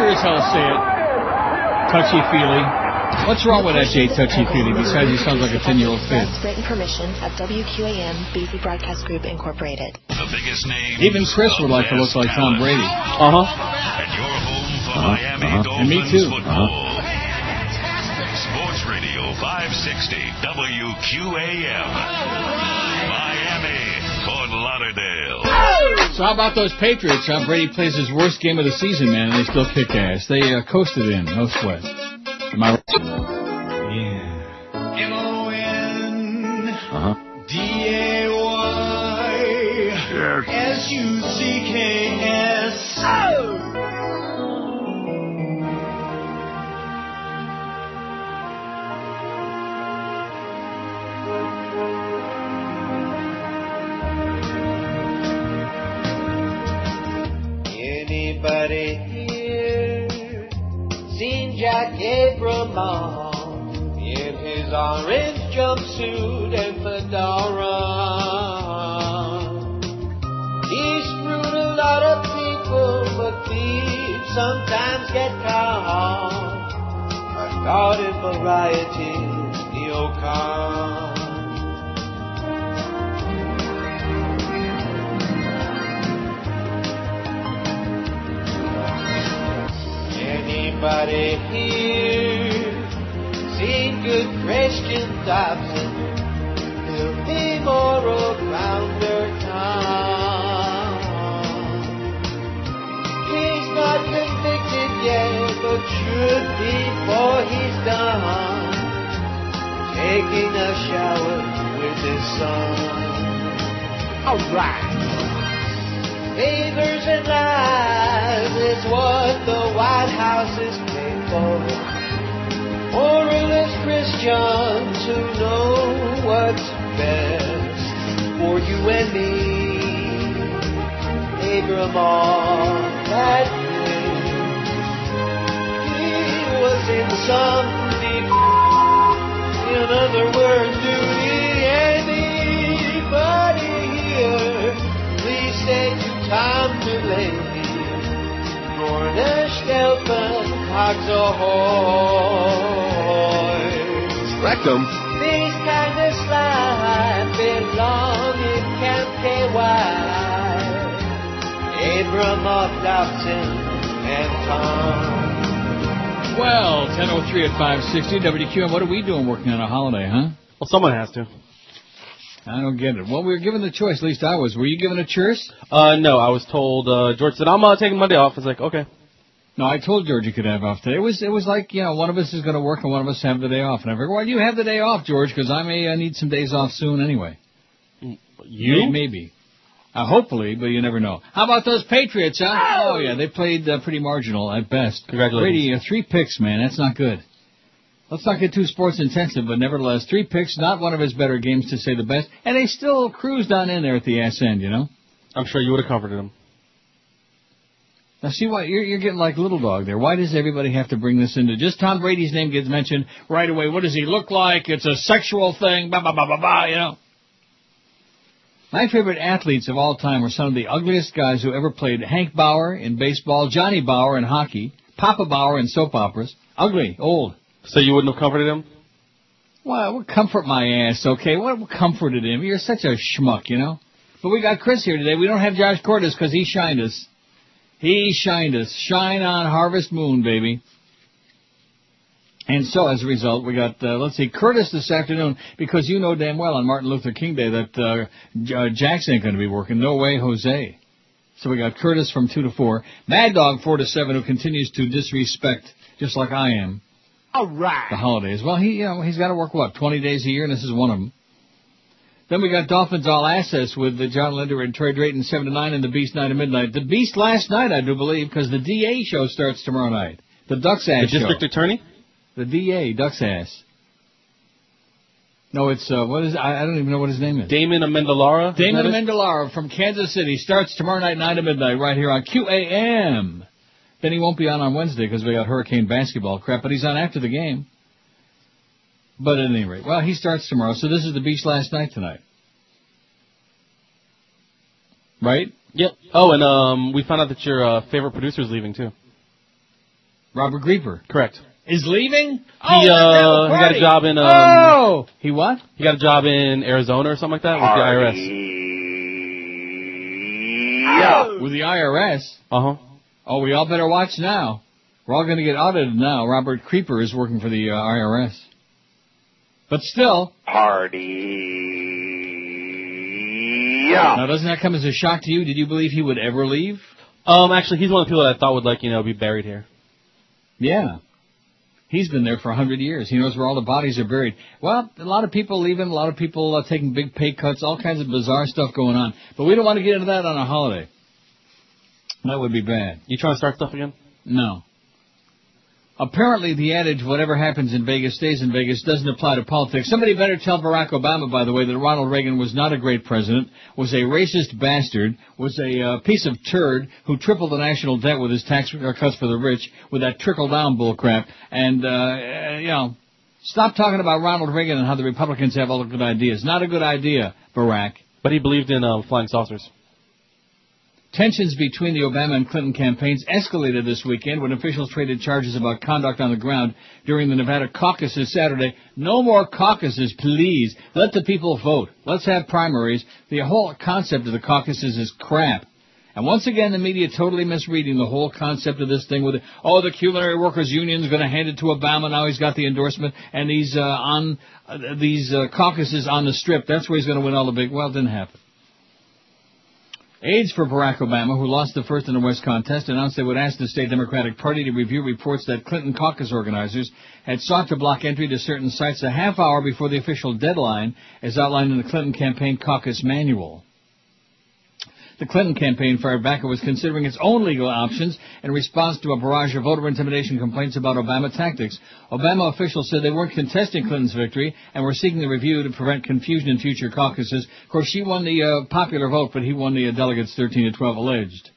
sure as hell say it. Touchy feely. What's wrong with that Jay Touchy feely? Besides, he sounds like a ten-year-old kid. Express written permission of WQAM Beasley Broadcast Group Incorporated. The biggest names. Even Chris would like to look like Tom Brady. Uh huh. And your home for Uh-huh, Miami uh-huh. Dolphins And me too. football. Sports Radio 560 WQAM. Miami, Fort Lauderdale. So how about those Patriots? How Brady plays his worst game of the season, man, and they still kick ass. They uh, coasted in, no sweat. Jack Abramoff in his orange jumpsuit and fedora? He screwed a lot of people, but thieves sometimes get caught. A garden variety neocon. Anybody here seen good Christian Dobson? Filthy moral grounder Tom. He's not convicted yet, but should be before he's done. Taking a shower with his son. Alright. Favors and lies is what the White House is paid for. Moralist Christians who know what's best for you and me. Abram on that day, he was in some deep, in other words, duty. Anybody here, please say to Tom Delaney, Gornish Delphin, Cogs ahoy. Rectum. These kind of slides belong in Camp KY. Abramoff, Dobson, and Tom. Well, 10.03 at 560 WQM. What are we doing working on a holiday, huh? Well, someone has to. I don't get it. Well, we were given the choice. At least I was. Were you given a choice? Uh, no, I was told, uh, George said, I'm, uh, taking Monday off. I was like, okay. No, I told George you could have off today. It was it was like you know one of us is going to work and one of us have the day off. And I figured, do you have the day off, George? Because I may uh, need some days off soon anyway. You? May- maybe. Uh, hopefully, but you never know. How about those Patriots, huh? Oh, yeah, they played uh, pretty marginal at best. Congratulations. Brady, uh, three picks, man. That's not good. Let's not get too sports intensive, but nevertheless, three picks, not one of his better games to say the best. And they still cruised on in there at the ass end, you know? I'm sure you would have comforted him. Now see why you're, you're getting like little dog there. Why does everybody have to bring this into just Tom Brady's name gets mentioned right away? What does he look like? It's a sexual thing. Ba ba ba ba ba. You know. My favorite athletes of all time were some of the ugliest guys who ever played. Hank Bauer in baseball, Johnny Bauer in hockey, Papa Bauer in soap operas. Ugly, old. So you wouldn't have comforted him? Well, what comfort my ass, okay? What comforted him? You're such a schmuck, you know. But we got Chris here today. We don't have Josh Cordes because he shined us. He shined us. Shine on Harvest Moon, baby. And so, as a result, we got, uh, let's see, Curtis this afternoon, because you know damn well on Martin Luther King Day that uh, J- uh, Jack's ain't going to be working. No way, Jose. So we got Curtis from 2 to 4. Mad Dog 4 to 7, who continues to disrespect, just like I am, All right. the holidays. Well, he, you know, he's got to work, what, 20 days a year, and this is one of them. Then we got Dolphins All Access with the John Linder and Troy Drayton, 7 to 9, and the Beast 9 to midnight. The Beast last night, I do believe, because the DA show starts tomorrow night. The Duck's The Ass district show. attorney? The DA, Duck's Ass. No, it's, uh, what is, I, I don't even know what his name is. Damon Amendolara? Damon Is? Amendolara from Kansas City starts tomorrow night, 9 to midnight, right here on QAM. Then he won't be on on Wednesday because we got Hurricane basketball crap, but he's on after the game. But at any rate, well, he starts tomorrow, so this is the beach last night tonight. Right? Yep. Oh, and um, we found out that your uh, favorite is leaving too. Robert Grieper. Correct. Is leaving? He, oh, uh, he got a job in, um, oh! He what? He got a job in Arizona or something like that with the IRS. With the IRS? Uh huh. Oh, we all better watch now. We're all going to get audited now. Robert Creeper is working for the uh, IRS. But still. Party. Yeah. Now, doesn't that come as a shock to you? Did you believe he would ever leave? Um, actually, he's one of the people that I thought would like you know be buried here. Yeah. He's been there for a hundred years. He knows where all the bodies are buried. Well, a lot of people leaving, a lot of people uh, taking big pay cuts, all kinds of bizarre stuff going on. But we don't want to get into that on a holiday. That would be bad. You trying to start stuff again? No. Apparently, the adage, whatever happens in Vegas stays in Vegas, doesn't apply to politics. Somebody better tell Barack Obama, by the way, that Ronald Reagan was not a great president, was a racist bastard, was a uh, piece of turd who tripled the national debt with his tax uh, cuts for the rich, with that trickle-down bullcrap. And, uh, uh, you know, stop talking about Ronald Reagan and how the Republicans have all the good ideas. Not a good idea, Barack. But he believed in uh, flying saucers. Tensions between the Obama and Clinton campaigns escalated this weekend when officials traded charges about conduct on the ground during the Nevada caucuses Saturday. No more caucuses, please. Let the people vote. Let's have primaries. The whole concept of the caucuses is crap. And once again, the media totally misreading the whole concept of this thing with, oh, the culinary workers union is going to hand it to Obama. Now he's got the endorsement, and these uh, on uh, these uh, caucuses on the strip. That's where he's going to win all the big. Well, it didn't happen. Aides for Barack Obama, who lost the first in the West contest, announced they would ask the state Democratic Party to review reports that Clinton caucus organizers had sought to block entry to certain sites a half hour before the official deadline, as outlined in the Clinton campaign caucus manual. The Clinton campaign fired back and was considering its own legal options in response to a barrage of voter intimidation complaints about Obama tactics. Obama officials said they weren't contesting Clinton's victory and were seeking the review to prevent confusion in future caucuses. Of course, she won the uh, popular vote, but he won the uh, delegates 13 to 12 alleged.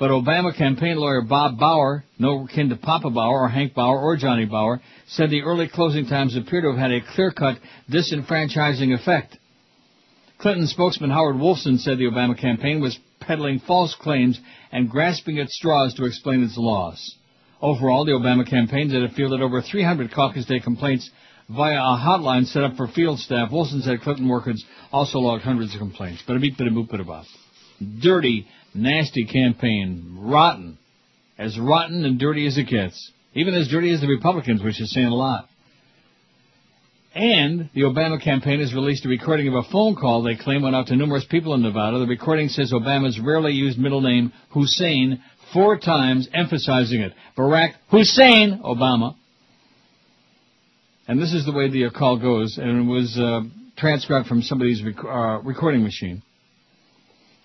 But Obama campaign lawyer Bob Bauer, no kin to Papa Bauer or Hank Bauer or Johnny Bauer, said the early closing times appear to have had a clear-cut disenfranchising effect. Clinton spokesman Howard Wolfson said the Obama campaign was peddling false claims and grasping at straws to explain its loss. Overall, the Obama campaign said it fielded over 300 caucus day complaints via a hotline set up for field staff. Wilson said Clinton workers also logged hundreds of complaints. But a beep, but a boop, but a bop. Dirty, nasty campaign. Rotten. As rotten and dirty as it gets. Even as dirty as the Republicans, which is saying a lot. And the Obama campaign has released a recording of a phone call they claim went out to numerous people in Nevada. The recording says Obama's rarely used middle name, Hussein, four times, emphasizing it. Barack Hussein Obama. And this is the way the uh, call goes, and it was uh, transcribed from somebody's rec- uh, recording machine.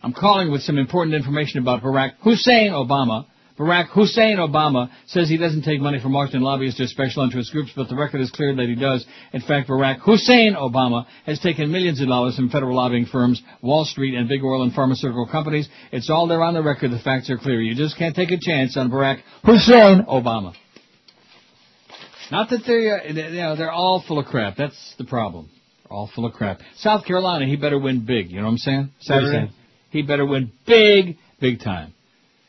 I'm calling with some important information about Barack Hussein Obama. Barack Hussein Obama says he doesn't take money from Washington lobbyists or special interest groups, but the record is clear that he does. In fact, Barack Hussein Obama has taken millions of dollars from federal lobbying firms, Wall Street, and big oil and pharmaceutical companies. It's all there on the record. The facts are clear. You just can't take a chance on Barack Hussein Obama. Not that they're, uh, you know, they're all full of crap. That's the problem. They're all full of crap. South Carolina, he better win big. You know what I'm saying? What are you Saturday. saying? He better win big, big time.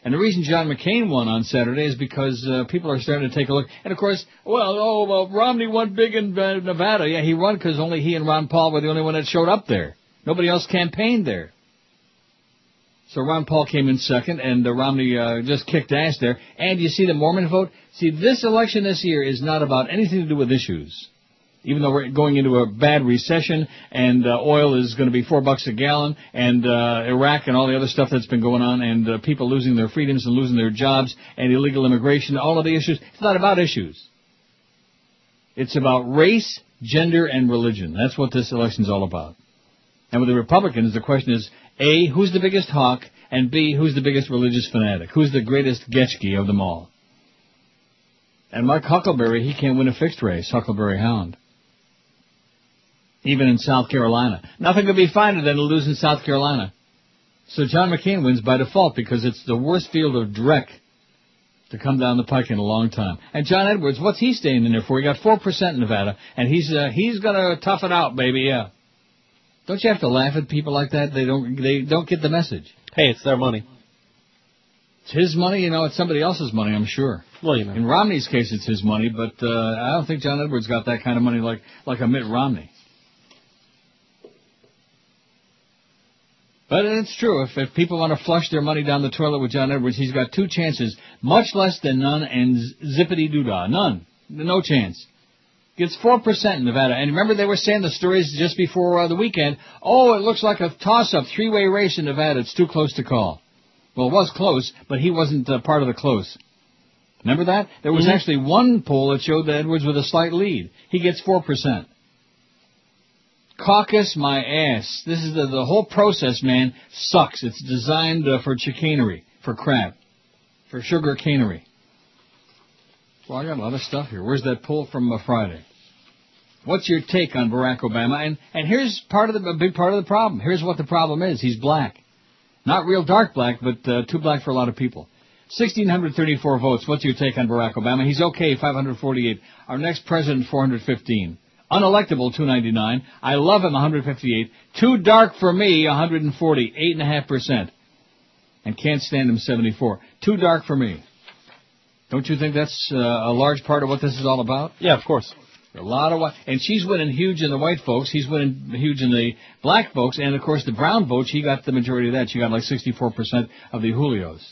And the reason John McCain won on Saturday is because uh, people are starting to take a look. And of course, well, oh, well, Romney won big in uh, Nevada. Yeah, he won because only he and Ron Paul were the only one that showed up there. Nobody else campaigned there. So Ron Paul came in second, and uh, Romney uh, just kicked ass there. And you see the Mormon vote? See, this election this year is not about anything to do with issues. Even though we're going into a bad recession, and uh, oil is going to be four bucks a gallon, and uh, Iraq and all the other stuff that's been going on, and uh, people losing their freedoms and losing their jobs, and illegal immigration, all of the issues. It's not about issues. It's about race, gender, and religion. That's what this election's all about. And with the Republicans, the question is, A, who's the biggest hawk, and B, who's the biggest religious fanatic? Who's the greatest Getchke of them all? And Mark Huckleberry, he can't win a fixed race, Huckleberry Hound. Even in South Carolina. Nothing could be finer than to lose in South Carolina. So John McCain wins by default because it's the worst field of dreck to come down the pike in a long time. And John Edwards, what's he staying in there for? He got 4% in Nevada, and he's, uh, he's gonna tough it out, baby, yeah. Don't you have to laugh at people like that? They don't, they don't get the message. Hey, it's their money. It's his money, you know, it's somebody else's money, I'm sure. Well, you know. In Romney's case, it's his money, but uh, I don't think John Edwards got that kind of money like like a Mitt Romney. But it's true. If, if people want to flush their money down the toilet with John Edwards, he's got two chances, much less than none and zippity doo dah. None. No chance. Gets 4% in Nevada. And remember they were saying the stories just before uh, the weekend. Oh, it looks like a toss-up, three-way race in Nevada. It's too close to call. Well, it was close, but he wasn't uh, part of the close. Remember that? There was Mhm. actually one poll that showed that Edwards with a slight lead. He gets 4%. Caucus my ass. This is the, the whole process, man, sucks. It's designed uh, for chicanery, for crap, for sugar canery. Well, I got a lot of stuff here. Where's that poll from uh, Friday? What's your take on Barack Obama? And and here's part of the a big part of the problem. Here's what the problem is. He's black, not real dark black, but uh, too black for a lot of people. 1,634 votes. What's your take on Barack Obama? He's okay, 548. Our next president, 415. Unelectable, 299. I love him, 158. Too dark for me, 140. 8.5%. And can't stand him, 74. Too dark for me. Don't you think that's uh, a large part of what this is all about? Yeah, of course. A lot of white, and she's winning huge in the white folks. He's winning huge in the black folks, and of course the brown votes. She got the majority of that. She got like 64% of the Julios.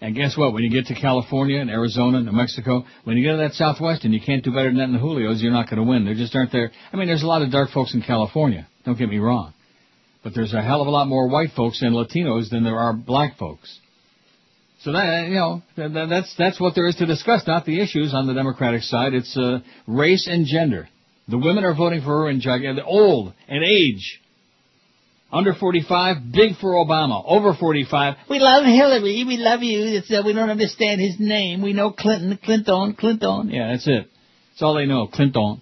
And guess what? When you get to California and Arizona, New Mexico, when you get to that Southwest and you can't do better than that in the Julios, you're not going to win. There just aren't there. I mean, there's a lot of dark folks in California. Don't get me wrong, but there's a hell of a lot more white folks and Latinos than there are black folks. So that you know that, that- that's that's what there is to discuss, not the issues on the Democratic side. It's uh, race and gender. The women are voting for her in gigantic, old and age. Under 45, big for Obama. Over 45, we love Hillary. We love you. It's, uh, we don't understand his name. We know Clinton, Clinton, Clinton. Yeah, that's it. That's all they know, Clinton.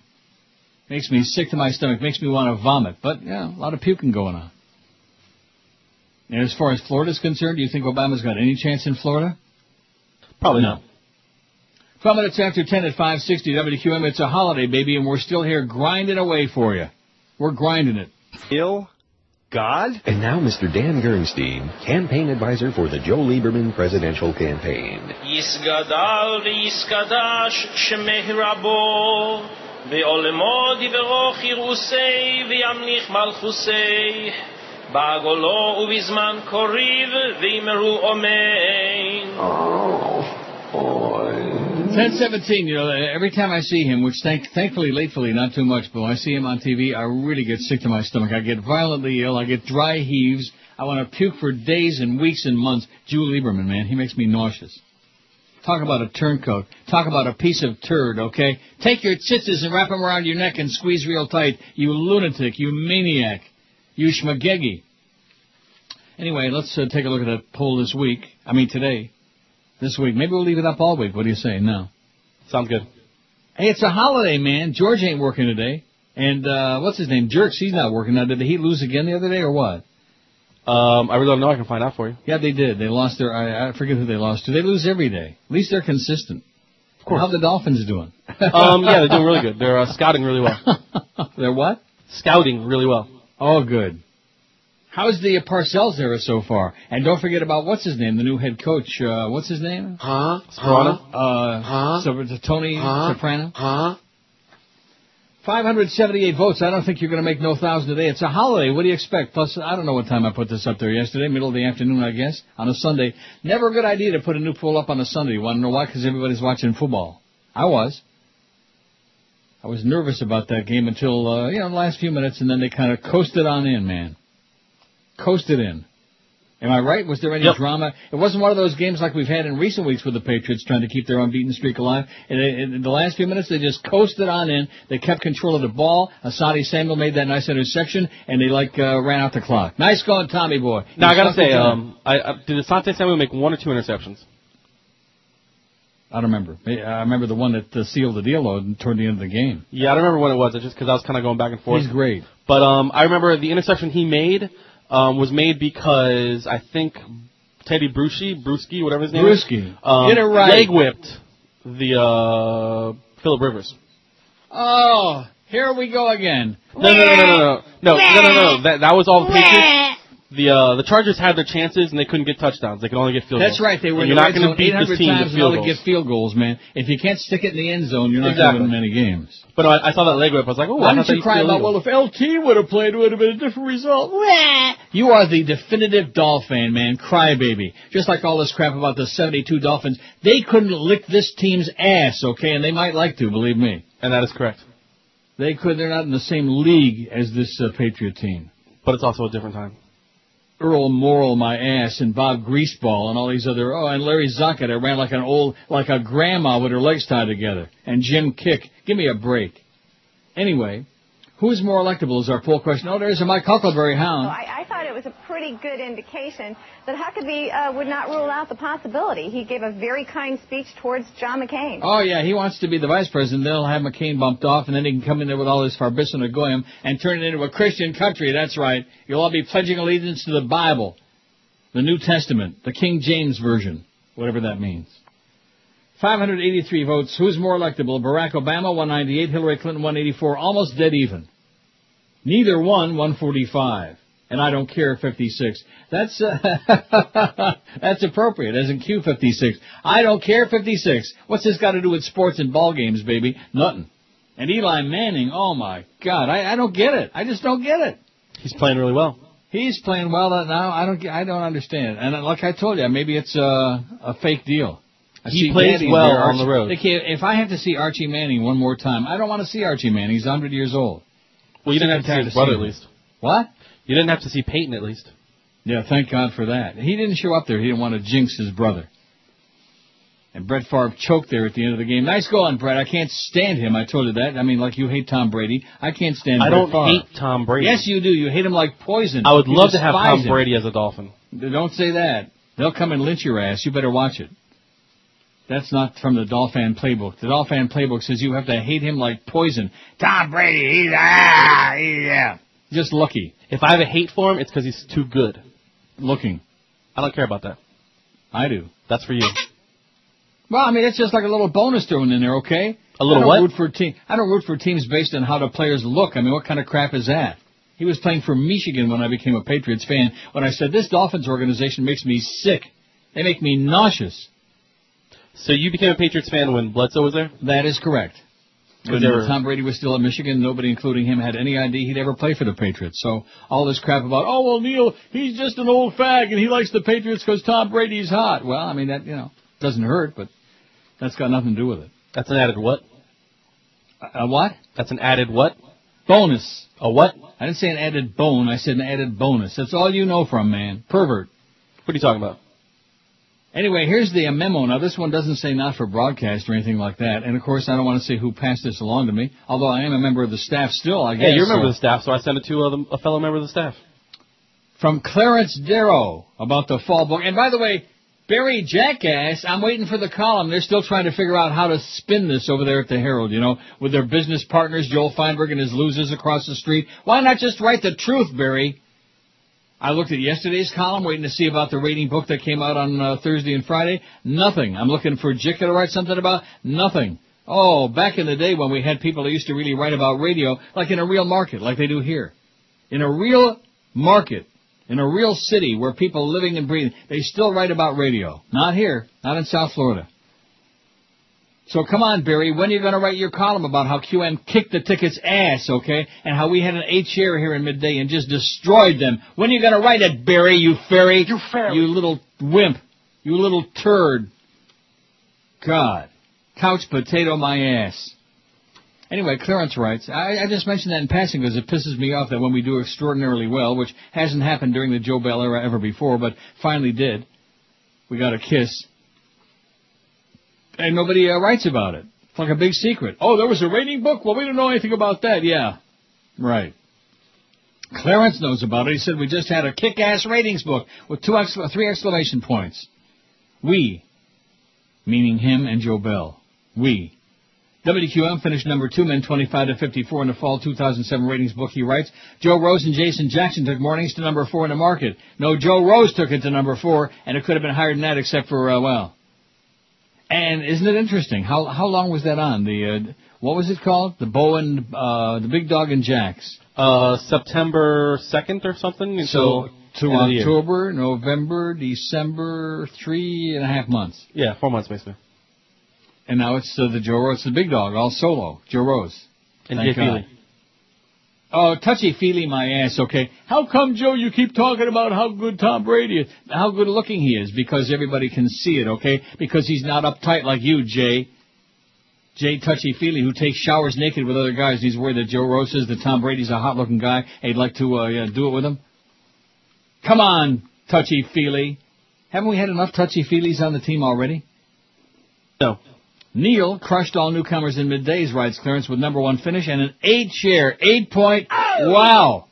Makes me sick to my stomach. Makes me want to vomit. But yeah, a lot of puking going on. And as far as Florida's concerned, do you think Obama's got any chance in Florida? Probably not. 12 minutes after 10 at 560 WQM. It's a holiday, baby, and we're still here grinding away for you. We're grinding it. Ill? God? And now Mr. Dan Gerstein, campaign advisor for the Joe Lieberman presidential campaign. Oh, boy. 1017, you know, every time I see him, which thank, thankfully, latefully, not too much, but when I see him on TV, I really get sick to my stomach. I get violently ill. I get dry heaves. I want to puke for days and weeks and months. Jew Lieberman, man, he makes me nauseous. Talk about a turncoat. Talk about a piece of turd, okay? Take your tzitzis and wrap them around your neck and squeeze real tight. You lunatic. You maniac. You schmagegi. Anyway, let's uh, take a look at that poll this week. I mean, today. This week. Maybe we'll leave it up all week. What do you say now? Sounds good. Hey, it's a holiday, man. George ain't working today. And, uh, what's his name? Jerks, he's not working now. Did the Heat lose again the other day or what? Um, I really don't know. I can find out for you. Yeah, they did. They lost their, I, I forget who they lost to. They lose every day. At least they're consistent. Of course. How the Dolphins doing? Um, yeah, they're doing really good. They're uh, scouting really well. they're what? Scouting really well. Oh, good. How's the Parcells era so far? And don't forget about what's his name, the new head coach. Uh, what's his name? Huh? Sparano? Uh, Huh? so Tony Huh? Soprano. Huh? 578 votes. I don't think you're going to make no thousand today. It's a holiday. What do you expect? Plus, I don't know what time I put this up there yesterday, middle of the afternoon, I guess, on a Sunday. Never a good idea to put a new poll up on a Sunday. You want to know why? Because everybody's watching football. I was. I was nervous about that game until, uh, you know, the last few minutes, and then they kind of coasted on in, man. Coasted in. Am I right? Was there any Yep. drama? It wasn't one of those games like we've had in recent weeks with the Patriots trying to keep their unbeaten streak alive. And in the last few minutes, they just coasted on in. They kept control of the ball. Asante Samuel made that nice interception, and they like uh, ran out the clock. Nice going, Tommy boy. Now I gotta say, um, I, I, did Asante Samuel make one or two interceptions? I don't remember. I remember the one that uh, sealed the deal though toward the end of the game. Yeah, I don't remember what it was. It's just because I was kind of going back and forth. He's great. But um, I remember the interception he made um, was made because I think Tedy Bruschi, Bruschi, whatever his name Bruschi. is, um, Get it right. leg whipped the uh, Philip Rivers. Oh, here we go again. No, no, no, no, no, no, no, no, no, no. That that was all the Patriots. The uh, the Chargers had their chances and they couldn't get touchdowns. They could only get field goals. That's goals. right. They were And in you're the not going to beat 800 this team times with field goals. get field goals, man. If you can't stick it in the end zone, you're not Exactly. going to win many games. But I, I saw that leg whip. I was like, oh, Why thought you cry about, well, if LT would have played, it would have been a different result? You are the definitive Dolphin man, crybaby. Just like all this crap about the 72 Dolphins. They couldn't lick this team's ass, okay? And they might like to, believe me. and that is correct. They could, they're not in the same league as this uh, Patriot team. But it's also a different time. Earl Morrall, my ass, and Bob Greaseball, and all these other, oh, and Larry Zucker that ran like an old, like a grandma with her legs tied together, and Jim Kiick. Give me a break. Anyway, who's more electable is our poll question. Oh, there's a Mike Huckleberry So hound. I, I thought it was a pretty good indication that Huckabee uh, would not rule out the possibility. He gave a very kind speech towards John McCain. Oh yeah, he wants to be the vice president. They'll have McCain bumped off, and then he can come in there with all his Farbissina Goyim and turn it into a Christian country. That's right. You'll all be pledging allegiance to the Bible, the New Testament, the King James version, whatever that means. 583 votes. Who's more electable? Barack Obama 198, Hillary Clinton 184, almost dead even. Neither one 145. And I don't care 56. That's uh, that's appropriate, as in Q 56. I don't care 56. What's this got to do with sports and ball games, baby? Nothing. And Eli Manning, oh my God, I, I don't get it. I just don't get it. He's playing really well. He's playing well uh, now. I don't. get- I don't understand. And uh, like I told you, maybe it's a, a fake deal. I He plays Daddy well there, on the road. They can't, if I have to see Archie Manning one more time, I don't want to see Archie Manning. He's 100 years old. Well, you didn't have to see Tired his brother at least. What? You didn't have to see Peyton at least. Yeah, thank God for that. He didn't show up there. He didn't want to jinx his brother. And Brett Favre choked there at the end of the game. Nice going, Brett. I can't stand him. I told you that. I mean, like you hate Tom Brady. I can't stand I Brett don't Favre. hate Tom Brady. Yes, you do. You hate him like poison. I would You love to have Tom him. Brady as a Dolphin. Don't say that. They'll come and lynch your ass. You better watch it. That's not from the Dolphin playbook. The Dolphin playbook says you have to hate him like poison. Tom Brady, he's ah, he's, yeah. Just lucky If I have a hate for him, it's because he's too good. looking. I don't care about that. I do. That's for you. Well, I mean, it's just like a little bonus thrown in there, okay? A little I don't what? Root for team. I don't root for teams based on how the players look. I mean, what kind of crap is that? He was playing for Michigan when I became a Patriots fan. When I said this Dolphins organization makes me sick, they make me nauseous. So you became a Patriots fan when Bledsoe was there? That is correct. When Because Tom Brady was still at Michigan, nobody, including him, had any idea he'd ever play for the Patriots. So all this crap about, oh well, Neil, he's just an old fag and he likes the Patriots because Tom Brady's hot. Well, I mean that you know doesn't hurt, but that's got nothing to do with it. That's an added what? A what? That's an added what? Bonus. A what? I didn't say an added bone. I said an added bonus. That's all you know from man. Pervert. What are you talking about? Anyway, here's the uh, memo. Now, this one doesn't say not for broadcast or anything like that. And of course, I don't want to say who passed this along to me. Although I am a member of the staff still, I guess. Yeah, you remember so. Of the staff, so I sent it to a, a fellow member of the staff. From Clarence Darrow about the fall book. And by the way, Barry Jackass, I'm waiting for the column. They're still trying to figure out how to spin this over there at the Herald, you know, with their business partners, Joel Feinberg and his losers across the street. Why not just write the truth, Barry? I looked at yesterday's column, waiting to see about the rating book that came out on uh, Thursday and Friday. Nothing. I'm looking for Jicka to write something about. Nothing. Oh, back in the day when we had people that used to really write about radio, like in a real market, like they do here. In a real market, in a real city where people living and breathing, they still write about radio. Not here. Not in South Florida. So come on, Barry, when are you going to write your column about how QM kicked the ticket's ass, okay? And how we had an eight share here in midday and just destroyed them. When are you going to write it, Barry, you fairy? You fairy. You little wimp. You little turd. God. Couch potato my ass. Anyway, Clarence writes, I, I just mentioned that in passing because it pisses me off that when we do extraordinarily well, which hasn't happened during the Joe Bell era ever before, but finally did, we got a kiss and nobody uh, writes about it. It's like a big secret. Oh, there was a rating book? Well, we don't know anything about that. Yeah. Right. Clarence knows about it. He said we just had a kick-ass ratings book with two ex- three exclamation points. We, meaning him and Joe Bell. We. WQM finished number two, men 25 to 54 in the fall 2007 ratings book. He writes, Joe Rose and Jason Jackson took mornings to number four in the market. No, Joe Rose took it to number four, and it could have been higher than that except for, uh, well, and isn't it interesting? How how long was that on? The uh, what was it called? The Bowen, uh, the Big Dog and Jacks. Uh, September 2nd or something So to End of the year. October, November, December, three and a half months. Yeah, four months basically. And now it's uh, the Joe Rose, the big dog, all solo. Joe Rose. And Thank Jay God. Feely. Oh, touchy feely my ass, okay. How come, Joe, you keep talking about how good Tom Brady is, how good looking he is? Because everybody can see it, okay? Because he's not uptight like you, Jay. Jay Touchy Feely, who takes showers naked with other guys. He's worried that Joe Rose says that Tom Brady's a hot looking guy and he'd like to uh, yeah, do it with him. Come on, Touchy Feely. Haven't we had enough Touchy Feelies on the team already? No. Neil crushed all newcomers in middays, rides Clarence, with number one finish and an eight share, eight point. Oh! Wow.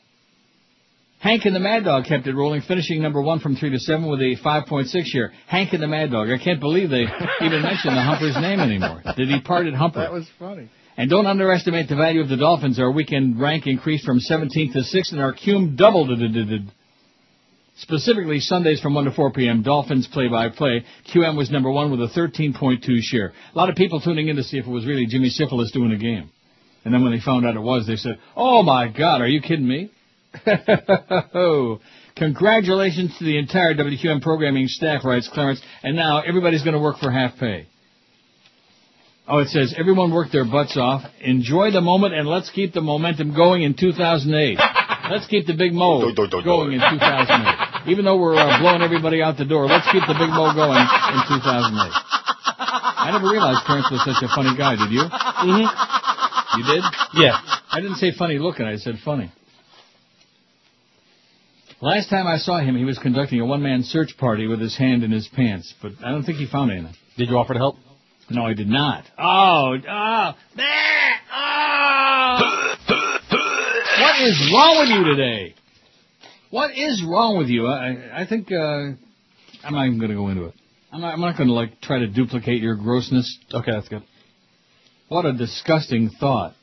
Hank and the Mad Dog kept it rolling, finishing number one from three to seven with a 5.6 share. Hank and the Mad Dog. I can't believe they even mentioned the Humper's name anymore. The departed Humper. That was funny. And don't underestimate the value of the Dolphins. Our weekend rank increased from 17th to 6th, and our cum doubled. Specifically, Sundays from 1 to 4 p.m., Dolphins play-by-play. QM was number one with a 13.2 share. A lot of people tuning in to see if it was really Jimmy Syphilis doing a game. And then when they found out it was, they said, oh my God, are you kidding me? Congratulations to the entire WQM programming staff, writes Clarence. And now everybody's going to work for half pay. Oh, it says everyone work their butts off. Enjoy the moment and let's keep the momentum going in 2008. Let's keep the big mo going in 2008. Even though we're uh, blowing everybody out the door, let's keep the big mo going in 2008. I never realized Clarence was such a funny guy. Did you? Mm-hmm. You did? Yeah. I didn't say funny looking. I said funny. Last time I saw him, he was conducting a one-man search party with his hand in his pants, but I don't think he found anything. Did you offer to help? No, I did not. Oh, oh, bleh, oh. What is wrong with you today? What is wrong with you? I, I think, uh, I'm not even going to go into it. I'm not, I'm not going to, like, try to duplicate your grossness. Okay, that's good. What a disgusting thought.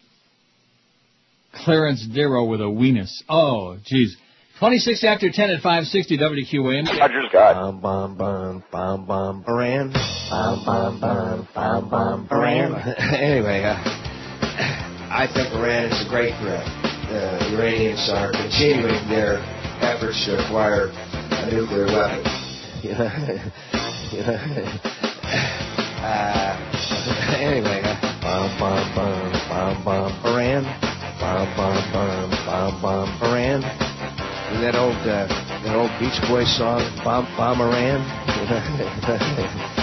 Clarence Darrow with a weenus. Oh, jeez. 26 after 10 at 560 WQAM. Bum bum bum bum bum Iran. Bum bum bum bum bum Iran. anyway, uh, I think Iran is a great threat. The Iranians are continuing their efforts to acquire a nuclear weapon. You know, you know, uh, anyway, uh, bum bum bum bum bum Iran. Bum bum bum bum bum Iran. And that old uh, that old Beach Boys song, Bomb Bomberan.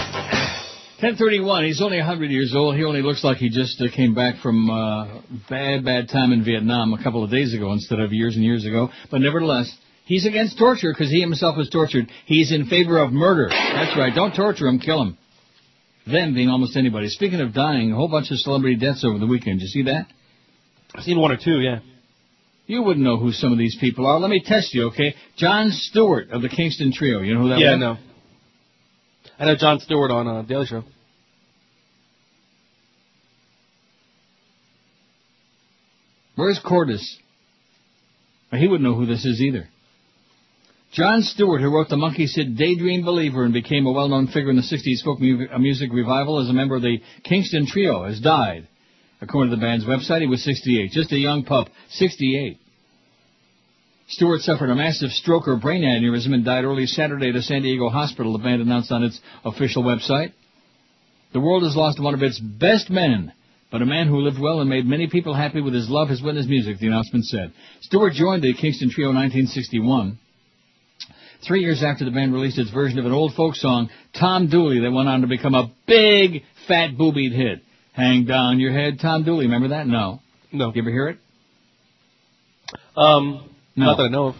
1031. He's only 100 years old. He only looks like he just uh, came back from uh, bad, bad time in Vietnam a couple of days ago instead of years and years ago. But nevertheless, he's against torture because he himself was tortured. He's in favor of murder. That's right. Don't torture him. Kill him. Them being almost anybody. Speaking of dying, a whole bunch of celebrity deaths over the weekend. Did you see that? I've seen one or two, yeah. You wouldn't know who some of these people are. Let me test you, okay? John Stewart of the Kingston Trio. You know who that yeah, was? no. I know John Stewart on uh, Daily Show. Where's Cordis? He wouldn't know who this is either. John Stewart, who wrote the Monkees hit Daydream Believer and became a well-known figure in the 60s folk uh, music revival as a member of the Kingston Trio, has died. According to the band's website, he was 68. Just a young pup. 68. Stewart suffered a massive stroke or brain aneurysm and died early Saturday at a San Diego hospital, the band announced on its official website. The world has lost one of its best men, but a man who lived well and made many people happy with his love, his wit, and his music, the announcement said. Stewart joined the Kingston Trio in 1961. Three years after the band released its version of an old folk song, Tom Dooley, that went on to become a big, fat, boobied hit. Hang down your head, Tom Dooley. Remember that? No. No. You ever hear it? Um, No. not that I know of.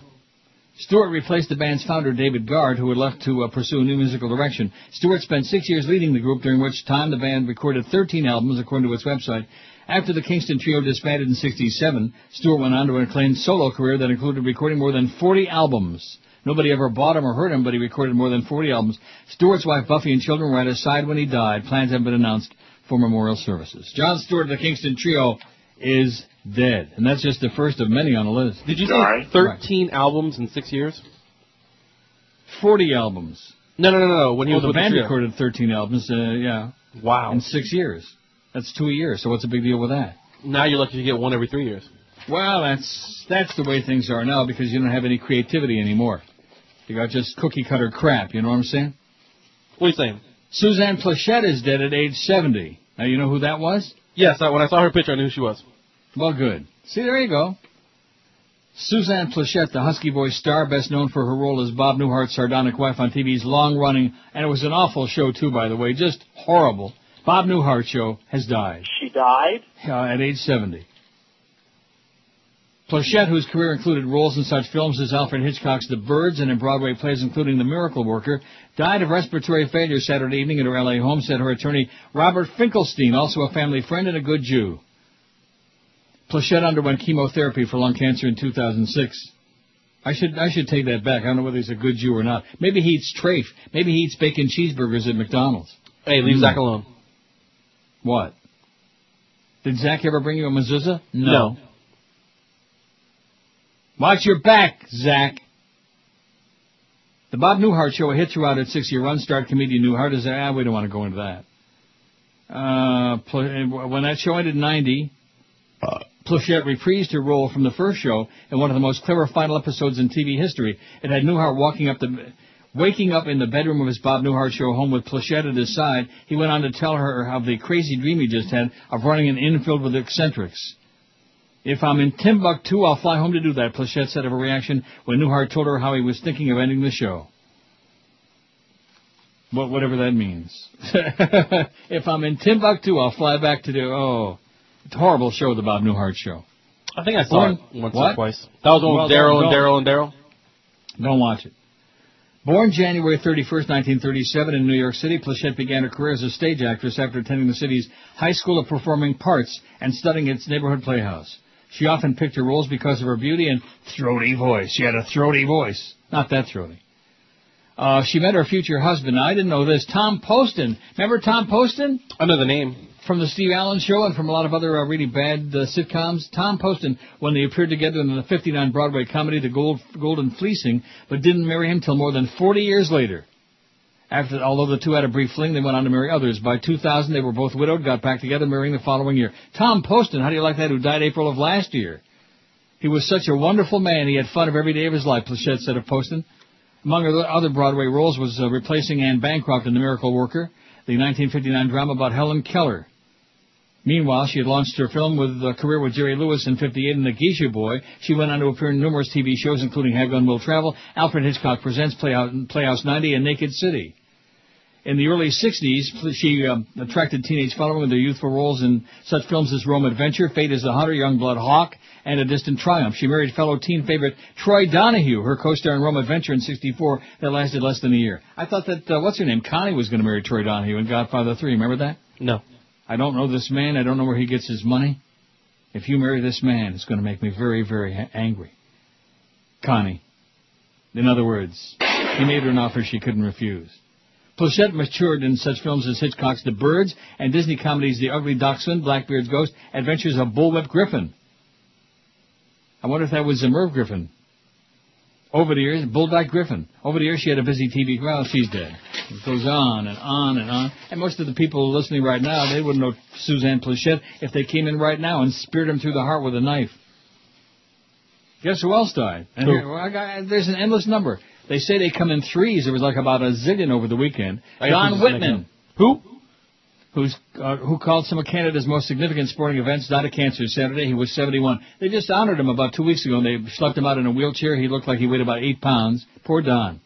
Stewart replaced the band's founder, David Guard, who had left to uh, pursue a new musical direction. Stewart spent six years leading the group, during which time the band recorded 13 albums, according to its website. After the Kingston Trio disbanded in 67, Stewart went on to an acclaimed solo career that included recording more than 40 albums. Nobody ever bought him or heard him, but he recorded more than 40 albums. Stewart's wife, Buffy, and children were at his side when he died. Plans haven't been announced for memorial services. John Stewart of the Kingston Trio is dead. And that's just the first of many on the list. Did you say 13 albums in six years? 40 albums. No, no, no, no. When he Oh, was the band trio. recorded 13 albums, uh, yeah. Wow. In six years. That's two a year, so what's the big deal with that? Now you're lucky to get one every three years. Well, that's that's the way things are now because you don't have any creativity anymore. You got just cookie cutter crap. You know what I'm saying? What are you saying? Suzanne Pleshette is dead at age 70. Now you know who that was? Yes, I, when I saw her picture, I knew who she was. Well, good. See, there you go. Suzanne Pleshette, the Husky Boy star, best known for her role as Bob Newhart's sardonic wife on TV's long-running, and it was an awful show too, by the way, just horrible. Bob Newhart show has died She died? uh, at age 70. Pleshette, whose career included roles in such films as Alfred Hitchcock's The Birds and in Broadway plays including The Miracle Worker, died of respiratory failure Saturday evening at her LA home, said her attorney Robert Finkelstein, also a family friend and a good Jew. Pleshette underwent chemotherapy for lung cancer in 2006. I should I should take that back. I don't know whether he's a good Jew or not. Maybe he eats trafe. Maybe he eats bacon cheeseburgers at McDonald's. Hey, leave Hmm. Zach alone. What? Did Zach ever bring you a mezuzah? No. Watch your back, Zach. The Bob Newhart Show, a hit throughout its six-year run, starred comedian Newhart as ah, we don't want to go into that. Uh, when that show ended in 90, Pleshette reprised her role from the first show in one of the most clever final episodes in TV history. It had Newhart walking up the, waking up in the bedroom of his Bob Newhart show home with Pleshette at his side. He went on to tell her of the crazy dream he just had of running an inn filled with eccentrics. If I'm in Timbuktu, I'll fly home to do that, Pleshette said of a reaction when Newhart told her how he was thinking of ending the show. What, whatever that means. if I'm in Timbuktu, I'll fly back to do, oh, horrible show, the Bob Newhart show. I think I saw Born- it once what? or twice. That was the one Well, with Daryl and Daryl and Daryl. Don't watch it. Born January 31st, 1937 in New York City, Pleshette began her career as a stage actress after attending the city's High School of Performing Parts and studying its neighborhood playhouse. She often picked her roles because of her beauty and throaty voice. She had a throaty voice. Not that throaty. Uh, she met her future husband. I didn't know this. Tom Poston. Remember Tom Poston? I know the name. From the Steve Allen Show and from a lot of other uh, really bad uh, sitcoms. Tom Poston, when they appeared together in the 59 Broadway comedy The Gold, Golden Fleecing, but didn't marry him till more than 40 years later. After, although the two had a brief fling, they went on to marry others. By 2000, they were both widowed, got back together, marrying the following year. Tom Poston, how do you like that, who died April of last year? He was such a wonderful man. He had fun of every day of his life, Pleshette said of Poston. Among other Broadway roles was uh, replacing Anne Bancroft in The Miracle Worker, the 1959 drama about Helen Keller. Meanwhile, she had launched her film with a career with Jerry Lewis in 58 in The Geisha Boy. She went on to appear in numerous TV shows, including Have Gun Will Travel, Alfred Hitchcock Presents Playhouse, Playhouse 90, and Naked City. In the early 60s, she um, attracted teenage following with her youthful roles in such films as Rome Adventure, Fate is the Hunter, Youngblood Hawk, and A Distant Trumpet. She married fellow teen favorite Troy Donahue, her co-star in Rome Adventure in 64 that lasted less than a year. I thought that, uh, what's her name, Connie was going to marry Troy Donahue in Godfather 3. Remember that? No. I don't know this man. I don't know where he gets his money. If you marry this man, it's going to make me very, very angry. Connie. In other words, he made her an offer she couldn't refuse. Pleshette matured in such films as Hitchcock's The Birds and Disney comedies The Ugly Dachshund, Blackbeard's Ghost, Adventures of Bullwhip Griffin. I wonder if that was a Merv Griffin. Over the years, Bulldog Griffin. Over the years, she had a busy TV. Well, she's dead. It goes on and on and on. And most of the people listening right now, they wouldn't know Suzanne Pleshette if they came in right now and speared him through the heart with a knife. Guess who else died? And here, well, I got, there's an endless number. They say they come in threes. There was like about a zillion over the weekend. Don Whitman. Who? Who's uh, who called some of Canada's most significant sporting events died of cancer Saturday. He was 71. They just honored him about two weeks ago, and they schlepped him out in a wheelchair. He looked like he weighed about eight pounds. Poor Don.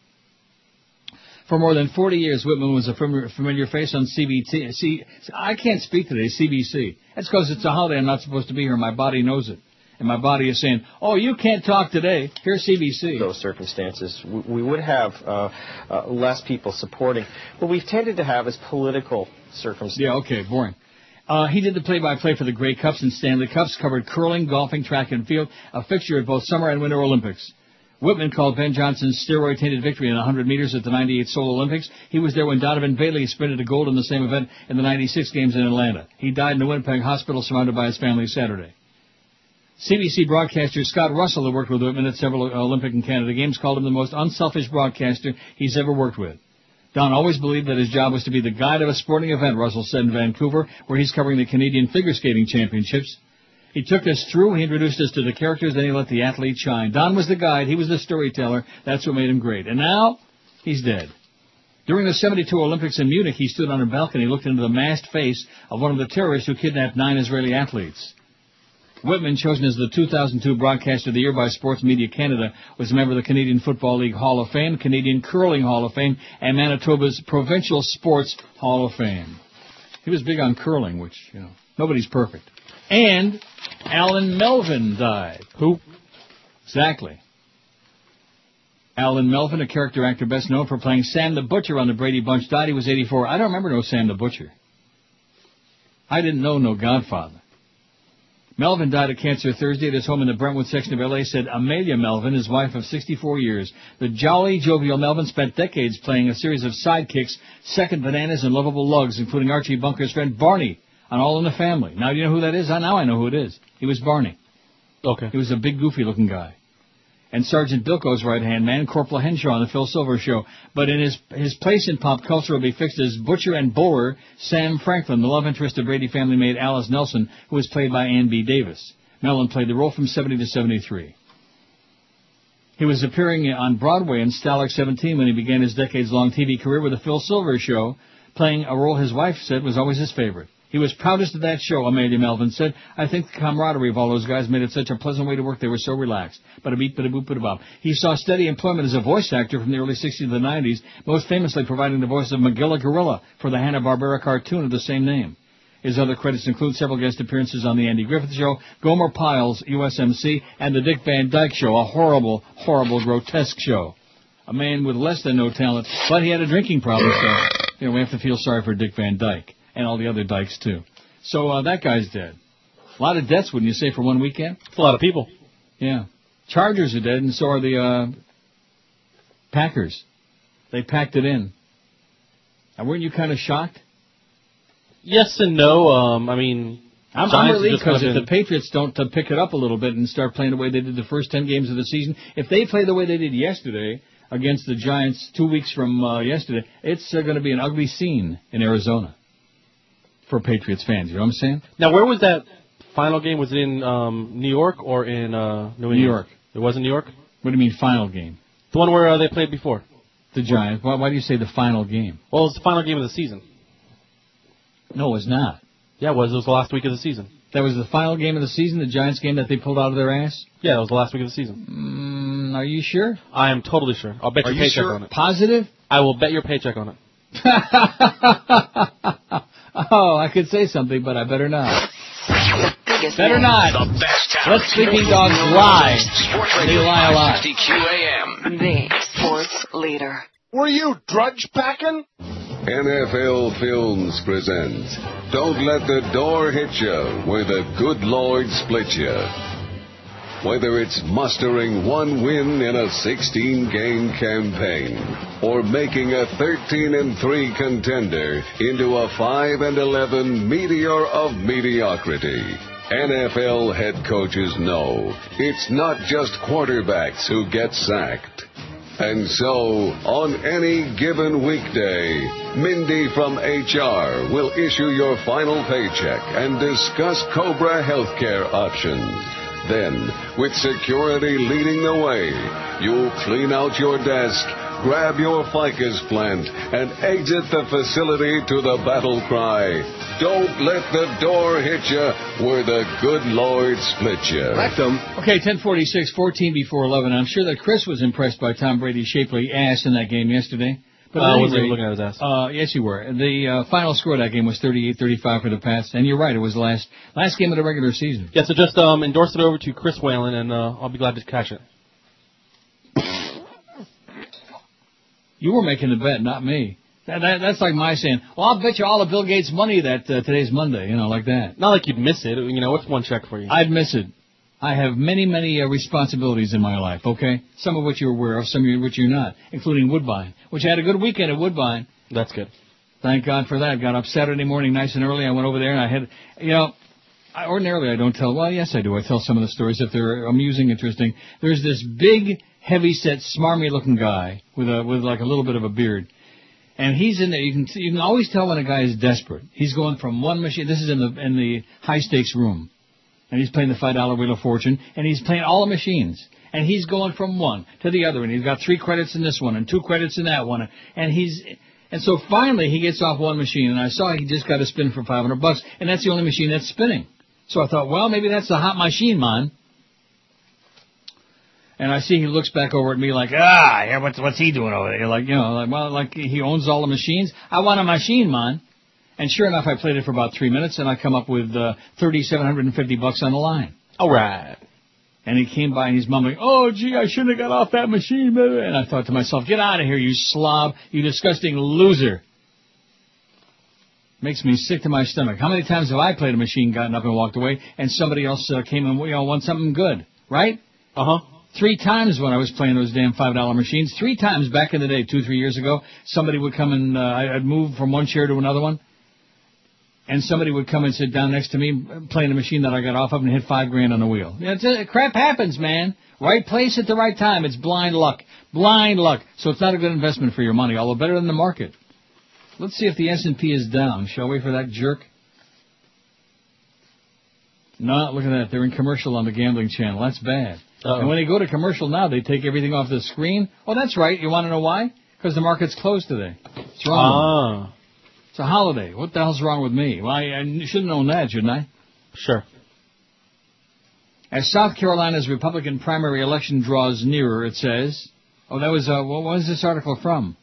For more than 40 years, Whitman was a familiar, familiar face on CBT. See, I can't speak today, CBC. That's because it's a holiday. I'm not supposed to be here. My body knows it. And my body is saying, oh, you can't talk today. Here's CBC. those circumstances, we, we would have uh, uh, less people supporting. What we've tended to have is political circumstances. Yeah, okay, boring. Uh, he did the play-by-play for the Grey Cups and Stanley Cups, covered curling, golfing, track and field, a fixture at both Summer and Winter Olympics. Whitman called Ben Johnson's steroid-tainted victory in 100 meters at the 98 Seoul Olympics. He was there when Donovan Bailey sprinted a gold in the same event in the 96 games in Atlanta. He died in a Winnipeg hospital surrounded by his family Saturday. CBC broadcaster Scott Russell, who worked with Whitman at several Olympic and Canada Games, called him the most unselfish broadcaster he's ever worked with. Don always believed that his job was to be the guide of a sporting event, Russell said in Vancouver, where he's covering the Canadian Figure Skating Championships. He took us through, he introduced us to the characters, then he let the athlete shine. Don was the guide, he was the storyteller, that's what made him great. And now, he's dead. During the 72 Olympics in Munich, he stood on a balcony, looked into the masked face of one of the terrorists who kidnapped nine Israeli athletes. Whitman, chosen as the 2002 Broadcaster of the Year by Sports Media Canada, was a member of the Canadian Football League Hall of Fame, Canadian Curling Hall of Fame, and Manitoba's Provincial Sports Hall of Fame. He was big on curling, which, you know, nobody's perfect. And Alan Melvin died. Who? Exactly. Alan Melvin, a character actor best known for playing Sam the Butcher on the Brady Bunch, died. He was 84. I don't remember no Sam the Butcher. I didn't know no Godfather. Melvin died of cancer Thursday at his home in the Brentwood section of LA, said Amelia Melvin, his wife of 64 years. The jolly, jovial Melvin spent decades playing a series of sidekicks, second bananas, and lovable lugs, including Archie Bunker's friend Barney on All in the Family. Now, do you know who that is? Now I know who it is. He was Barney. Okay. He was a big, goofy looking guy. And Sergeant Bilko's right hand man, Corporal Henshaw on the Phil Silver Show. But in his his place in pop culture will be fixed as butcher and bowler Sam Franklin, the love interest of Brady family maid Alice Nelson, who was played by Ann B. Davis. Melvin played the role from 70 to 73. He was appearing on Broadway in Stalag 17 when he began his decades-long TV career with the Phil Silver Show, playing a role his wife said was always his favorite. He was proudest of that show, Amelia Melvin said. I think the camaraderie of all those guys made it such a pleasant way to work. They were so relaxed. But a beat, but a boop, but a bop. He saw steady employment as a voice actor from the early 60s to the 90s, most famously providing the voice of Magilla Gorilla for the Hanna-Barbera cartoon of the same name. His other credits include several guest appearances on The Andy Griffith Show, Gomer Pyle's USMC, and The Dick Van Dyke Show, a horrible, horrible, grotesque show. A man with less than no talent, but he had a drinking problem, so, you know, we have to feel sorry for Dick Van Dyke. And all the other dykes, too. So, uh, that guy's dead. A lot of deaths, wouldn't you say, for one weekend? It's a lot of people. Yeah. Chargers are dead, and so are the, uh, Packers. They packed it in. And weren't you kind of shocked? Yes and no. Um, I mean, I'm, I'm relieved because if the Patriots don't uh, pick it up a little bit and start playing the way they did the first 10 games of the season, if they play the way they did yesterday against the Giants two weeks from uh, yesterday, it's uh, going to be an ugly scene in Arizona for Patriots fans. You know what I'm saying? Now, where was that final game? Was it in um, New York or in uh, New England? New York. It was in New York. What do you mean final game? The one where uh, they played before. The Giants. Why, why do you say the final game? Well, it was the final game of the season. No, it's not. Yeah, it was. It was the last week of the season. That was the final game of the season, the Giants game that they pulled out of their ass? Yeah, it was the last week of the season. Mm, are you sure? I am totally sure. I'll bet Are your you paycheck sure? on it. Positive? I will bet your paycheck on it. oh, I could say something, but I better not. Better not. The best talent. Let sleeping dogs lie. Sports They Radio lie a lot. 560 The sports leader. Were you drudge packing? NFL Films presents Don't Let the Door Hit You, where the good Lord split you. Whether it's mustering one win in a 16 game campaign or making a 13 and 3 contender into a 5 and 11 meteor of mediocrity. NFL head coaches know it's not just quarterbacks who get sacked. And so, on any given weekday, Mindy from HR will issue your final paycheck and discuss Cobra healthcare options. Then, with security leading the way, you'll clean out your desk, grab your ficus plant, and exit the facility to the battle cry. Don't let the door hit you where the good Lord split you. Rectum. Okay, 1046, 14 before 11. I'm sure that Chris was impressed by Tom Brady's shapely ass in that game yesterday. But Uh, I wasn't rate, looking at his ass. Uh, yes, you were. The uh, final score of that game was 38-35 for the Pats, and you're right, it was the last last game of the regular season. Yeah, so just um, endorse it over to Chris Whalen, and uh, I'll be glad to cash it. You were making the bet, not me. That, that, that's like my saying, well, I'll bet you all of Bill Gates' money that uh, today's Monday, you know, like that. Not like you'd miss it. You know, what's one check for you? I'd miss it. I have many, many uh, responsibilities in my life, okay? Some of which you're aware of, some of which you're not, including Woodbine, which I had a good weekend at Woodbine. That's good. Thank God for that. Got up Saturday morning nice and early. I went over there and I had, you know, I, ordinarily I don't tell, well, yes I do. I tell some of the stories if they're amusing, interesting. There's this big, heavy-set, smarmy looking guy with a, with like a little bit of a beard. And he's in there. You can you can always tell when a guy is desperate. He's going from one machine. This is in the in the high stakes room, and he's playing the five dollar Wheel of Fortune, and he's playing all the machines, and he's going from one to the other, and he's got three credits in this one and two credits in that one, and he's and so finally he gets off one machine, and I saw he just got a spin for 500 bucks, and that's the only machine that's spinning. So I thought, well, maybe that's the hot machine, man. And I see he looks back over at me like, ah, yeah, what's what's he doing over there? Like, you know, like, well, like he owns all the machines. I want a machine, man. And sure enough, I played it for about three minutes, and I come up with uh, thirty-seven hundred and fifty bucks on the line. All right. And he came by and he's mumbling, "Oh, gee, I shouldn't have got off that machine." And I thought to myself, "Get out of here, you slob, you disgusting loser." Makes me sick to my stomach. How many times have I played a machine, gotten up and walked away, and somebody else uh, came and you know won something good, right? Uh huh. Three times when I was playing those damn five dollar machines. Three times back in the day, two three years ago, somebody would come and uh, I'd move from one chair to another one, and somebody would come and sit down next to me playing a machine that I got off of and hit five grand on the wheel. Yeah, it's, uh, crap happens, man. Right place at the right time. It's blind luck. Blind luck. So it's not a good investment for your money, although better than the market. Let's see if the S&P is down, shall we, for that jerk? No, look at that. They're in commercial on the gambling channel. That's bad. Uh-oh. And when they go to commercial now, they take everything off the screen. Oh, that's right. You want to know why? Because the market's closed today. It's wrong. Ah. It's a holiday. What the hell's wrong with me? Well, I, I should have known that, shouldn't I? Sure. As South Carolina's Republican primary election draws nearer, it says, oh, that was, uh, what was this article from?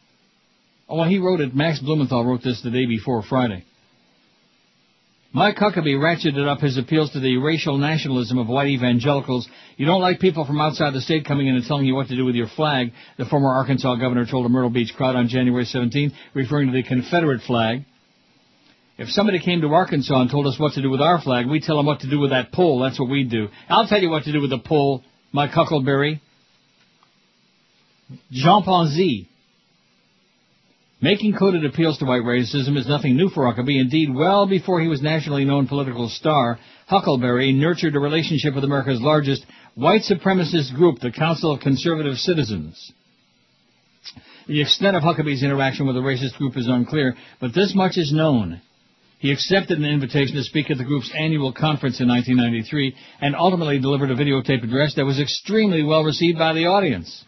Oh, well, he wrote it. Max Blumenthal wrote this the day before Friday. Mike Huckabee ratcheted up his appeals to the racial nationalism of white evangelicals. You don't like people from outside the state coming in and telling you what to do with your flag, the former Arkansas governor told a Myrtle Beach crowd on January 17th, referring to the Confederate flag. If somebody came to Arkansas and told us what to do with our flag, we'd tell them what to do with that pole. That's what we'd do. I'll tell you what to do with the pole, Mike Huckleberry. Jean Ponzi. Making coded appeals to white racism is nothing new for Huckabee. Indeed, well before he was nationally known political star, Huckleberry nurtured a relationship with America's largest white supremacist group, the Council of Conservative Citizens. The extent of Huckabee's interaction with the racist group is unclear, but this much is known. He accepted an invitation to speak at the group's annual conference in 1993 and ultimately delivered a videotape address that was extremely well received by the audience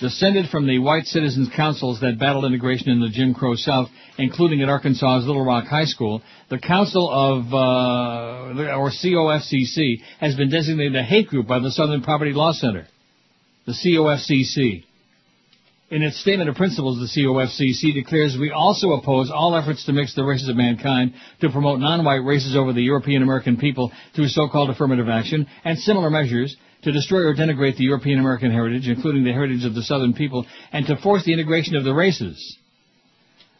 descended from the white citizens councils that battled integration in the Jim Crow South, including at Arkansas's Little Rock High School, the Council of, uh, or COFCC, has been designated a hate group by the Southern Poverty Law Center. The COFCC. In its statement of principles, the COFCC declares we also oppose all efforts to mix the races of mankind, to promote non-white races over the European American people through so-called affirmative action, and similar measures, to destroy or denigrate the European American heritage, including the heritage of the Southern people, and to force the integration of the races.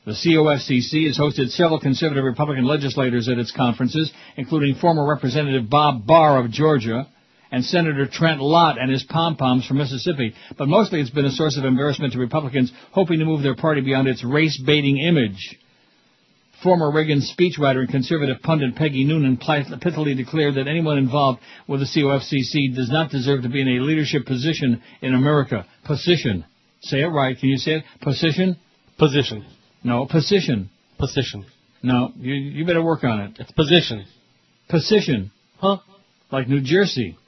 The COFCC has hosted several conservative Republican legislators at its conferences, including former Representative Bob Barr of Georgia and Senator Trent Lott and his pom-poms from Mississippi. But mostly it's been a source of embarrassment to Republicans hoping to move their party beyond its race-baiting image. Former Reagan speechwriter and conservative pundit Peggy Noonan pithily declared that anyone involved with the COFCC does not deserve to be in a leadership position in America. Position. Say it right. Can you say it? Position? Position. No, position. Position. No, you, you better work on it. It's position. Position. Huh? Like New Jersey.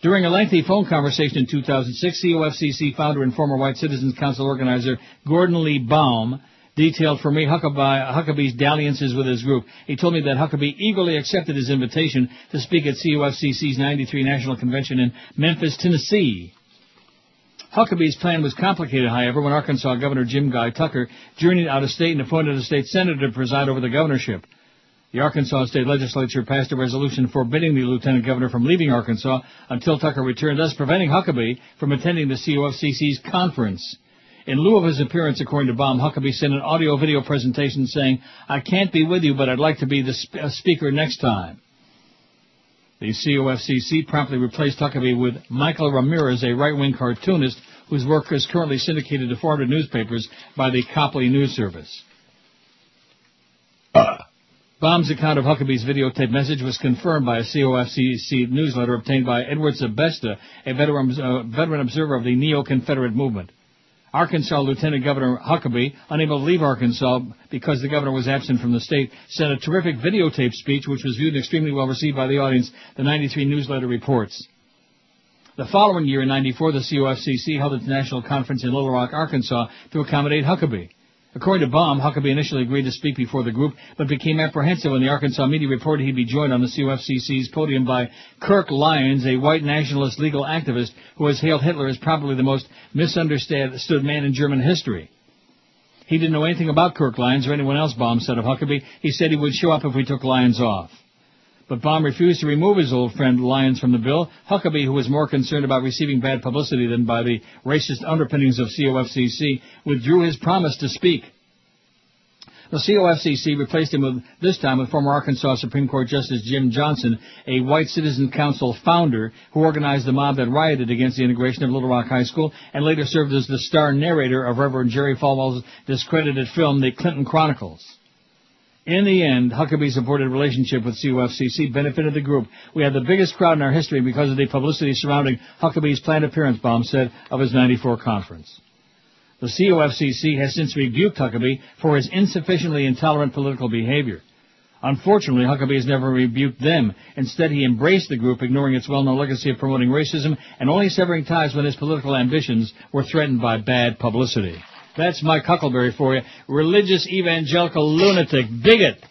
During a lengthy phone conversation in 2006, COFCC founder and former White Citizens Council organizer Gordon Lee Baum detailed for me Huckabee, Huckabee's dalliances with his group. He told me that Huckabee eagerly accepted his invitation to speak at COFCC's 93 National Convention in Memphis, Tennessee. Huckabee's plan was complicated, however, when Arkansas Governor Jim Guy Tucker journeyed out of state and appointed a state senator to preside over the governorship. The Arkansas State Legislature passed a resolution forbidding the lieutenant governor from leaving Arkansas until Tucker returned, thus preventing Huckabee from attending the COFCC's conference. In lieu of his appearance, according to Baum, Huckabee sent an audio-video presentation saying, I can't be with you, but I'd like to be the sp- speaker next time. The COFCC promptly replaced Huckabee with Michael Ramirez, a right-wing cartoonist whose work is currently syndicated to 400 newspapers by the Copley News Service. Baum's account of Huckabee's videotape message was confirmed by a COFCC newsletter obtained by Edward Sebesta, a veteran, uh, veteran observer of the Neo-Confederate movement. Arkansas Lieutenant Governor Huckabee, unable to leave Arkansas because the governor was absent from the state, sent a terrific videotape speech which was viewed and extremely well received by the audience, the 93 newsletter reports. The following year, in 94, the COFCC held its national conference in Little Rock, Arkansas to accommodate Huckabee. According to Baum, Huckabee initially agreed to speak before the group, but became apprehensive when the Arkansas media reported he'd be joined on the COFCC's podium by Kirk Lyons, a white nationalist legal activist who has hailed Hitler as probably the most misunderstood man in German history. He didn't know anything about Kirk Lyons or anyone else, Baum said of Huckabee. He said he would show up if we took Lyons off. But Baum refused to remove his old friend Lyons from the bill. Huckabee, who was more concerned about receiving bad publicity than by the racist underpinnings of COFCC, withdrew his promise to speak. The COFCC replaced him with, this time with former Arkansas Supreme Court Justice Jim Johnson, a white Citizen Council founder who organized the mob that rioted against the integration of Little Rock High School and later served as the star narrator of Reverend Jerry Falwell's discredited film, The Clinton Chronicles. In the end, Huckabee's supported relationship with COFCC benefited the group. We had the biggest crowd in our history because of the publicity surrounding Huckabee's planned appearance, Baum said, of his 94 conference. The COFCC has since rebuked Huckabee for his insufficiently intolerant political behavior. Unfortunately, Huckabee has never rebuked them. Instead, he embraced the group, ignoring its well-known legacy of promoting racism and only severing ties when his political ambitions were threatened by bad publicity. That's Mike Huckleberry for you. Religious evangelical lunatic. Bigot.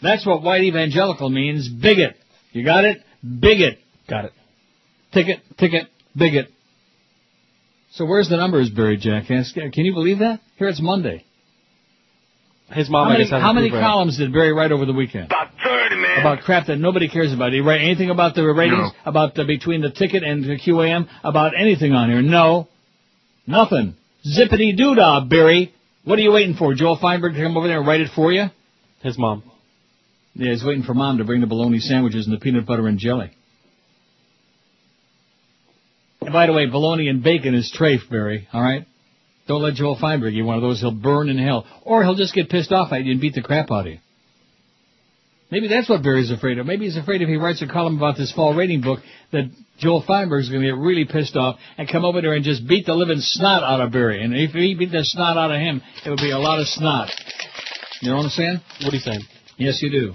That's what white evangelical means. Bigot. You got it? Bigot. Got it. Ticket, ticket, bigot. So where's the numbers buried, jackass? Can you believe that? Here it's Monday. His mom, how many, how many columns did Barry write over the weekend? About 30, man. About crap that nobody cares about. Did he write anything about the ratings? About the, between the ticket and the QAM? About anything on here? No. Nothing. Zippity doodah, Barry. What are you waiting for? Joel Feinberg to come over there and write it for you? His mom. Yeah, he's waiting for mom to bring the bologna sandwiches and the peanut butter and jelly. And by the way, bologna and bacon is trafe, Barry, alright? Don't let Joel Feinberg get one of those. He'll burn in hell. Or he'll just get pissed off at you and beat the crap out of you. Maybe that's what Barry's afraid of. Maybe he's afraid if he writes a column about this fall rating book that Joel Feinberg's going to get really pissed off and come over there and just beat the living snot out of Barry. And if he beat the snot out of him, it would be a lot of snot. You know what I'm saying? What are you saying? Yes, you do.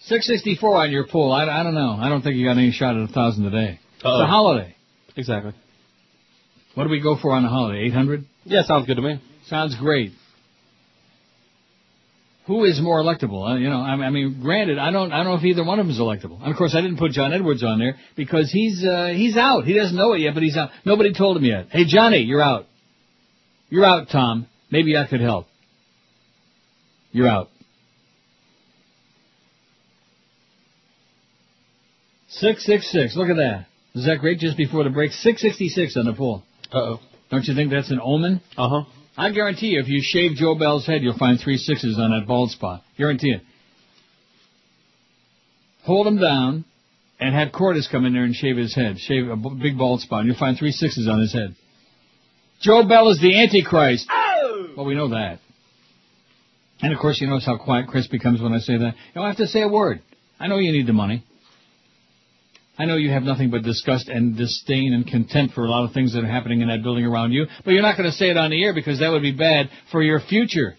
664 on your pool. I, I don't know. I don't think you got any shot at a thousand today. It's Uh-oh. a holiday. Exactly. What do we go for on a holiday? 800? Yeah, sounds good to me. Sounds great. Who is more electable? Uh, you know, I, I mean, granted, I don't, I don't know if either one of them is electable. And of course, I didn't put John Edwards on there because he's, uh, he's out. He doesn't know it yet, but he's out. Nobody told him yet. Hey, Johnny, you're out. You're out, Tom. Maybe I could help. You're out. Six six six. Look at that. Is that great? Just before the break, six sixty six on the poll. Uh oh. Don't you think that's an omen? Uh huh. I guarantee you, if you shave Joe Bell's head, you'll find three sixes on that bald spot. Guarantee it. Hold him down, and have Cordis come in there and shave his head. Shave a big bald spot, and you'll find three sixes on his head. Joe Bell is the Antichrist. Oh! Well, we know that. And of course, you notice how quiet Chris becomes when I say that. You don't have to say a word. I know you need the money. I know you have nothing but disgust and disdain and contempt for a lot of things that are happening in that building around you, but you're not going to say it on the air because that would be bad for your future,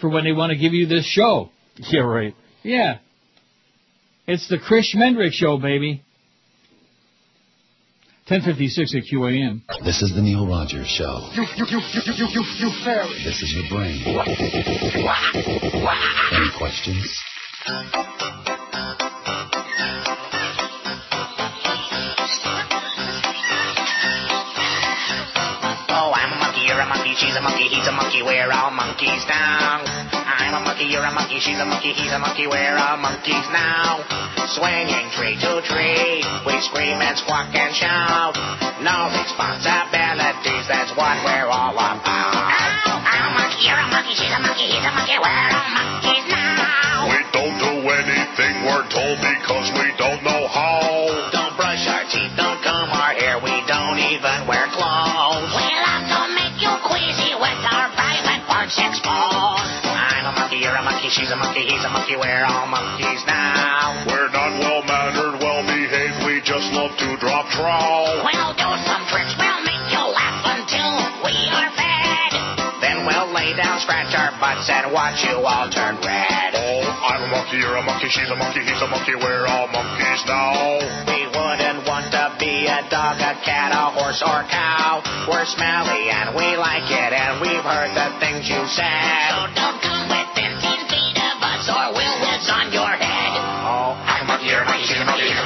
for when they want to give you this show. Yeah, right. Yeah. It's the Chris Mendrick show, baby. 1056 at QAM. This is the Neil Rogers Show. You, you, you, you, you, you, you fairy. This is your brain. Any questions? Monkey, you're a monkey, she's a monkey, he's a monkey, we're all monkeys now. I'm a monkey, you're a monkey, she's a monkey, he's a monkey, we're all monkeys now. Swinging tree to tree, we scream and squawk and shout. No responsibilities, that's what we're all about. I'm a monkey, you're a monkey, she's a monkey, he's a monkey, we're all monkeys now. We don't do anything we're told because we don't she's a monkey, he's a monkey, we're all monkeys now. We're not well mannered, well behaved, we just love to drop trowel. We'll do some tricks, we'll make you laugh until we are fed. Then we'll lay down, scratch our butts, and watch you all turn red. Oh, I'm a monkey, you're a monkey, she's a monkey, he's a monkey, we're all monkeys now. We wouldn't want to be a dog, a cat, a horse, or cow. We're smelly and we like it, and we've heard the things you said. So don't come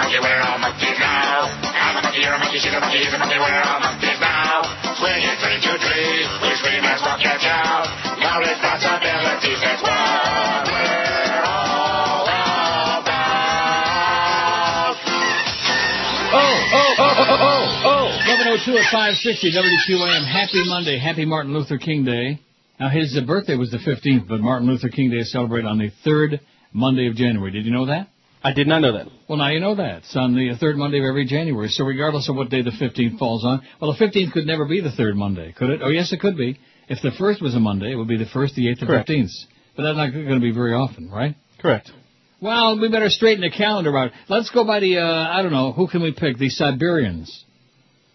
monkey, we're all monkeys now. I'm a monkey, you're a monkey, she's a monkey, he's a monkey, we're all monkeys now. Tree to tree, we scream as well catch out. Now responsibilities, that's what we're all about. Oh, oh, oh, oh, oh, oh. 1102 at 560 WQAM. Happy Monday. Happy Martin Luther King Day. Now, his birthday was the 15th, but Martin Luther King Day is celebrated on the third Monday of January. Did you know that? I did not know that. Well, now you know that. It's on the third Monday of every January. So regardless of what day the 15th falls on, well, the 15th could never be the third Monday, could it? Oh, yes, it could be. If the first was a Monday, it would be the first, the 8th, the Correct. 15th. But that's not going to be very often, right? Correct. Well, we better straighten the calendar out. Let's go by the, uh, I don't know, who can we pick? The Siberians.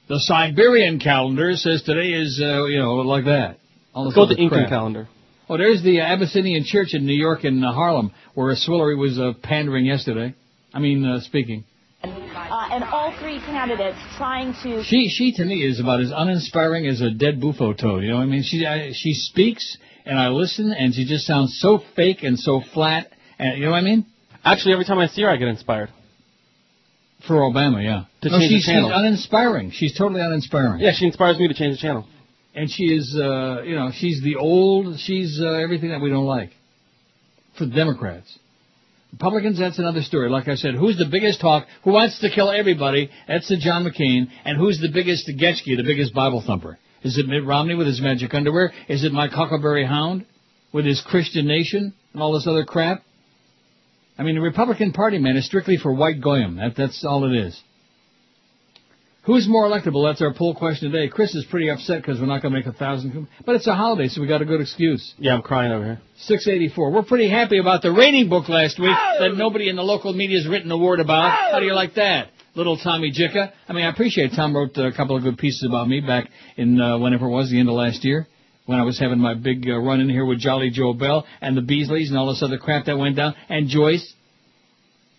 The Siberian calendar says today is, uh, you know, like that. Let's go with the Incan calendar. Oh, there's the Abyssinian Church in New York and uh, Harlem, where Swillery was uh, pandering yesterday. I mean, uh, speaking. Uh, and all three candidates trying to She, she to me is about as uninspiring as a dead bufo toad. You know what I mean? She, I, she speaks, and I listen, and she just sounds so fake and so flat. And you know what I mean? Actually, every time I see her, I get inspired. For Obama, yeah. To no, change the she's, she's uninspiring. She's totally uninspiring. Yeah, she inspires me to change the channel. And she is, uh, you know, she's the old, she's uh, everything that we don't like. For the Democrats. Republicans, that's another story. Like I said, who's the biggest hawk? Who wants to kill everybody? That's the John McCain. And who's the biggest Getchke, the biggest Bible thumper? Is it Mitt Romney with his magic underwear? Is it Mike Huckleberry Hound with his Christian Nation and all this other crap? I mean, the Republican Party, man, is strictly for white goyim. That, that's all it is. Who's more electable? That's our poll question today. Chris is pretty upset because we're not going to make a thousand, but it's a holiday, so we got a good excuse. Yeah, I'm crying over here. 684. We're pretty happy about the rating book last week that nobody in the local media has written a word about. How do you like that? Little Tommy Jicha. I mean, I appreciate Tom wrote a couple of good pieces about me back in uh, whenever it was, the end of last year, when I was having my big uh, run in here with Jolly Joe Bell and the Beasleys and all this other crap that went down, and Joyce.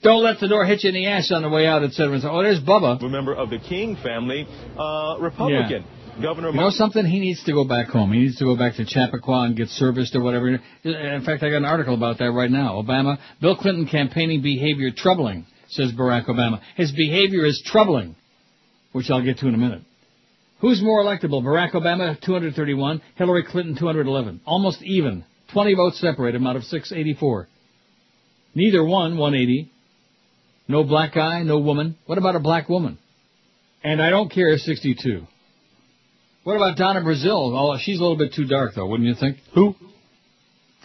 Don't let the door hit you in the ass on the way out, etc. Oh, there's Bubba. A member of the King family, uh, Republican. Governor You know something? He needs to go back home. He needs to go back to Chappaqua and get serviced or whatever. In fact, I got an article about that right now. Obama, Bill Clinton campaigning behavior troubling, says Barack Obama. His behavior is troubling, which I'll get to in a minute. Who's more electable? Barack Obama, 231. Hillary Clinton, 211. Almost even. 20 votes separate him out of 684. Neither one, 180. No black guy, no woman. What about a black woman? And I don't care, if 62. What about Donna Brazile? Oh, she's a little bit too dark, though, wouldn't you think? Who?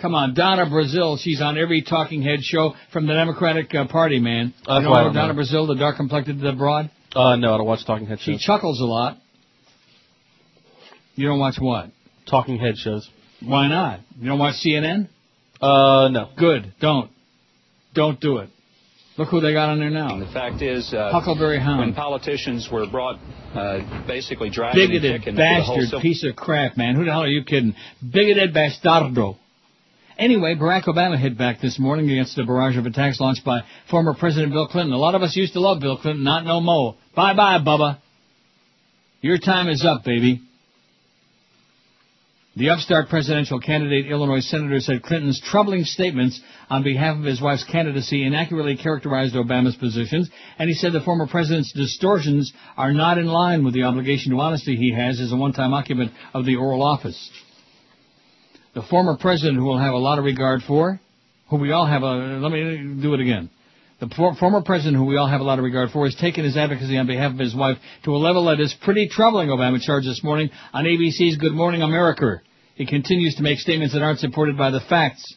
Come on, Donna Brazile. She's on every talking head show from the Democratic uh, Party, man. Uh, you know Donna know. Brazile, the dark-complected uh, broad? Uh, no, I don't watch Talking Head shows. She chuckles a lot. You don't watch what? Talking Head shows. Why not? You don't watch CNN? Uh, no. Good. Don't. Don't do it. Look who they got on there now. The fact is, uh, Huckleberry Hound. when politicians were brought, uh, basically dragging Bigoted the whole bastard civil piece of crap, man. Who the hell are you kidding? Bigoted bastardo. Anyway, Barack Obama hit back this morning against a barrage of attacks launched by former President Bill Clinton. A lot of us used to love Bill Clinton, not no mo. Bye bye, Bubba. Your time is up, baby. The upstart presidential candidate, Illinois Senator, said Clinton's troubling statements on behalf of his wife's candidacy inaccurately characterized Obama's positions, and he said the former president's distortions are not in line with the obligation to honesty he has as a one-time occupant of the oral office. The former president, who will have a lot of regard for, who we all have a, let me do it again. The for, former president, who we all have a lot of regard for, has taken his advocacy on behalf of his wife to a level that is pretty troubling, Obama charged this morning on ABC's Good Morning America. He continues to make statements that aren't supported by the facts.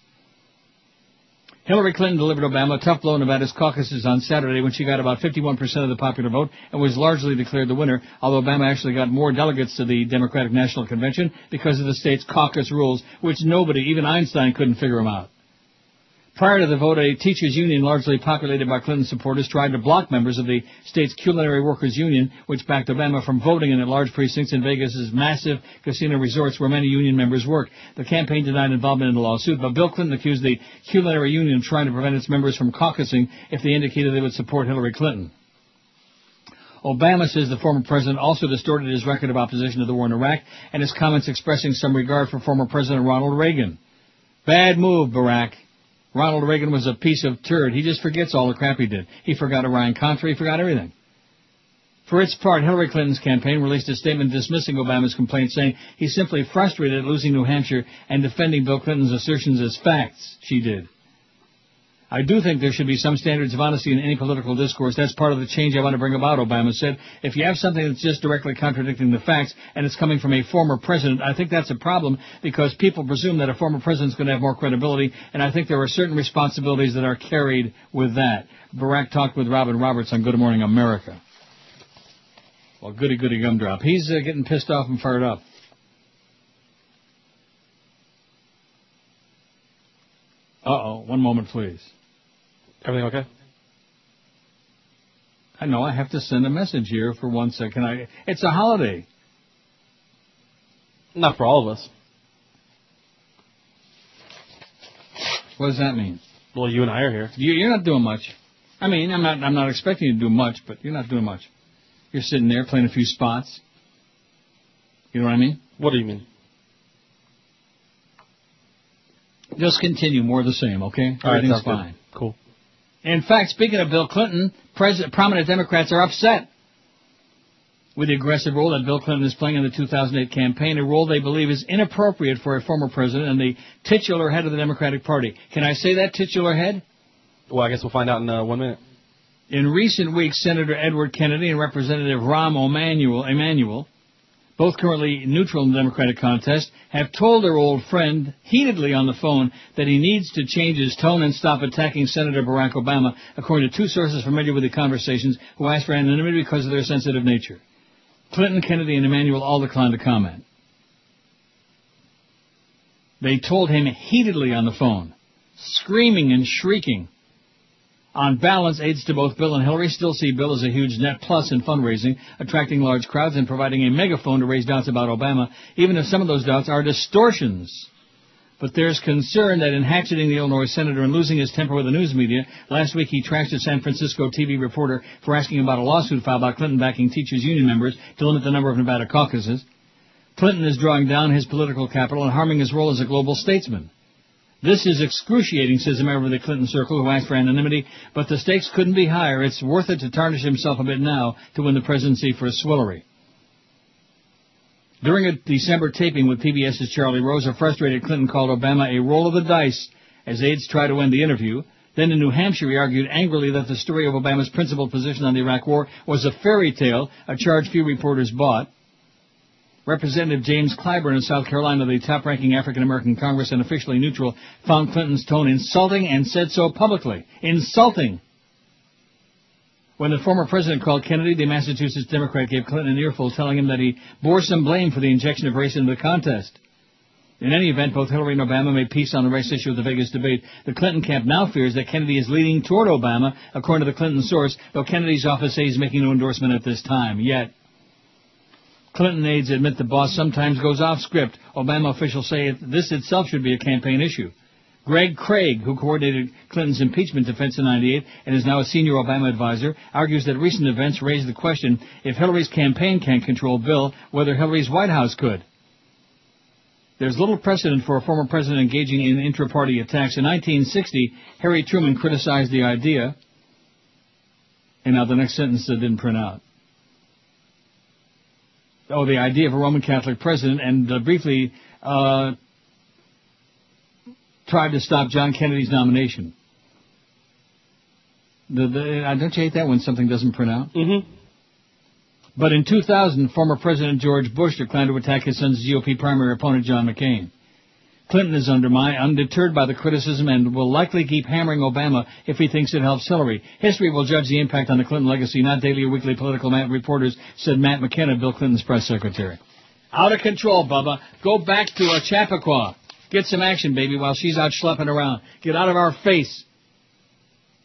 Hillary Clinton delivered Obama a tough blow in Nevada's caucuses on Saturday when she got about 51% of the popular vote and was largely declared the winner, although Obama actually got more delegates to the Democratic National Convention because of the state's caucus rules, which nobody, even Einstein, couldn't figure them out. Prior to the vote, a teachers' union largely populated by Clinton supporters tried to block members of the state's culinary workers union, which backed Obama from voting in the large precincts in Vegas' massive casino resorts where many union members work. The campaign denied involvement in the lawsuit, but Bill Clinton accused the culinary union of trying to prevent its members from caucusing if they indicated they would support Hillary Clinton. Obama says the former president also distorted his record of opposition to the war in Iraq and his comments expressing some regard for former President Ronald Reagan. Bad move, Barack. Ronald Reagan was a piece of turd. He just forgets all the crap he did. He forgot Iran-Contra. He forgot everything. For its part, Hillary Clinton's campaign released a statement dismissing Obama's complaint, saying he's simply frustrated at losing New Hampshire and defending Bill Clinton's assertions as facts. She did. I do think there should be some standards of honesty in any political discourse. That's part of the change I want to bring about, Obama said. If you have something that's just directly contradicting the facts and it's coming from a former president, I think that's a problem because people presume that a former president's going to have more credibility, and I think there are certain responsibilities that are carried with that. Barack talked with Robin Roberts on Good Morning America. Well, goody goody gumdrop. He's uh, getting pissed off and fired up. Uh-oh. One moment, please. Everything okay? I know I have to send a message here for one second. I it's a holiday. Not for all of us. What does that mean? Well, you and I are here. You, you're not doing much. I mean, I'm not. I'm not expecting you to do much, but you're not doing much. You're sitting there playing a few spots. You know what I mean? What do you mean? Just continue more of the same, okay? All right, Everything's good. fine. Cool. In fact, speaking of Bill Clinton, prominent Democrats are upset with the aggressive role that Bill Clinton is playing in the 2008 campaign, a role they believe is inappropriate for a former president and the titular head of the Democratic Party. Can I say that titular head? Well, I guess we'll find out in uh, one minute. In recent weeks, Senator Edward Kennedy and Representative Rahm Emanuel, Emanuel both currently neutral in the Democratic contest, have told their old friend heatedly on the phone that he needs to change his tone and stop attacking Senator Barack Obama, according to two sources familiar with the conversations who asked for anonymity because of their sensitive nature. Clinton, Kennedy, and Emanuel all declined to comment. They told him heatedly on the phone, screaming and shrieking. On balance, aides to both Bill and Hillary still see Bill as a huge net plus in fundraising, attracting large crowds and providing a megaphone to raise doubts about Obama, even if some of those doubts are distortions. But there's concern that in hatcheting the Illinois senator and losing his temper with the news media, last week he trashed a San Francisco TV reporter for asking about a lawsuit filed by Clinton backing teachers union members to limit the number of Nevada caucuses. Clinton is drawing down his political capital and harming his role as a global statesman. This is excruciating, says a member of the Clinton circle who asked for anonymity, but the stakes couldn't be higher. It's worth it to tarnish himself a bit now to win the presidency for a swillery. During a December taping with PBS's Charlie Rose, a frustrated Clinton called Obama a roll of the dice as aides tried to end the interview. Then in New Hampshire, he argued angrily that the story of Obama's principled position on the Iraq War was a fairy tale, a charge few reporters bought. Representative James Clyburn of South Carolina, the top-ranking African-American Congress and officially neutral, found Clinton's tone insulting and said so publicly. Insulting! When the former president called Kennedy, the Massachusetts Democrat gave Clinton an earful telling him that he bore some blame for the injection of race into the contest. In any event, both Hillary and Obama made peace on the race issue of the Vegas debate. The Clinton camp now fears that Kennedy is leaning toward Obama, according to the Clinton source, though Kennedy's office says he's making no endorsement at this time yet. Clinton aides admit the boss sometimes goes off script. Obama officials say this itself should be a campaign issue. Greg Craig, who coordinated Clinton's impeachment defense in 98 and is now a senior Obama advisor, argues that recent events raise the question if Hillary's campaign can't control Bill, whether Hillary's White House could. There's little precedent for a former president engaging in intra-party attacks. In 1960, Harry Truman criticized the idea, and now the next sentence uh, didn't print out oh, the idea of a Roman Catholic president, and uh, briefly uh, tried to stop John Kennedy's nomination. The, the, uh, don't you hate that when something doesn't print out? Mm-hmm. But in 2000, former President George Bush declined to attack his son's GOP primary opponent, John McCain. Clinton is undermined, undeterred by the criticism and will likely keep hammering Obama if he thinks it helps Hillary. History will judge the impact on the Clinton legacy, not daily or weekly political reporters, said Matt McKenna, Bill Clinton's press secretary. Out of control, Bubba. Go back to a Chappaqua. Get some action, baby, while she's out schlepping around. Get out of our face.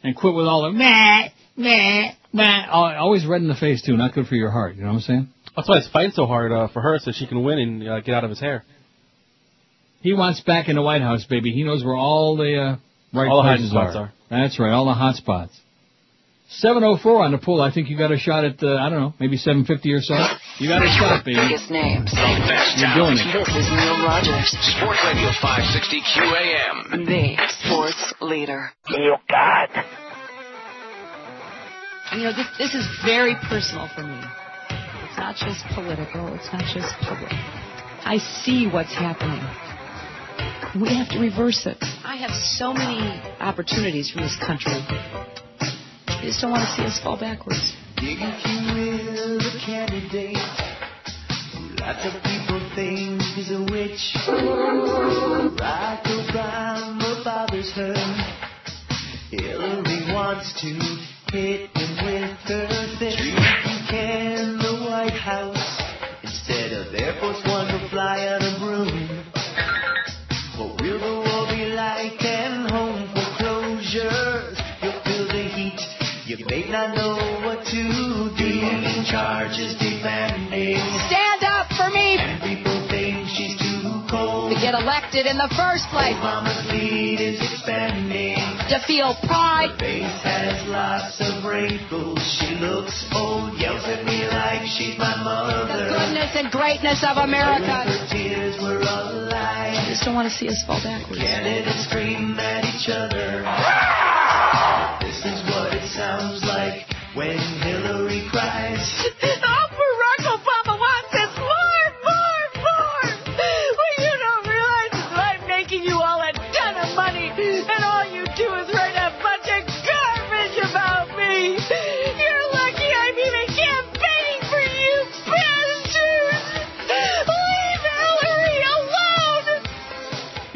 And quit with all the meh, meh, meh. Always red in the face, too. Not good for your heart. You know what I'm saying? That's why he's fighting so hard uh, for her, so she can win and uh, get out of his hair. He wants back in the White House, baby. He knows where all the uh, right All the hot places spots are. are. That's right, all the hot spots. 704 on the pool. I think you got a shot at, uh, I don't know, maybe 750 or so. You got a shot, baby. Biggest names. Best You're doing it. This is Neil Rogers, Sports Radio 560 QAM. the sports leader. Neil God. You know, this this is very personal for me. It's not just political. It's not just public. I see what's happening. We have to reverse it. I have so many opportunities from this country. I just don't want to see us fall backwards. Dig if you will, the candidate. who Lots of people think is a witch. Barack Obama bothers her. Hillary wants to hit him with her fist. If you can, the White House. Instead of Air Force One, You may not know what to do. Being in charge is demanding. Stand up for me And people think she's too cold. to get elected in the first place. Obama's lead is expanding. To feel pride. Face has lots of wrinkles. She looks old. Yells at me like she's my mother. The goodness and greatness of America. Her tears were a lie. I just don't want to see us fall backwards. Candidates scream at each other. Sounds like when Hillary cries.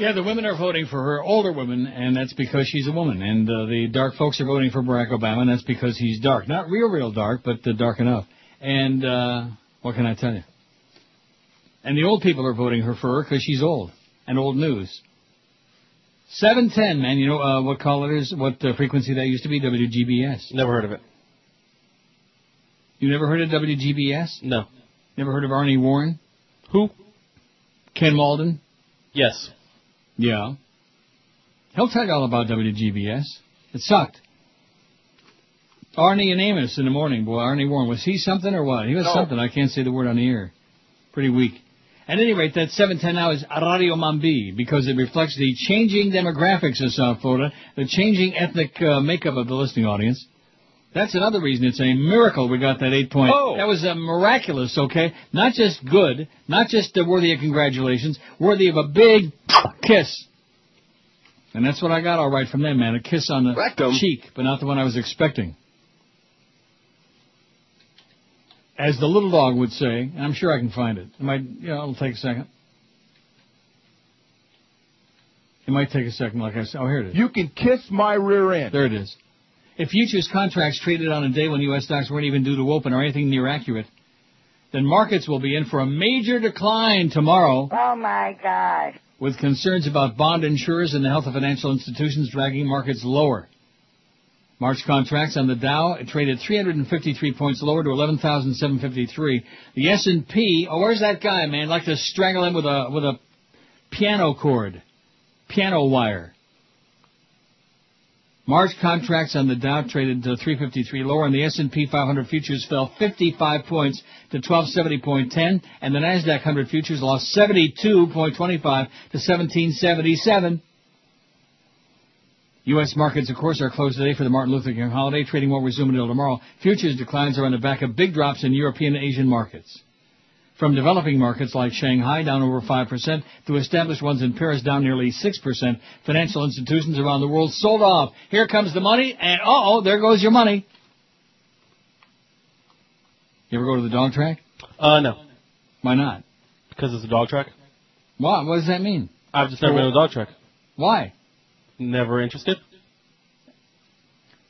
Yeah, the women are voting for her, older women, and that's because she's a woman. And uh, the dark folks are voting for Barack Obama, and that's because he's dark. Not real, real dark, but uh, dark enough. And uh, what can I tell you? And the old people are voting her for her because she's old and old news. 710, man. You know uh, what call it is? What uh, frequency that used to be? WGBS. Never heard of it. You never heard of WGBS? No. Never heard of Arnie Warren? Who? Ken Malden? Yes. Yeah. He'll tell you all about WGBS. It sucked. Arnie and Amos in the morning. Boy, Arnie Warren. Was he something or what? He was No. something. I can't say the word on the air. Pretty weak. At any rate, that 710 now is Radio Mambi because it reflects the changing demographics of South Florida, the changing ethnic uh, makeup of the listening audience. That's another reason it's a miracle we got that eight point. Oh. That was uh, miraculous, okay? Not just good, not just uh, worthy of congratulations, worthy of a big kiss. And that's what I got all right from them, man. A kiss on the Rectum. cheek, but not the one I was expecting. As the little dog would say, and I'm sure I can find it. It might, you know, it'll take a second. It might take a second, like I said. Oh, here it is. You can kiss my rear end. There it is. If futures contracts traded on a day when U.S. stocks weren't even due to open or anything near accurate, then markets will be in for a major decline tomorrow Oh my God. with concerns about bond insurers and the health of financial institutions dragging markets lower. March contracts on the Dow traded 353 points lower to 11,753. The S&P, oh, where's that guy, man? Like to strangle him with a with a piano cord, piano wire. March contracts on the Dow traded to 353 lower, and the S&P 500 futures fell 55 points to 1270.10, and the Nasdaq 100 futures lost 72.25 to 1777. U.S. markets, of course, are closed today for the Martin Luther King holiday. Trading won't resume until tomorrow. Futures declines are on the back of big drops in European and Asian markets. From developing markets like Shanghai down over 5% to established ones in Paris down nearly 6%, financial institutions around the world sold off. Here comes the money, and uh-oh, there goes your money. You ever go to the dog track? Uh, no. Why not? Because it's a dog track. Why? What does that mean? I've just never been to a dog track. Why? Never interested.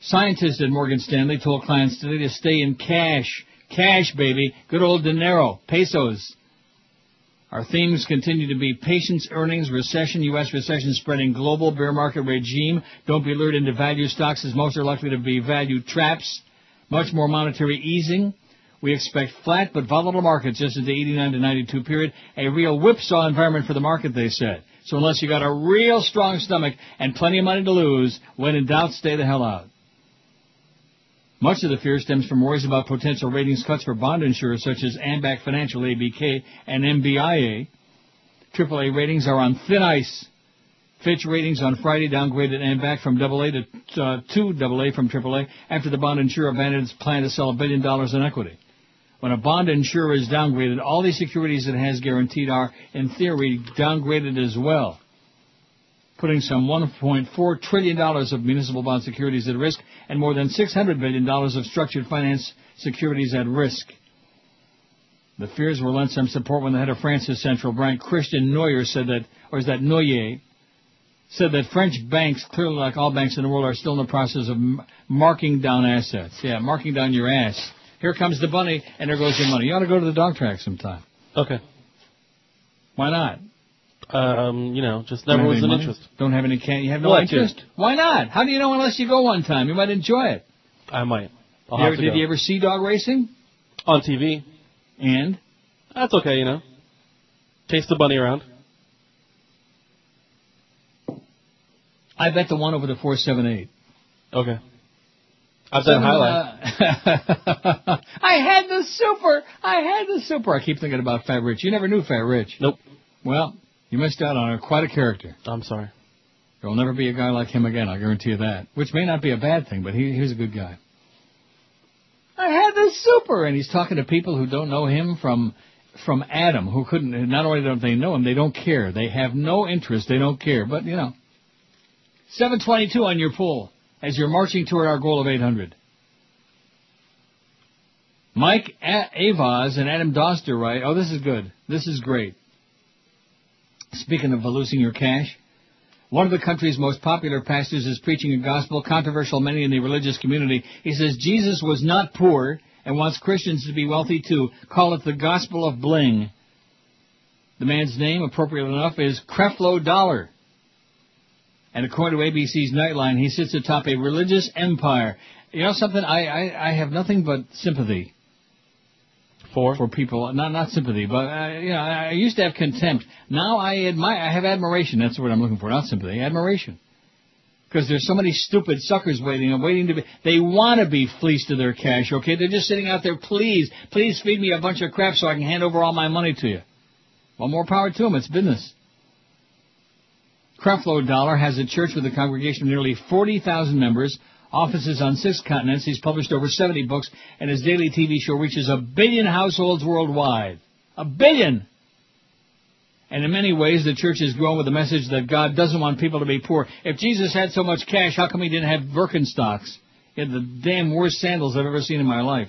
Scientists at Morgan Stanley told clients today to stay in cash. Cash, baby. Good old dinero. Pesos. Our themes continue to be patience, earnings, recession, U.S. recession spreading, global bear market regime. Don't be lured into value stocks as most are likely to be value traps. Much more monetary easing. We expect flat but volatile markets just the 89 to 92 period. A real whipsaw environment for the market, they said. So unless you got a real strong stomach and plenty of money to lose, when in doubt, stay the hell out. Much of the fear stems from worries about potential ratings cuts for bond insurers such as Ambac Financial, ABK, and MBIA. AAA ratings are on thin ice. Fitch ratings on Friday downgraded Ambac from AA to uh, to AA from AAA after the bond insurer abandoned its plan to sell a billion dollars in equity. When a bond insurer is downgraded, all the securities it has guaranteed are, in theory, downgraded as well putting some $1.4 trillion of municipal bond securities at risk and more than $600 billion of structured finance securities at risk. The fears were lent some support when the head of France's central bank, Christian Noyer, said that, or is that Noyer, said that French banks, clearly like all banks in the world, are still in the process of m- marking down assets. Yeah, marking down your ass. Here comes the bunny, and there goes your money. You ought to go to the dog track sometime. Okay. Why not? Um, you know, just never was an money? interest. Don't have any can. You have no What, interest. Why not? How do you know unless you go one time? You might enjoy it. I might. You ever- did go. you ever see dog racing? On TV. And? That's okay, you know. Chase the bunny around. I bet the one over the four seven eight. Okay. I've done highlight. uh, I had the super. I had the super. I keep thinking about Fat Rich. You never knew Fat Rich. Nope. Well, you missed out on a, quite a character. I'm sorry. There'll never be a guy like him again. I guarantee you that. Which may not be a bad thing, but he, he's a good guy. I had the super, and he's talking to people who don't know him from from Adam, who couldn't. Not only don't they know him, they don't care. They have no interest. They don't care. But you know, 722 on your poll as you're marching toward our goal of 800. Mike A- Avaz and Adam Doster write, oh, this is good. This is great. Speaking of losing your cash, one of the country's most popular pastors is preaching a gospel controversial many in the religious community. He says Jesus was not poor and wants Christians to be wealthy too. Call it the gospel of bling. The man's name, appropriate enough, is Creflo Dollar. And according to ABC's Nightline, he sits atop a religious empire. You know something? I, I, I have nothing but sympathy for for people. Not not sympathy, but uh, you know, I used to have contempt. Now I admire. I have admiration. That's word I'm looking for. Not sympathy. Admiration. Because there's so many stupid suckers waiting and waiting to be. They want to be fleeced of their cash. Okay, they're just sitting out there. Please, please feed me a bunch of crap so I can hand over all my money to you. Well, more power to them. It's business. Creflo Dollar has a church with a congregation of nearly 40,000 members, offices on six continents. He's published over 70 books, and his daily TV show reaches a billion households worldwide. A billion! And in many ways, the church has grown with the message that God doesn't want people to be poor. If Jesus had so much cash, how come he didn't have Birkenstocks? He had the damn worst sandals I've ever seen in my life.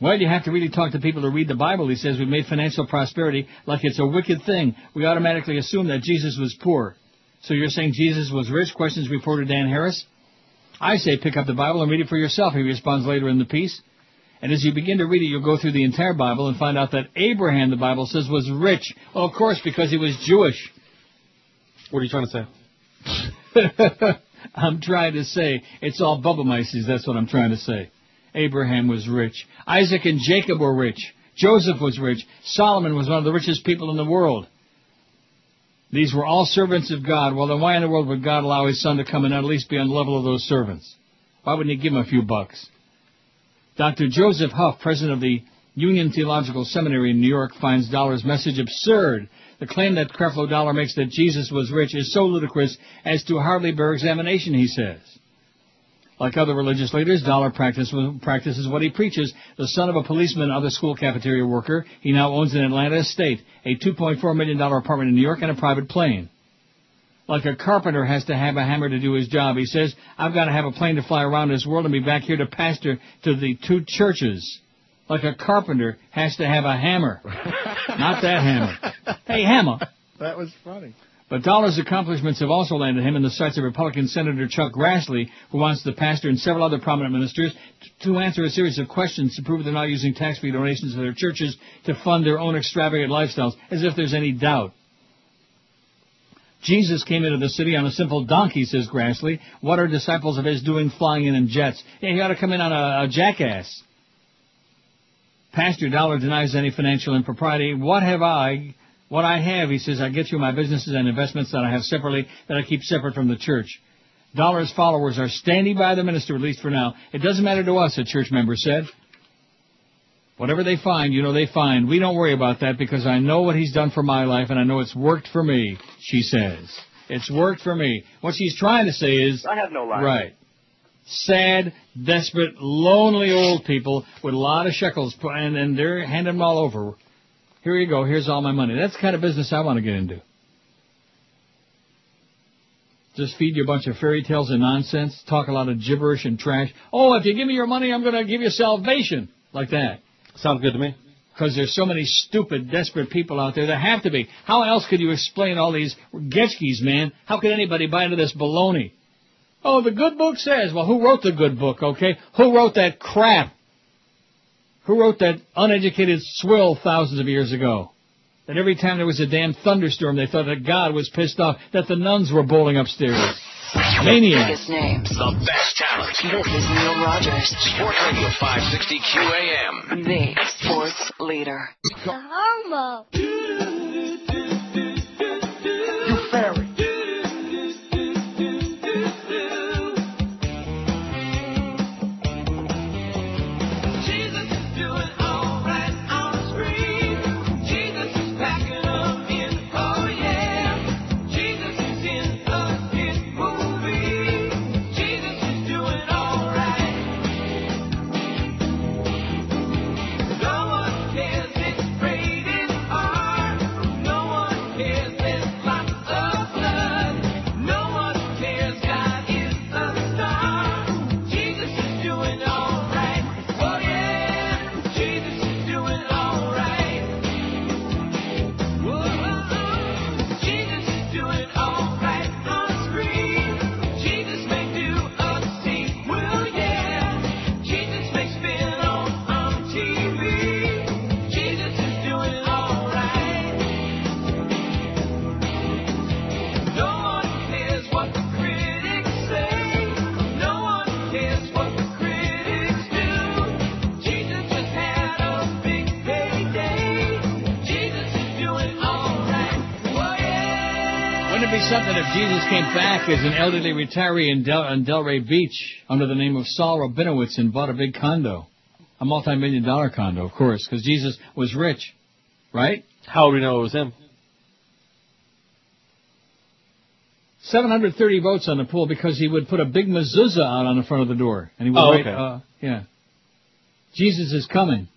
Well, you have to really talk to people to read the Bible. He says we've made financial prosperity like it's a wicked thing. We automatically assume that Jesus was poor. So you're saying Jesus was rich? Questions reporter Dan Harris. I say pick up the Bible and read it for yourself. He responds later in the piece. And as you begin to read it, you'll go through the entire Bible and find out that Abraham, the Bible says, was rich. Well, of course, because he was Jewish. What are you trying to say? I'm trying to say it's all bubble mices. That's what I'm trying to say. Abraham was rich. Isaac and Jacob were rich. Joseph was rich. Solomon was one of the richest people in the world. These were all servants of God. Well, then why in the world would God allow his son to come and at least be on the level of those servants? Why wouldn't he give him a few bucks? Dr. Joseph Hough, president of the Union Theological Seminary in New York, finds Dollar's message absurd. The claim that Creflo Dollar makes that Jesus was rich is so ludicrous as to hardly bear examination, he says. Like other religious leaders, Dollar practice, practices what he preaches. The son of a policeman, other school cafeteria worker, he now owns an Atlanta estate, a $2.4 million apartment in New York, and a private plane. Like a carpenter has to have a hammer to do his job, he says, I've got to have a plane to fly around this world and be back here to pastor to the two churches. Like a carpenter has to have a hammer. Not that hammer. Hey, hammer. That was funny. But Dollar's accomplishments have also landed him in the sights of Republican Senator Chuck Grassley, who wants the pastor and several other prominent ministers to answer a series of questions to prove they're not using tax-free donations of their churches to fund their own extravagant lifestyles, as if there's any doubt. Jesus came into the city on a simple donkey, says Grassley. What are disciples of his doing flying in in jets? Yeah, he ought to come in on a, a jackass. Pastor Dollar denies any financial impropriety. What have I, what I have, he says, I get through my businesses and investments that I have separately, that I keep separate from the church. Dollar's followers are standing by the minister, at least for now. It doesn't matter to us, a church member said. Whatever they find, you know they find. We don't worry about that because I know what he's done for my life and I know it's worked for me, she says. It's worked for me. What she's trying to say is, I have no life. right, sad, desperate, lonely old people with a lot of shekels and, and they're handing them all over. Here you go, here's all my money. That's the kind of business I want to get into. Just feed you a bunch of fairy tales and nonsense, talk a lot of gibberish and trash. Oh, if you give me your money, I'm going to give you salvation. Like that. Sounds good to me. Because there's so many stupid, desperate people out there. There have to be. How else could you explain all these getchkis, man? How could anybody buy into this baloney? Oh, the good book says. Well, who wrote the good book, okay? Who wrote that crap? Who wrote that uneducated swill thousands of years ago? That every time there was a damn thunderstorm, they thought that God was pissed off, that the nuns were bowling upstairs. Maniacs. Biggest names. The best talent. This is Neil Rogers, Sports Radio 560 QAM. the sports leader. The Homo. As an elderly retiree in, Del- in Delray Beach under the name of Saul Rabinowitz and bought a big condo? A multi-million dollar condo, of course, because Jesus was rich. Right? How do we know it was him? 730 votes on the poll because he would put a big mezuzah out on the front of the door. And he would Oh, write, okay. uh, yeah. Jesus is coming.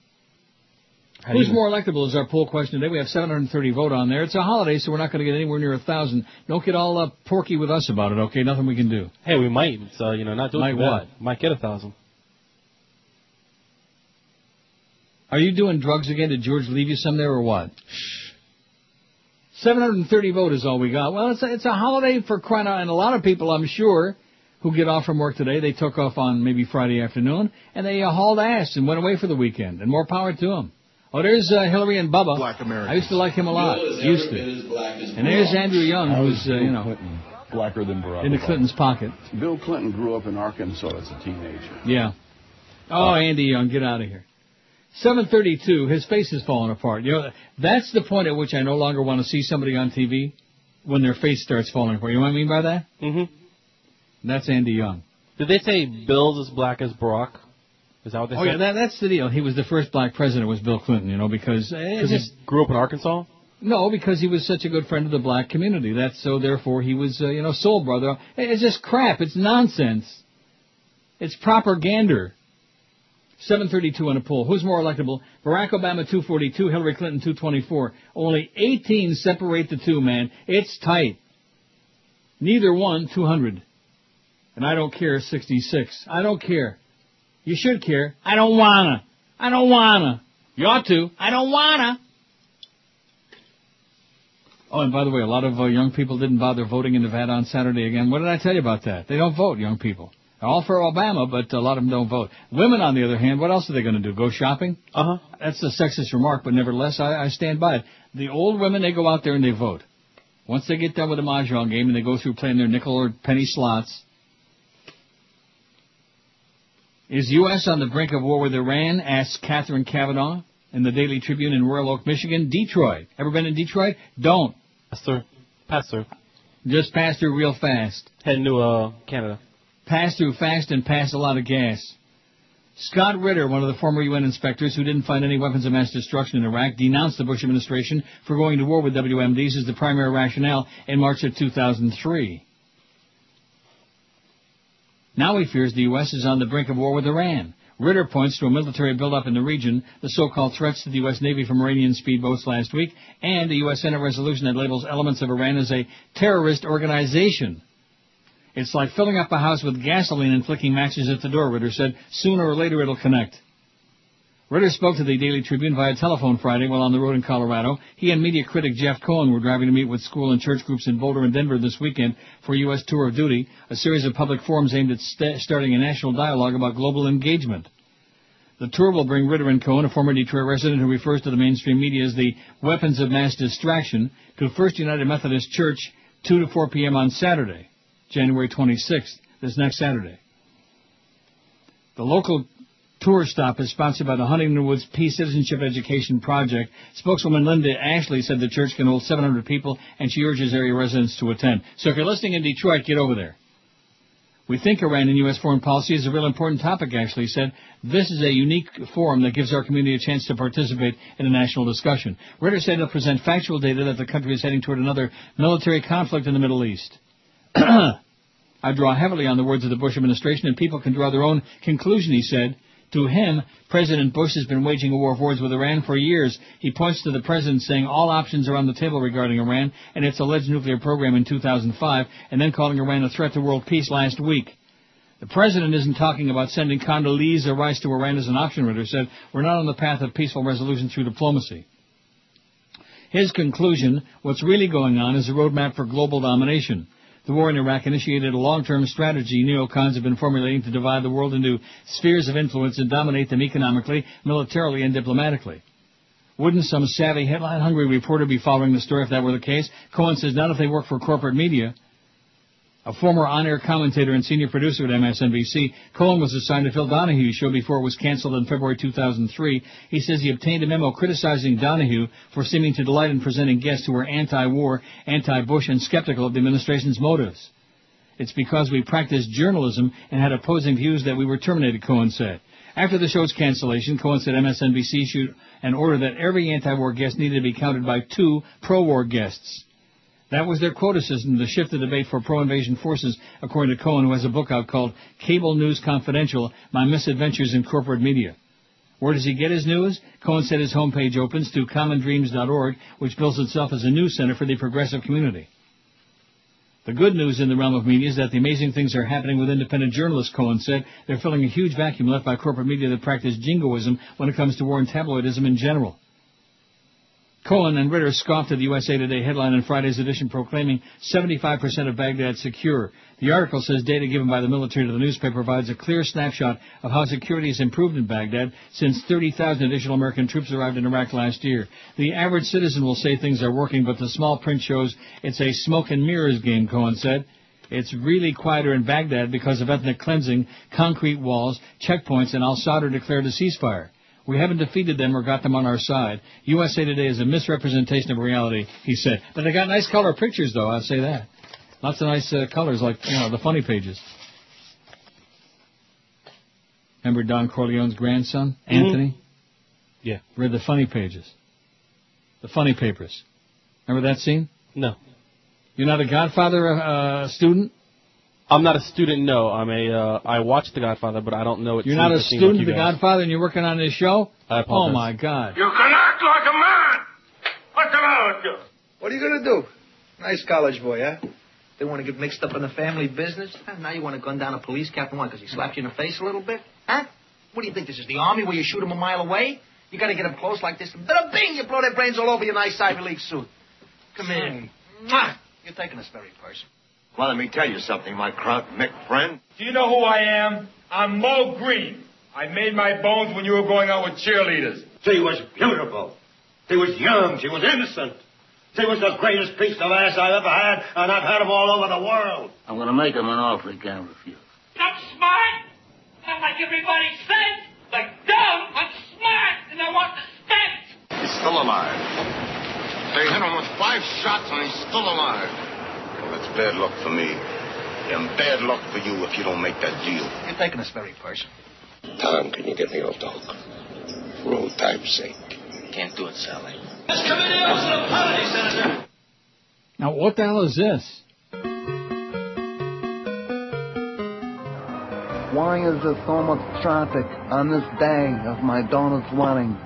Who's more electable is our poll question today. We have 730 vote on there. It's a holiday, so we're not going to get anywhere near a thousand. Don't get all uh, porky with us about it, okay? Nothing we can do. Hey, we might. So you know, not doing Might what? Might get a thousand. Are you doing drugs again? Did George leave you some there or what? Shh. 730 vote is all we got. Well, it's a, it's a holiday for crying out, and a lot of people, I'm sure, who get off from work today, they took off on maybe Friday afternoon, and they uh, hauled ass and went away for the weekend, and more power to them. Oh, there's uh, Hillary and Bubba. Black America. I used to like him a lot. Used to. And there's Andrew Young, who's, uh, you know, blacker than Barack in the Clinton's pocket. Bill Clinton grew up in Arkansas as a teenager. Yeah. Oh, Andy Young, get out of here. 732, his face is falling apart. You know, that's the point at which I no longer want to see somebody on TV when their face starts falling apart. You know what I mean by that? Mm-hmm. That's Andy Young. Did they say Bill's as black as Barack? Is that what they Oh said? yeah, that, that's the deal. He was the first black president was Bill Clinton, you know, because eh, Because just, he grew up in Arkansas. no, because he was such a good friend of the black community. That's so therefore he was, uh, you know, soul brother. Eh, It's just crap. It's nonsense. It's propaganda. 732 on a poll. Who's more electable? Barack Obama 242, Hillary Clinton 224. Only 18 separate the two, man. It's tight. Neither one 200. And I don't care 66. I don't care. You should care. I don't wanna. I don't wanna. You ought to. I don't wanna. Oh, and by the way, a lot of uh, young people didn't bother voting in Nevada on Saturday again. What did I tell you about that? They don't vote, young people. They're all for Obama, but a lot of them don't vote. Women, on the other hand, what else are they going to do? Go shopping? Uh huh. That's a sexist remark, but nevertheless, I, I stand by it. The old women, they go out there and they vote. Once they get done with the mahjong game and they go through playing their nickel or penny slots, is U.S. on the brink of war with Iran? Asks Catherine Kavanaugh in the Daily Tribune in Royal Oak, Michigan. Detroit. Ever been in Detroit? Don't. Pastor. Pastor. Just pass through real fast. Heading to uh, Canada. Pass through fast and pass a lot of gas. Scott Ritter, one of the former UN inspectors who didn't find any weapons of mass destruction in Iraq, denounced the Bush administration for going to war with WMDs as the primary rationale in March of 2003. Now he fears the U.S. is on the brink of war with Iran. Ritter points to a military buildup in the region, the so-called threats to the U.S. Navy from Iranian speedboats last week, and a U.S. Senate resolution that labels elements of Iran as a terrorist organization. It's like filling up a house with gasoline and flicking matches at the door, Ritter said. Sooner or later it'll connect. Ritter spoke to the Daily Tribune via telephone Friday while on the road in Colorado. He and media critic Jeff Cohen were driving to meet with school and church groups in Boulder and Denver this weekend for a U.S. tour of duty, a series of public forums aimed at st- starting a national dialogue about global engagement. The tour will bring Ritter and Cohen, a former Detroit resident who refers to the mainstream media as the weapons of mass distraction, to First United Methodist Church 2 to 4 p.m. on Saturday, January 26th, this next Saturday. The local tour stop is sponsored by the Huntington Woods Peace Citizenship Education Project. Spokeswoman Linda Ashley said the church can hold 700 people, and she urges area residents to attend. So if you're listening in Detroit, get over there. We think Iran and U.S. foreign policy is a real important topic, Ashley said. This is a unique forum that gives our community a chance to participate in a national discussion. Ritter said he'll present factual data that the country is heading toward another military conflict in the Middle East. I draw heavily on the words of the Bush administration, and people can draw their own conclusion, he said. To him, President Bush has been waging a war of words with Iran for years. He points to the president saying all options are on the table regarding Iran and its alleged nuclear program in 2005, and then calling Iran a threat to world peace last week. The president isn't talking about sending Condoleezza Rice to Iran as an option, Ritter said. We're not on the path of peaceful resolution through diplomacy. His conclusion, what's really going on is a roadmap for global domination. The war in Iraq initiated a long-term strategy neocons have been formulating to divide the world into spheres of influence and dominate them economically, militarily, and diplomatically. Wouldn't some savvy headline-hungry reporter be following the story if that were the case? Cohen says not if they work for corporate media. A former on-air commentator and senior producer at MSNBC, Cohen was assigned to Phil Donahue's show before it was canceled in February 2003. He says he obtained a memo criticizing Donahue for seeming to delight in presenting guests who were anti-war, anti-Bush, and skeptical of the administration's motives. It's because we practiced journalism and had opposing views that we were terminated, Cohen said. After the show's cancellation, Cohen said MSNBC issued an order that every anti-war guest needed to be counted by two pro-war guests. That was their quota system to shift the debate for pro-invasion forces, according to Cohen, who has a book out called Cable News Confidential, My Misadventures in Corporate Media. Where does he get his news? Cohen said his homepage opens to commondreams.org, which bills itself as a news center for the progressive community. The good news in the realm of media is that the amazing things are happening with independent journalists, Cohen said. They're filling a huge vacuum left by corporate media that practice jingoism when it comes to war and tabloidism in general. Cohen and Ritter scoffed at the USA Today headline in Friday's edition proclaiming 75% of Baghdad secure. The article says data given by the military to the newspaper provides a clear snapshot of how security has improved in Baghdad since 30,000 additional American troops arrived in Iraq last year. The average citizen will say things are working, but the small print shows it's a smoke and mirrors game, Cohen said. It's really quieter in Baghdad because of ethnic cleansing, concrete walls, checkpoints, and al-Sadr declared a ceasefire. We haven't defeated them or got them on our side. USA Today is a misrepresentation of reality, he said. But they got nice color pictures, though, I'll say that. Lots of nice uh, colors, like, you know, the funny pages. Remember Don Corleone's grandson, Mhm. Anthony? Yeah. Read the funny pages. The funny papers. Remember that scene? No. You're not a Godfather uh, student? I'm not a student. No, I'm a. Uh, I watched The Godfather, but I don't know it. You're not a seems student like of The guys. Godfather and you're working on this show? I apologize. Oh my God. You can act like a man! What's the matter with you? What are you going to do? Nice college boy, huh? They want to get mixed up in the family business? Huh? Now you want to gun down a police captain, why? Because he slapped you in the face a little bit? Huh? What do you think? This is the army where you shoot him a mile away? You got to get him close like this, and bada bing, you blow their brains all over your nice Ivy League suit. Come in. Mwah! You're taking this very personal. Well, let me tell you something, my Kraut Mick friend. Do you know who I am? I'm Moe Greene. I made my bones when you were going out with cheerleaders. She was beautiful. She was young. She was innocent. She was the greatest piece of ass I've ever had, and I've had 'em all over the world. I'm gonna make him an offer he can't refuse. Not smart. Not like everybody says. Like dumb. I'm smart, and I want respect. He's still alive. They hit him with five shots, and he's still alive. Well, that's bad luck for me. And bad luck for you if you don't make that deal. You're taking this very personal. Tom, can you get me off the hook? For old time's sake. Can't do it, Sally. This committee owes an apology, Senator. Now, what the hell is this? Why is there so much traffic on this day of my daughter's wedding?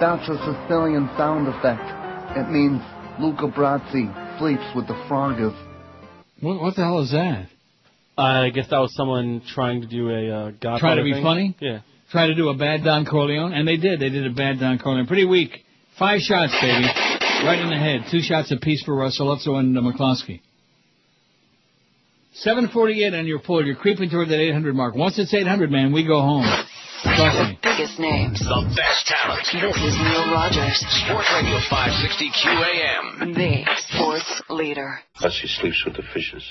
That's a Sicilian sound effect. It means Luca Brasi sleeps with the Froggers. What, what the hell is that? I guess that was someone trying to do a uh, Godfather Try to be thing. funny? Yeah. Try to do a bad Don Corleone, and they did. They did a bad Don Corleone. Pretty weak. Five shots, baby. Right in the head. Two shots apiece for Russell Lutzo and uh, McCloskey. 748 on your pull. You're creeping toward that 800 mark. Once it's 800, man, we go home. Trust me. Biggest names. The best talent. This is Neil Rogers, Sports Radio 560 QAM. the sports leader. But she sleeps with the fishes.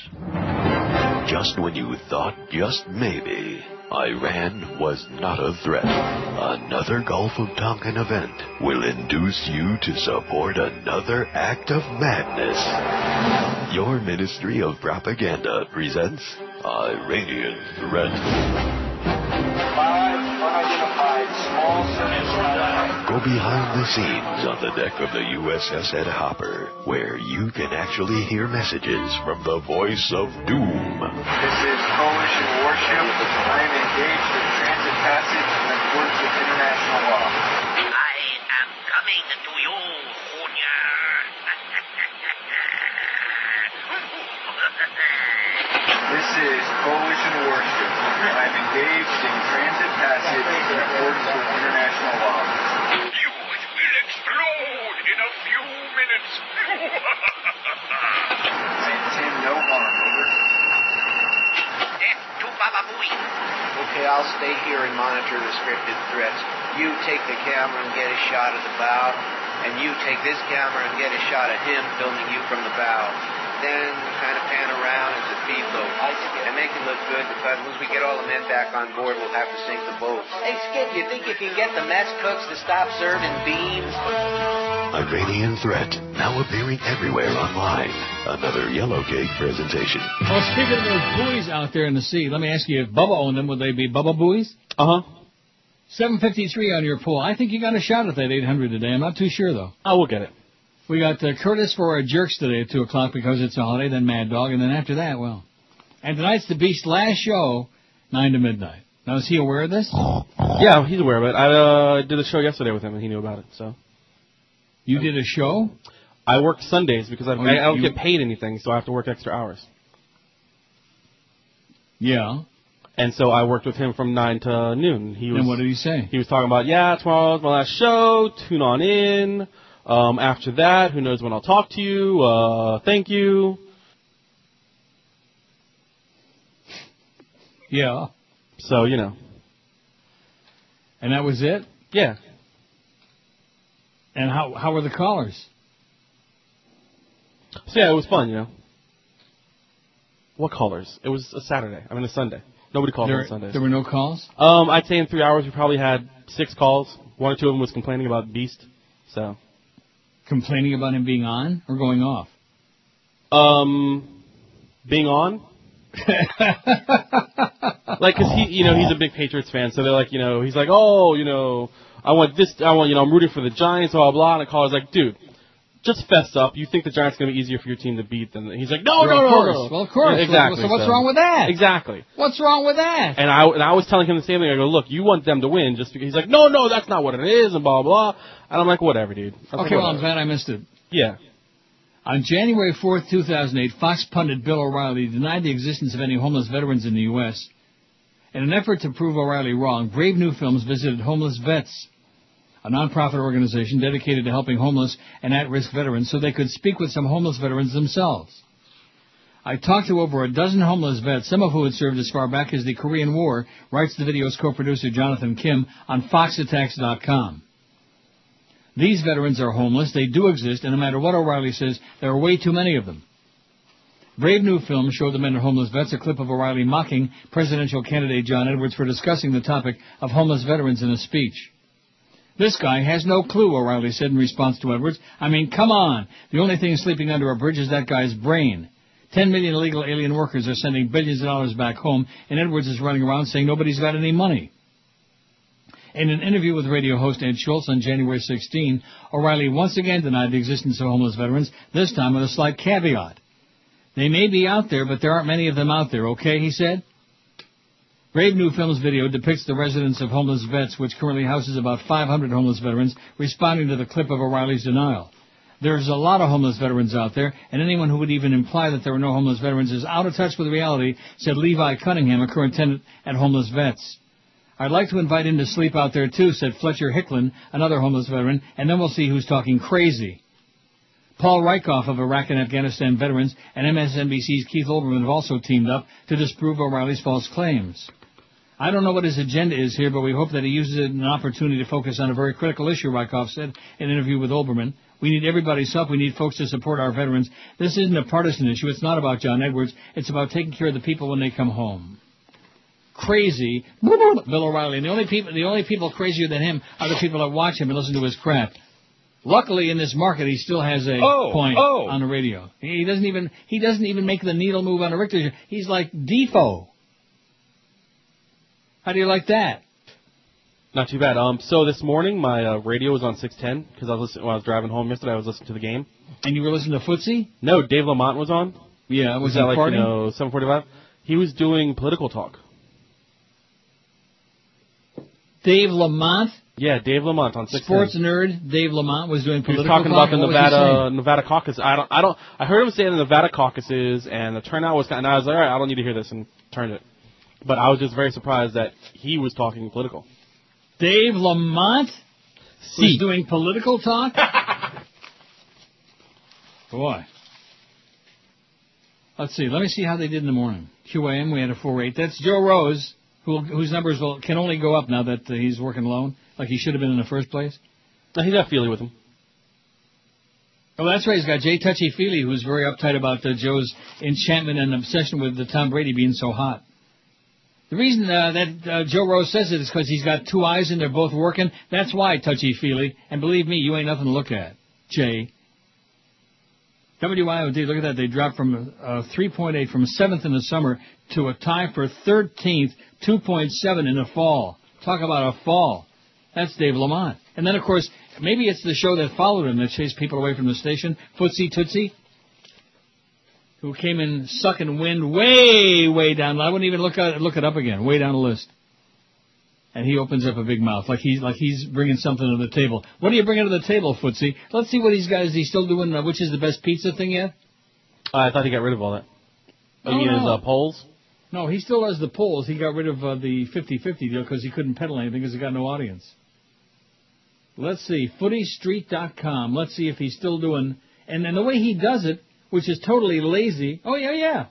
Just when you thought just maybe Iran was not a threat, another Gulf of Tonkin event will induce you to support another act of madness. Your Ministry of Propaganda presents Iranian Threat. Go behind the scenes on the deck of the USS Ed Hopper, where you can actually hear messages from the voice of doom. This is coalition warship. I am engaged in transit passage in accordance with international law. I am coming to you, Junior. This is coalition warship. I am engaged in transit passage in accordance with international law. will explode in a few minutes. I intend no harm. Over. Eh, to Baba Booey. Okay, I'll stay here and monitor the scripted threats. You take the camera and get a shot of the bow, and you take this camera and get a shot of him filming you from the bow. Then kind of pan around as the feed low. And make it look good because once we get all the men back on board, we'll have to sink the boat. Hey, Skip, you think you can get the mess cooks to stop serving beans? Iranian Threat, now appearing everywhere online. Another Yellow Cake presentation. Well, speaking of those buoys out there in the sea, let me ask you, if Bubba owned them, would they be Bubba buoys? Uh huh. 753 on your pull. I think you got a shot at that 800 today. I'm not too sure, though. I will get it. We got uh, Curtis for our jerks today at 2 o'clock because it's a holiday, then Mad Dog, and then after that, well. And tonight's the Beast's last show, 9 to midnight. Now, is he aware of this? Yeah, he's aware of it. I uh, did a show yesterday with him, and he knew about it. So You did a show? I work Sundays because I, Oh, I, I don't you- get paid anything, so I have to work extra hours. Yeah. And so I worked with him from nine to noon. He was. And what did he say? He was talking about, yeah, tomorrow's my last show. Tune on in. Um, after that, who knows when I'll talk to you? Uh, thank you. Yeah. So you know. And that was it? Yeah. And how how were the callers? So yeah, it was fun, you know. What callers? It was a Saturday. I mean a Sunday. Nobody called There, on Sundays. there were no calls? Um, I'd say in three hours we probably had six calls. One or two of them was complaining about Beast. So. Complaining about him being on or going off? Um, being on. like, cause he, you know, he's a big Patriots fan, so they're like, you know, he's like, oh, you know, I want this, I want, you know, I'm rooting for the Giants, blah blah. blah. And the caller's like, dude, just fess up. You think the Giants are gonna be easier for your team to beat than? He's like, no, Well, no, no, course. no. Well, of course. Yeah, exactly. So what's wrong with that? Exactly. What's wrong with that? And I and I was telling him the same thing. I go, look, you want them to win just because he's like, no, no, that's not what it is, and blah blah. blah. And I'm like, whatever, dude. Was like, Okay, well, I'm glad I missed it. Yeah. On January 4th, 2008, Fox pundit Bill O'Reilly denied the existence of any homeless veterans in the U.S. In an effort to prove O'Reilly wrong, Brave New Films visited homeless vets. A nonprofit organization dedicated to helping homeless and at-risk veterans so they could speak with some homeless veterans themselves. I talked to over a dozen homeless vets, some of who had served as far back as the Korean War, writes the video's co-producer Jonathan Kim on FoxAttacks.com. These veterans are homeless, they do exist, and no matter what O'Reilly says, there are way too many of them. Brave New Film showed the men of homeless vets a clip of O'Reilly mocking presidential candidate John Edwards for discussing the topic of homeless veterans in a speech. This guy has no clue, O'Reilly said in response to Edwards. I mean, come on. The only thing sleeping under a bridge is that guy's brain. Ten million illegal alien workers are sending billions of dollars back home, and Edwards is running around saying nobody's got any money. In an interview with radio host Ed Schultz on January 16, O'Reilly once again denied the existence of homeless veterans, this time with a slight caveat. They may be out there, but there aren't many of them out there, okay, he said? Brave New Film's video depicts the residence of homeless vets, which currently houses about 500 homeless veterans, responding to the clip of O'Reilly's denial. There's a lot of homeless veterans out there, and anyone who would even imply that there are no homeless veterans is out of touch with reality, said Levi Cunningham, a current tenant at Homeless Vets. I'd like to invite him to sleep out there too, said Fletcher Hicklin, another homeless veteran, and then we'll see who's talking crazy. Paul Rieckhoff of Iraq and Afghanistan veterans and MSNBC's Keith Olbermann have also teamed up to disprove O'Reilly's false claims. I don't know what his agenda is here, but we hope that he uses it as an opportunity to focus on a very critical issue, Rieckhoff said in an interview with Olbermann. We need everybody's help. We need folks to support our veterans. This isn't a partisan issue. It's not about John Edwards. It's about taking care of the people when they come home. Crazy, Bill O'Reilly. And the only people, the only people crazier than him are the people that watch him and listen to his crap. Luckily, in this market, he still has a Oh, point oh. on the radio. He doesn't even he doesn't even make the needle move on a Richter. He's like Defoe. How do you like that? Not too bad. Um, so this morning my uh, radio was on 610 because I was listening when I was driving home yesterday. I was listening to the game. And you were listening to footsie? No, Dave Lamont was on. Yeah, was was that like farting? you know 745? He was doing political talk. Dave Lamont, Yeah, Dave Lamont on 610. sports nerd, Dave Lamont was doing political. He was talking talk. about the What was he Nevada? Nevada caucus. I don't I don't I heard him say the Nevada caucuses and the turnout was kind. And I was like, all right, I don't need to hear this and turned it. But I was just very surprised that he was talking political. Dave Lamont was See. doing political talk. Boy. Let's see. Let me see how they did in the morning. QAM, we had a 4-8. That's Joe Rose, who, whose numbers will, can only go up now that uh, he's working alone, like he should have been in the first place. No, he's got Feely with him. Oh, that's right. He's got Jay Touchy Feely, who's very uptight about uh, Joe's enchantment and obsession with the Tom Brady being so hot. The reason uh, that uh, Joe Rose says it is because he's got two eyes and they're both working. That's why Touchy Feely. And believe me, you ain't nothing to look at, Jay. WIOD, look at that. They dropped from uh, 3.8 from seventh in the summer to a tie for 13th, 2.7 in the fall. Talk about a fall. That's Dave Lamont. And then, of course, maybe it's the show that followed him that chased people away from the station, Footsie Tootsie, who came in sucking wind way, way down. I wouldn't even look at look it up again, way down the list. And he opens up a big mouth like he's like he's bringing something to the table. What are you bringing to the table, Footsie? Let's see what he's got. Is he still doing uh, which is the best pizza thing yet? Uh, I thought he got rid of all that. Oh, mean his no. uh, polls? No, he still has the polls. He got rid of uh, the 50-50 deal because he couldn't peddle anything because he got no audience. Let's see, footystreet.com. Let's see if he's still doing, and then the way he does it, which is totally lazy. Oh yeah, yeah.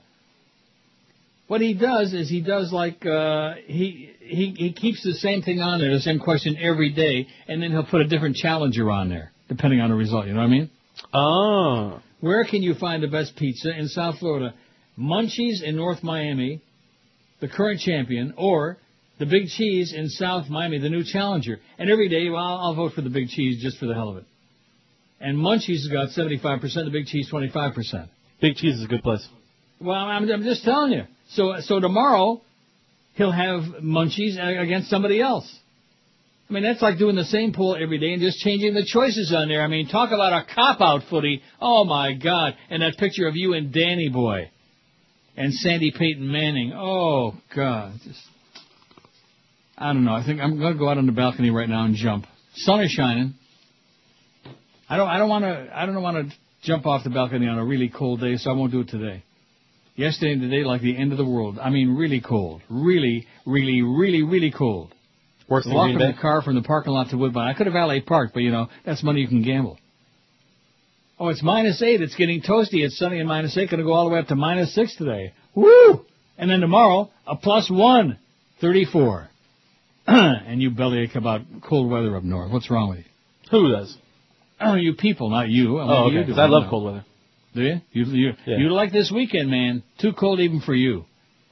What he does is he does like uh, he he he keeps the same thing on there, the same question every day, and then he'll put a different challenger on there depending on the result. You know what I mean? Oh. Where can you find the best pizza in South Florida? Munchies in North Miami, the current champion, or the Big Cheese in South Miami, the new challenger. And every day, well, I'll, I'll vote for the Big Cheese just for the hell of it. And Munchies has got 75%, the Big Cheese 25%. Big Cheese is a good place. Well, I'm, I'm just telling you. So, so tomorrow, he'll have Munchies against somebody else. I mean, that's like doing the same poll every day and just changing the choices on there. I mean, talk about a cop-out footy. Oh my God. And that picture of you and Danny Boy. And Sandy Peyton Manning. Oh God. Just, I don't know. I think I'm going to go out on the balcony right now and jump. Sun is shining. I don't, I don't want to, I don't want to jump off the balcony on a really cold day, so I won't do it today. Yesterday and today, like the end of the world. I mean, really cold. Really, really, really, really cold. Worse than Walk Green from the car from the parking lot to Woodbine. I could have valet parked, but you know that's money you can gamble. Oh, it's minus eight. It's getting toasty. It's sunny and minus eight. Going to go all the way up to minus six today. Woo! And then tomorrow a plus one, thirty-four. and you bellyache about cold weather up north. What's wrong with you? Who does? You people, not you. Oh, okay. I love cold weather. Do you? You you, Yeah. you like this weekend, man? Too cold even for you.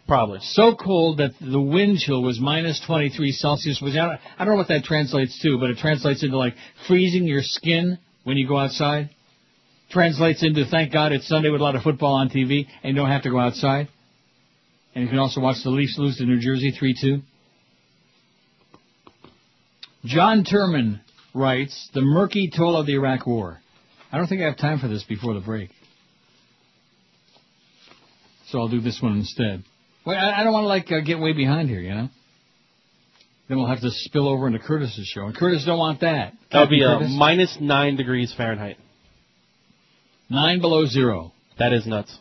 Probably. So cold that the wind chill was minus 23 Celsius. Which I don't, I don't know what that translates to, but it translates into like freezing your skin when you go outside. Translates into thank God it's Sunday with a lot of football on TV and you don't have to go outside. And you can also watch the Leafs lose to New Jersey 3-2. John Turman writes, the murky toll of the Iraq War. I don't think I have time for this before the break. So I'll do this one instead. Wait, I, I don't want to like uh, get way behind here, you know. Then we'll have to spill over into Curtis's show, and Curtis don't want that. That would be Captain uh, minus nine degrees Fahrenheit. nine below zero. That is nuts.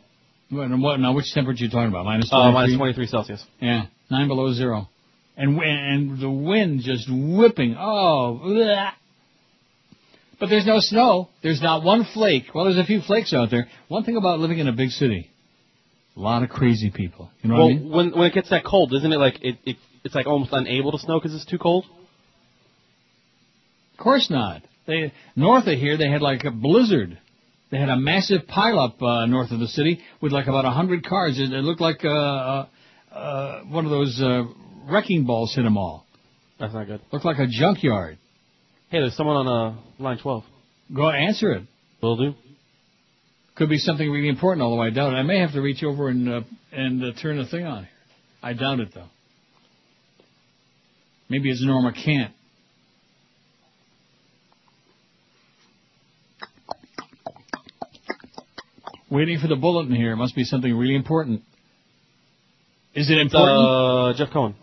What, and what, now, which temperature are you talking about? Minus Uh, 23? minus Celsius. Yeah, nine below zero, and and the wind just whipping. Oh, bleh. But there's no snow. There's not one flake. Well, there's a few flakes out there. One thing about living in a big city, a lot of crazy people. You know well, what I mean? when when it gets that cold, isn't it like it, it it's like almost unable to snow because it's too cold? Of course not. They north of here they had like a blizzard. They had a massive pileup uh, north of the city with like about a hundred cars. It, it looked like uh, uh, uh, one of those uh, wrecking balls hit them all. That's not good. Looked like a junkyard. Hey, there's someone on uh, line 12. Go answer it. Will do. Could be something really important, although I doubt it. I may have to reach over and uh, and uh, turn the thing on here. I doubt it though. Maybe it's Norma Kent. Waiting for the bulletin here. It must be something really important. Is it important? Uh, Jeff Cohen.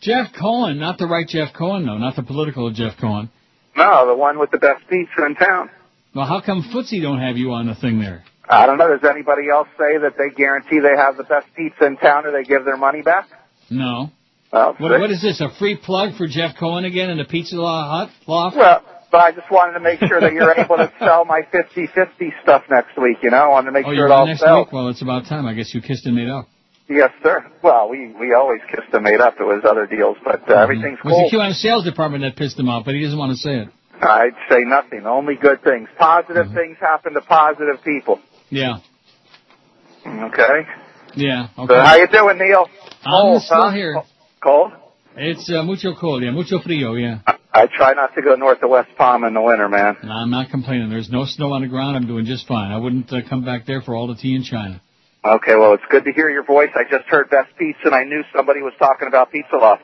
Jeff Cohen, not the right Jeff Cohen, though, not the political Jeff Cohen. No, the one with the best pizza in town. Well, how come Footsie don't have you on the thing there? I don't know. Does anybody else say that they guarantee they have the best pizza in town or they give their money back? No. Oh, What, what is this? A free plug for Jeff Cohen again in the Pizza Law Hut loft? Well, but I just wanted to make sure that you're able to sell my 50-50 stuff next week, you know? I wanted to make oh, sure it all next sells. week. Well, it's about time. I guess you kissed and made up. Yes, sir. Well, we we always kissed and made up. It was other deals, but uh, everything's It was the QM sales department that pissed him off, but he doesn't want to say it. I'd say nothing. Only good things. Positive Mm-hmm. things happen to positive people. Yeah. Okay. Yeah. Okay. So how you doing, Neil? I'm Cold, still huh? here. Cold? It's uh, mucho cold, yeah, mucho frio, yeah. I try not to go north of West Palm in the winter, man. No, I'm not complaining. There's no snow on the ground. I'm doing just fine. I wouldn't uh, come back there for all the tea in China. Okay, well, it's good to hear your voice. I just heard Best Pizza, and I knew somebody was talking about Pizza Loft.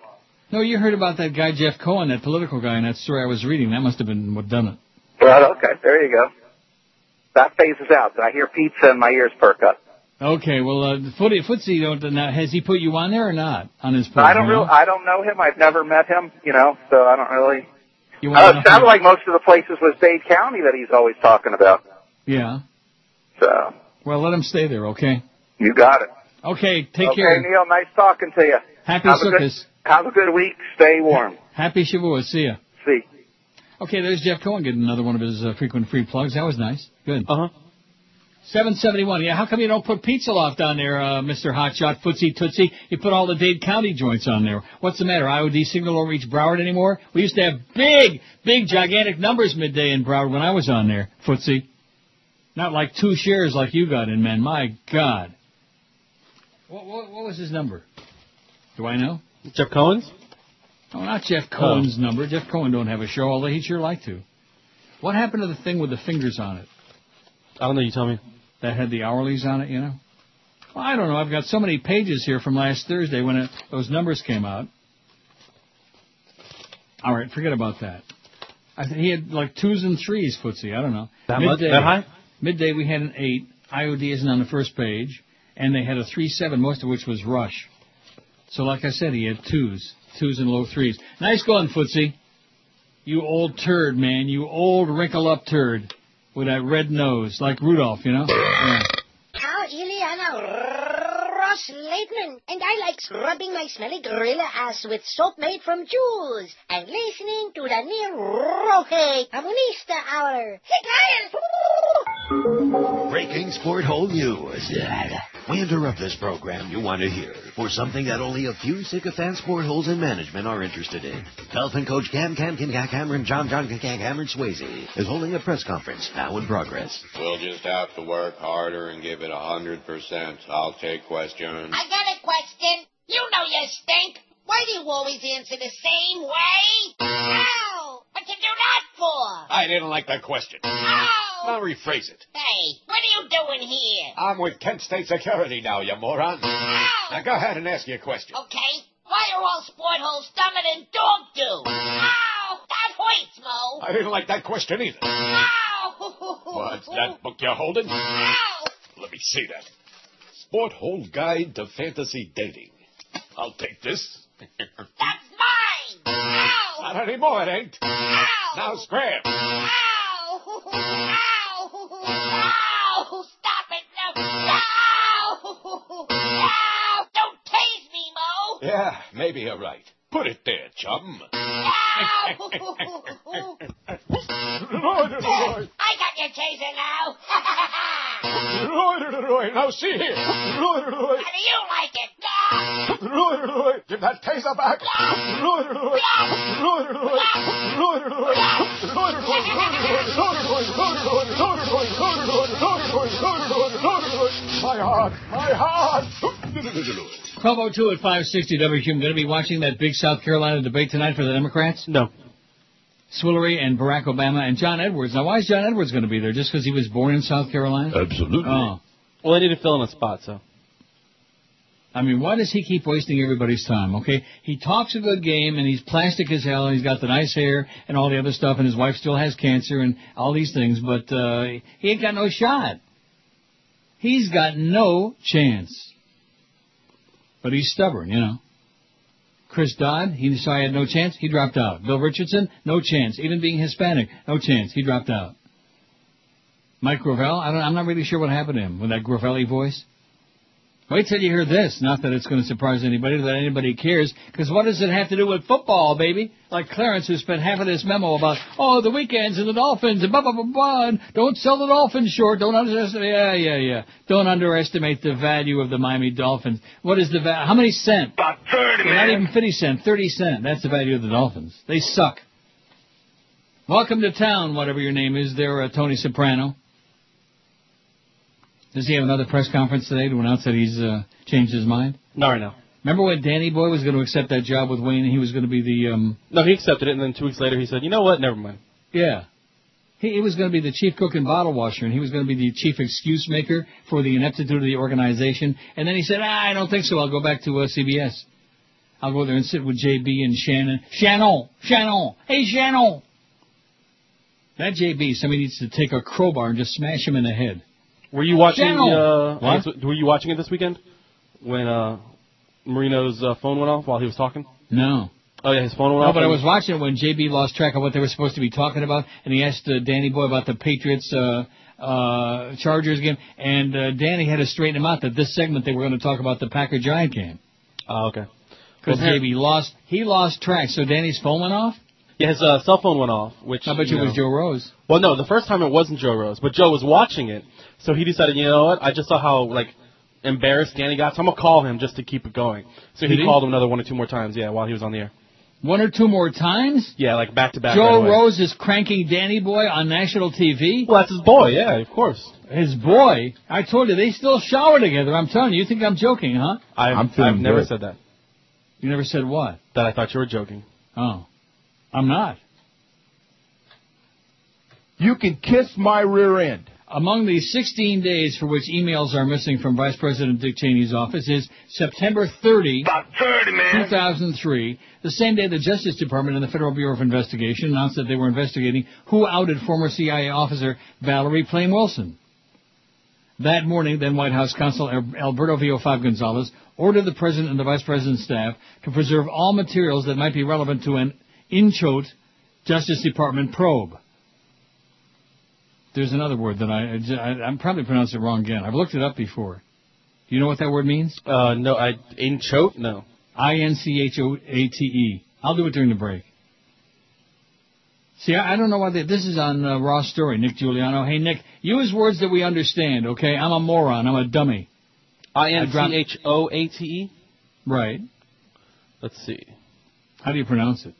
No, you heard about that guy Jeff Cohen, that political guy in that story I was reading. That must have been what done it. Well, okay, there you go. That phases out. I hear pizza and my ears perk up. Okay, well, uh, Footy, Footsie, don't, now, has he put you on there or not on his post? I don't know? really, I don't know him. I've never met him, you know, so I don't really. You Uh, it sounded like most of the places was Dade County that he's always talking about. Yeah. So Well, let him stay there, okay? you got it. Okay, take okay, care. Okay, Neil. Nice talking to you. Happy have a good, Have a good week. Stay warm. Happy Shavuot. See ya. See. Okay, there's Jeff Cohen getting another one of his uh, frequent free plugs. That was nice. Good. Uh huh. 771. Yeah, how come you don't put Pizza Loft on there, uh, Mr. Hotshot Footsie Tootsie? You put all the Dade County joints on there. What's the matter? IOD signal don't reach Broward anymore? We used to have big, big, gigantic numbers midday in Broward when I was on there, Footsie. Not like two shares like you got in, man. My God. What, what, what was his number? Do I know? Jeff Cohen's? No, not Jeff Cohen's oh. number. Jeff Cohen don't have a show, although he'd sure like to. What happened to the thing with the fingers on it? I don't know. You tell me. That had the hourlies on it, you know? Well, I don't know. I've got so many pages here from last Thursday when it, those numbers came out. All right, forget about that. I th- he had like twos and threes, Footsie. I don't know. That much? That high? Midday we had an eight. IOD isn't on the first page, and they had a three seven, most of which was Rush. So, like I said, he had twos, twos and low threes. Nice going, Footsie. You old turd, man. You old wrinkle up turd with that red nose, like Rudolph, you know. Yeah. How Ileana Rush Laidman, and I like scrubbing my smelly gorilla ass with soap made from jewels and listening to the Neil Roque Comunista Hour. Breaking sport hole news. We interrupt this program you want to hear for something that only a few sycophant sport holes in management are interested in. Dolphin coach Cam Cam Cam Cam Cameron John John Cam Cam Cameron Swayze is holding a press conference now in progress. We'll just have to work harder and give it a hundred percent. I'll take questions. I got a question. You know you stink. Why do you always answer the same way? Ow! What you do that for? I didn't like that question. Ow! I'll rephrase it. Hey, what are you doing here? I'm with Kent State Security now, you moron. Ow! Now go ahead and ask your question. Okay, why are all sport holes dumber than dog do? Ow! Oh, that hurts, Mo. I didn't like that question either. Ow! Oh! What's that book you're holding? Ow! Let me see that. Sport Hole Guide to Fantasy Dating. I'll take this. That's mine! Ow! Not anymore, it ain't. Ow! Now scram. Ow! Ow! Ow! Ow! Don't tase me, Mo! Yeah, maybe you're right. Put it there, chum. I got your taser now! now see here. How do you like it? Give that taser back. My heart, my heart. 1202 at 560 WQ. I'm going to be watching that big South Carolina debate tonight for the Democrats. No. Swillery and Barack Obama and John Edwards. Now, why is John Edwards going to be there? Just because he was born in South Carolina? Absolutely. Oh. Well, they need to fill in a spot, so. I mean, why does he keep wasting everybody's time? Okay, he talks a good game, and he's plastic as hell, and he's got the nice hair and all the other stuff, and his wife still has cancer and all these things, but uh, he ain't got no shot. He's got no chance. But he's stubborn, you know. Chris Dodd, he saw he had no chance, he dropped out. Bill Richardson, no chance. Even being Hispanic, no chance, he dropped out. Mike Gravel, I I'm not really sure what happened to him with that Gravelly voice. Wait till you hear this. Not that it's going to surprise anybody, that anybody cares, because what does it have to do with football, baby? Like Clarence, who spent half of this memo about, oh, the weekends and the Dolphins and blah blah blah blah. And don't sell the Dolphins short. Don't underestimate. Yeah, yeah, yeah. Don't underestimate the value of the Miami Dolphins. What is the value? How many cent? About 30, Not even 50 cent. 30 cent. That's the value of the Dolphins. They suck. Welcome to town, whatever your name is. There, uh, Tony Soprano. Does he have another press conference today to announce that he's uh, changed his mind? No, right now. Remember when Danny Boy was going to accept that job with Wayne and he was going to be the, um, No, he accepted it, and then two weeks later he said, you know what, never mind. yeah. He, he was going to be the chief cook and bottle washer and he was going to be the chief excuse maker for the ineptitude of the organization. And then he said, ah, I don't think so. I'll go back to uh, CBS. I'll go there and sit with JB and Shannon. Shannon! Shannon! Hey, Shannon! That JB, somebody needs to take a crowbar and just smash him in the head. Were you watching? Channel. Uh, What? Were you watching it this weekend when uh, Marino's uh, phone went off while he was talking? No. Oh yeah, his phone went No, off. but I was watching it when JB lost track of what they were supposed to be talking about, and he asked uh, Danny Boy about the Patriots uh, uh, Chargers game, and uh, Danny had to straighten him out that this segment they were going to talk about the Packer Giant game. Oh, okay. Because Well, JB lost, he lost track, so Danny's phone went off. Yeah, his uh, cell phone went off, which I bet you it know- was Joe Rose. Well, no, the first time it wasn't Joe Rose, but Joe was watching it, so he decided, you know what? I just saw how like embarrassed Danny got, so I'm gonna call him just to keep it going. So Did he, he? called him another one or two more times, yeah, while he was on the air. One or two more times. Yeah, like back to back. Joe right away. Rose is cranking Danny Boy on national TV. Well, that's his boy, yeah, of course. His boy. I told you they still shower together. I'm telling you. You think I'm joking, huh? I've, I'm feeling I've never good. said that. You never said what? That I thought you were joking. Oh, I'm not. You can kiss my rear end. Among the 16 days for which emails are missing from Vice President Dick Cheney's office is September 30, 2003, the same day the Justice Department and the Federal Bureau of Investigation announced that they were investigating who outed former CIA officer Valerie Plame Wilson. That morning, then White House counsel Alberto Vio5 Gonzales ordered the President and the Vice President's staff to preserve all materials that might be relevant to an in-chote Justice Department probe. There's another word that I, I, I'm probably pronouncing it wrong again. I've looked it up before. Do you know what that word means? Uh, no, I inchoate. No. I N C H O A T E. I'll do it during the break. See, I, don't know why they, this is on uh, Raw Story, Nick Juliano. Hey, Nick, use words that we understand, okay? I'm a moron. I'm a dummy. I N C H O A T E. Right. Let's see. How do you pronounce it?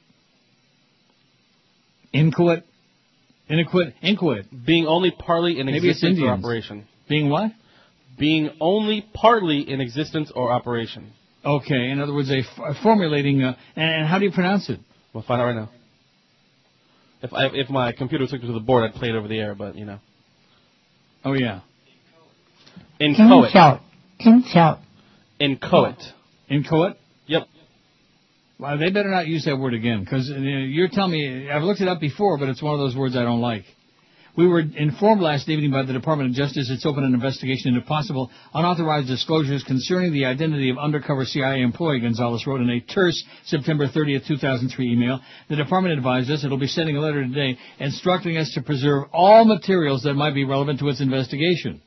Inquit? Inquit? Inquit. Being only partly in Maybe it's existence or Indians. operation. Being what? Being only partly in existence or operation. Okay, in other words, a, f- a formulating, uh, and, and how do you pronounce it? We'll find out right now. If I, if my computer took hooked to the board, I'd play it over the air, but you know. Oh yeah. Inchoate. Inchoate. Inchoate. Inchoate? Yep. Well, they better not use that word again, because you're telling me, I've looked it up before, but it's one of those words I don't like. We were informed last evening by the Department of Justice it's opened an investigation into possible unauthorized disclosures concerning the identity of undercover CIA employee, Gonzales wrote in a terse September 30th, 2003 email. The department advised us it'll be sending a letter today instructing us to preserve all materials that might be relevant to its investigation.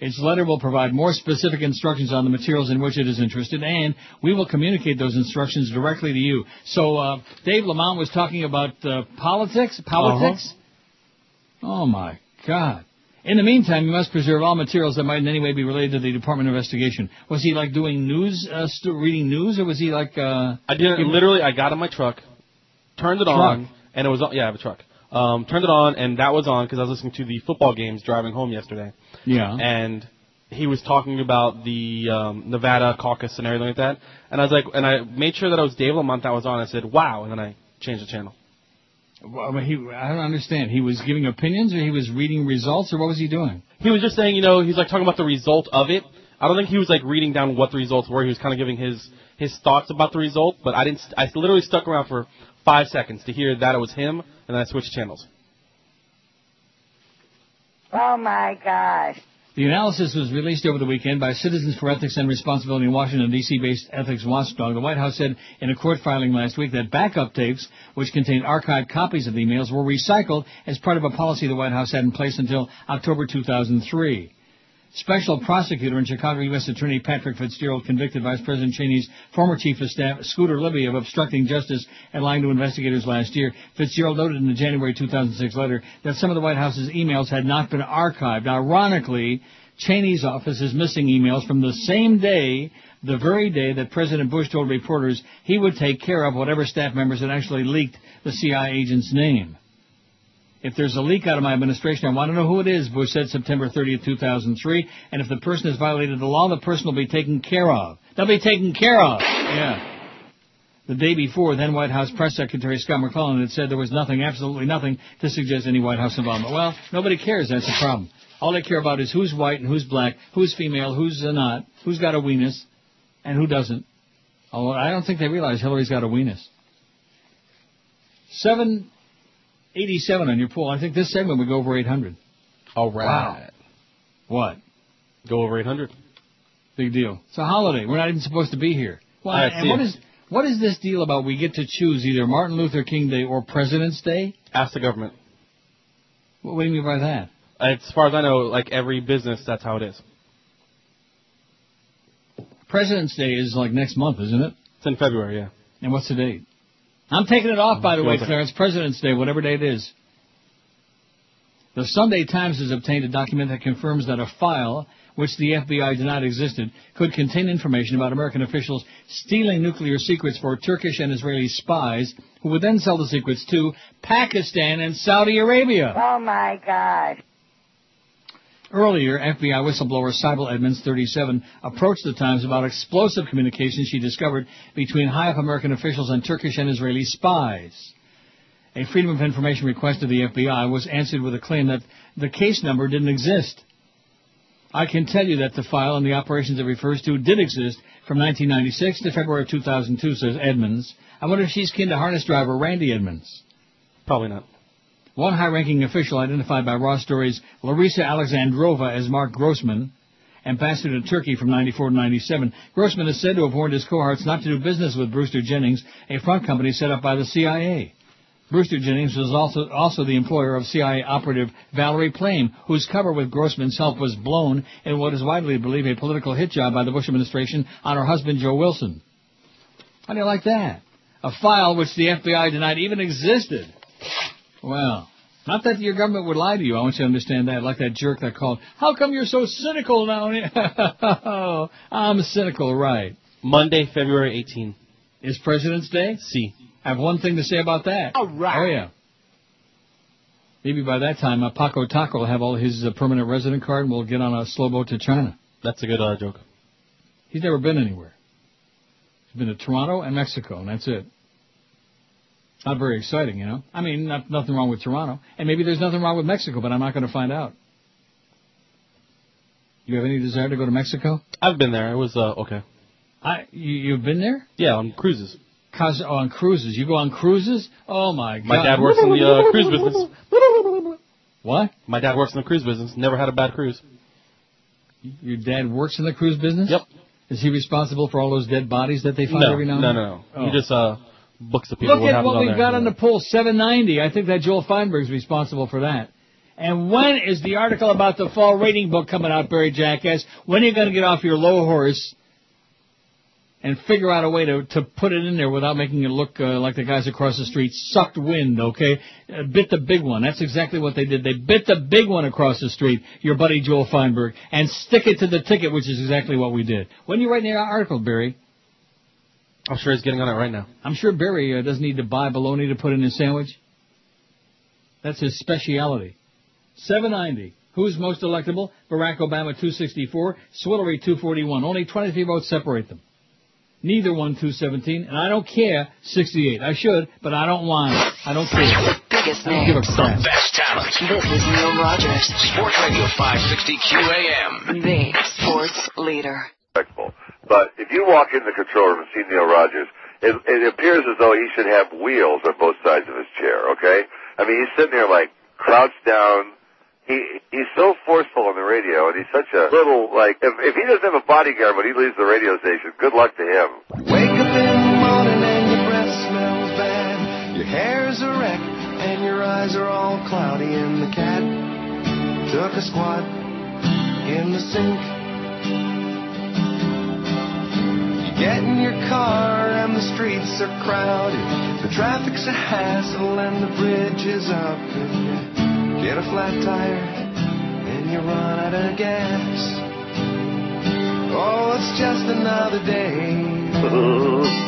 Its letter will provide more specific instructions on the materials in which it is interested, and we will communicate those instructions directly to you. So, uh, Dave Lamont was talking about uh, politics. Politics. Oh my God! In the meantime, you must preserve all materials that might in any way be related to the department investigation. Was he like doing news, uh, st- reading news, or was he like? Uh, I did it literally. I got in my truck, turned it Truck? on, and it was on. Yeah, I have a truck. Um, turned it on, and that was on because I was listening to the football games driving home yesterday. Yeah. And he was talking about the um, Nevada caucus and everything like that. And I was like, and I made sure that it was Dave Lamont that was on. I said, "Wow!" And then I changed the channel. Well, but he, I don't understand. He was giving opinions, or he was reading results, or what was he doing? He was just saying, you know, he's like talking about the result of it. I don't think he was like reading down what the results were. He was kind of giving his his thoughts about the result. But I didn't. I literally stuck around for five seconds to hear that it was him, and I switched channels. Oh my gosh. The analysis was released over the weekend by Citizens for Ethics and Responsibility in Washington, D.C. based ethics watchdog. The White House said in a court filing last week that backup tapes, which contained archived copies of the emails, were recycled as part of a policy the White House had in place until October 2003. Special prosecutor in Chicago U.S. Attorney Patrick Fitzgerald convicted Vice President Cheney's former chief of staff, Scooter Libby, of obstructing justice and lying to investigators last year. Fitzgerald noted in the January 2006 letter that some of the White House's emails had not been archived. Ironically, Cheney's office is missing emails from the same day, the very day that President Bush told reporters he would take care of whatever staff members had actually leaked the CIA agent's name. If there's a leak out of my administration, I want to know who it is, Bush said September 30th, 2003. And if the person has violated the law, the person will be taken care of. They'll be taken care of. Yeah. The day before, then White House Press Secretary Scott McClellan had said there was nothing, absolutely nothing, to suggest any White House involvement. Well, nobody cares. That's the problem. All they care about is who's white and who's black, who's female, who's not, who's got a weenus, and who doesn't. Although I don't think they realize Hillary's got a weenus. Seven 87 on your poll. I think this segment would go over 800. All right. Wow. What? Go over 800. Big deal. It's a holiday. We're not even supposed to be here. Well, I and see what it. is what is this deal about? We get to choose either Martin Luther King Day or President's Day. Ask the government. What, what do you mean by that? As far as I know, like every business, that's how it is. President's Day is like next month, isn't it? It's in February, yeah. And what's the date? I'm taking it off, by the way, Clarence. President's Day, whatever day it is. The Sunday Times has obtained a document that confirms that a file, which the FBI denied existed, could contain information about American officials stealing nuclear secrets for Turkish and Israeli spies, who would then sell the secrets to Pakistan and Saudi Arabia. Oh my gosh. Earlier, FBI whistleblower Sibel Edmonds, 37, approached the Times about explosive communications she discovered between high-up American officials and Turkish and Israeli spies. A Freedom of Information request to the FBI was answered with a claim that the case number didn't exist. I can tell you that the file and the operations it refers to did exist from 1996 to February 2002, says Edmonds. I wonder if she's kin to harness driver Randy Edmonds. Probably not. One high-ranking official identified by Raw Stories Larisa Alexandrovna as Marc Grossman, ambassador to Turkey from 94 to 97. Grossman is said to have warned his cohorts not to do business with Brewster Jennings, a front company set up by the CIA. Brewster Jennings was also also the employer of CIA operative Valerie Plame, whose cover with Grossman's help was blown in what is widely believed a political hit job by the Bush administration on her husband Joe Wilson. How do you like that? A file which the FBI denied even existed. Well, not that your government would lie to you. I want you to understand that. Like that jerk that called. How come you're so cynical now? I'm cynical, right? Monday, February 18. Is President's Day? See. I have one thing to say about that. All right. Oh yeah. Maybe by that time, uh, Paco Taco will have all his uh, permanent resident card, and we'll get on a slow boat to China. That's a good uh, joke. He's never been anywhere. He's been to Toronto and Mexico, and that's it. Not very exciting, you know. I mean, not, nothing wrong with Toronto, and maybe there's nothing wrong with Mexico, but I'm not going to find out. You have any desire to go to Mexico? I've been there. It was uh, okay. I you, you've been there? Yeah, on cruises. Cause oh, on cruises. You go on cruises? Oh my god. My dad works in the uh, cruise business. What? My dad works in the cruise business. Never had a bad cruise. Your dad works in the cruise business? Yep. Is he responsible for all those dead bodies that they find no, every now and no, then? no, no. Oh. He just uh books the people. Look at what we've there. got on the poll, 790. I think that Joel Feinberg's responsible for that. And when is the article about the fall rating book coming out, Barry Jackass? When are you going to get off your low horse and figure out a way to, to put it in there without making it look uh, like the guys across the street sucked wind, okay? Uh, bit the big one. That's exactly what they did. They bit the big one across the street, your buddy Joel Feinberg, and stick it to the ticket, which is exactly what we did. When are you writing the article, Barry? I'm sure he's getting on it right now. I'm sure Barry uh, doesn't need to buy bologna to put in his sandwich. That's his speciality. 790. Who's most electable? Barack Obama 264, Swillery 241. Only 23 votes separate them. Neither one 217, and I don't care 68. I should, but I don't want it. I don't care. Biggest I don't give a names. crap. Best talent. This is Neil Rogers, Sports Radio 560 QAM. the sports leader. respectful. But if you walk in the control room and see Neil Rogers, it, it appears as though he should have wheels on both sides of his chair. Okay, I mean he's sitting there like crouched down. He he's so forceful on the radio, and he's such a little like if, if he doesn't have a bodyguard when he leaves the radio station, good luck to him. Wake up in the morning and your breath smells bad. Your hair's a wreck and your eyes are all cloudy. And the cat took a squat in the sink. Get in your car and the streets are crowded. The traffic's a hassle and the bridge is up. And you get a flat tire and you run out of gas. Oh, it's just another day.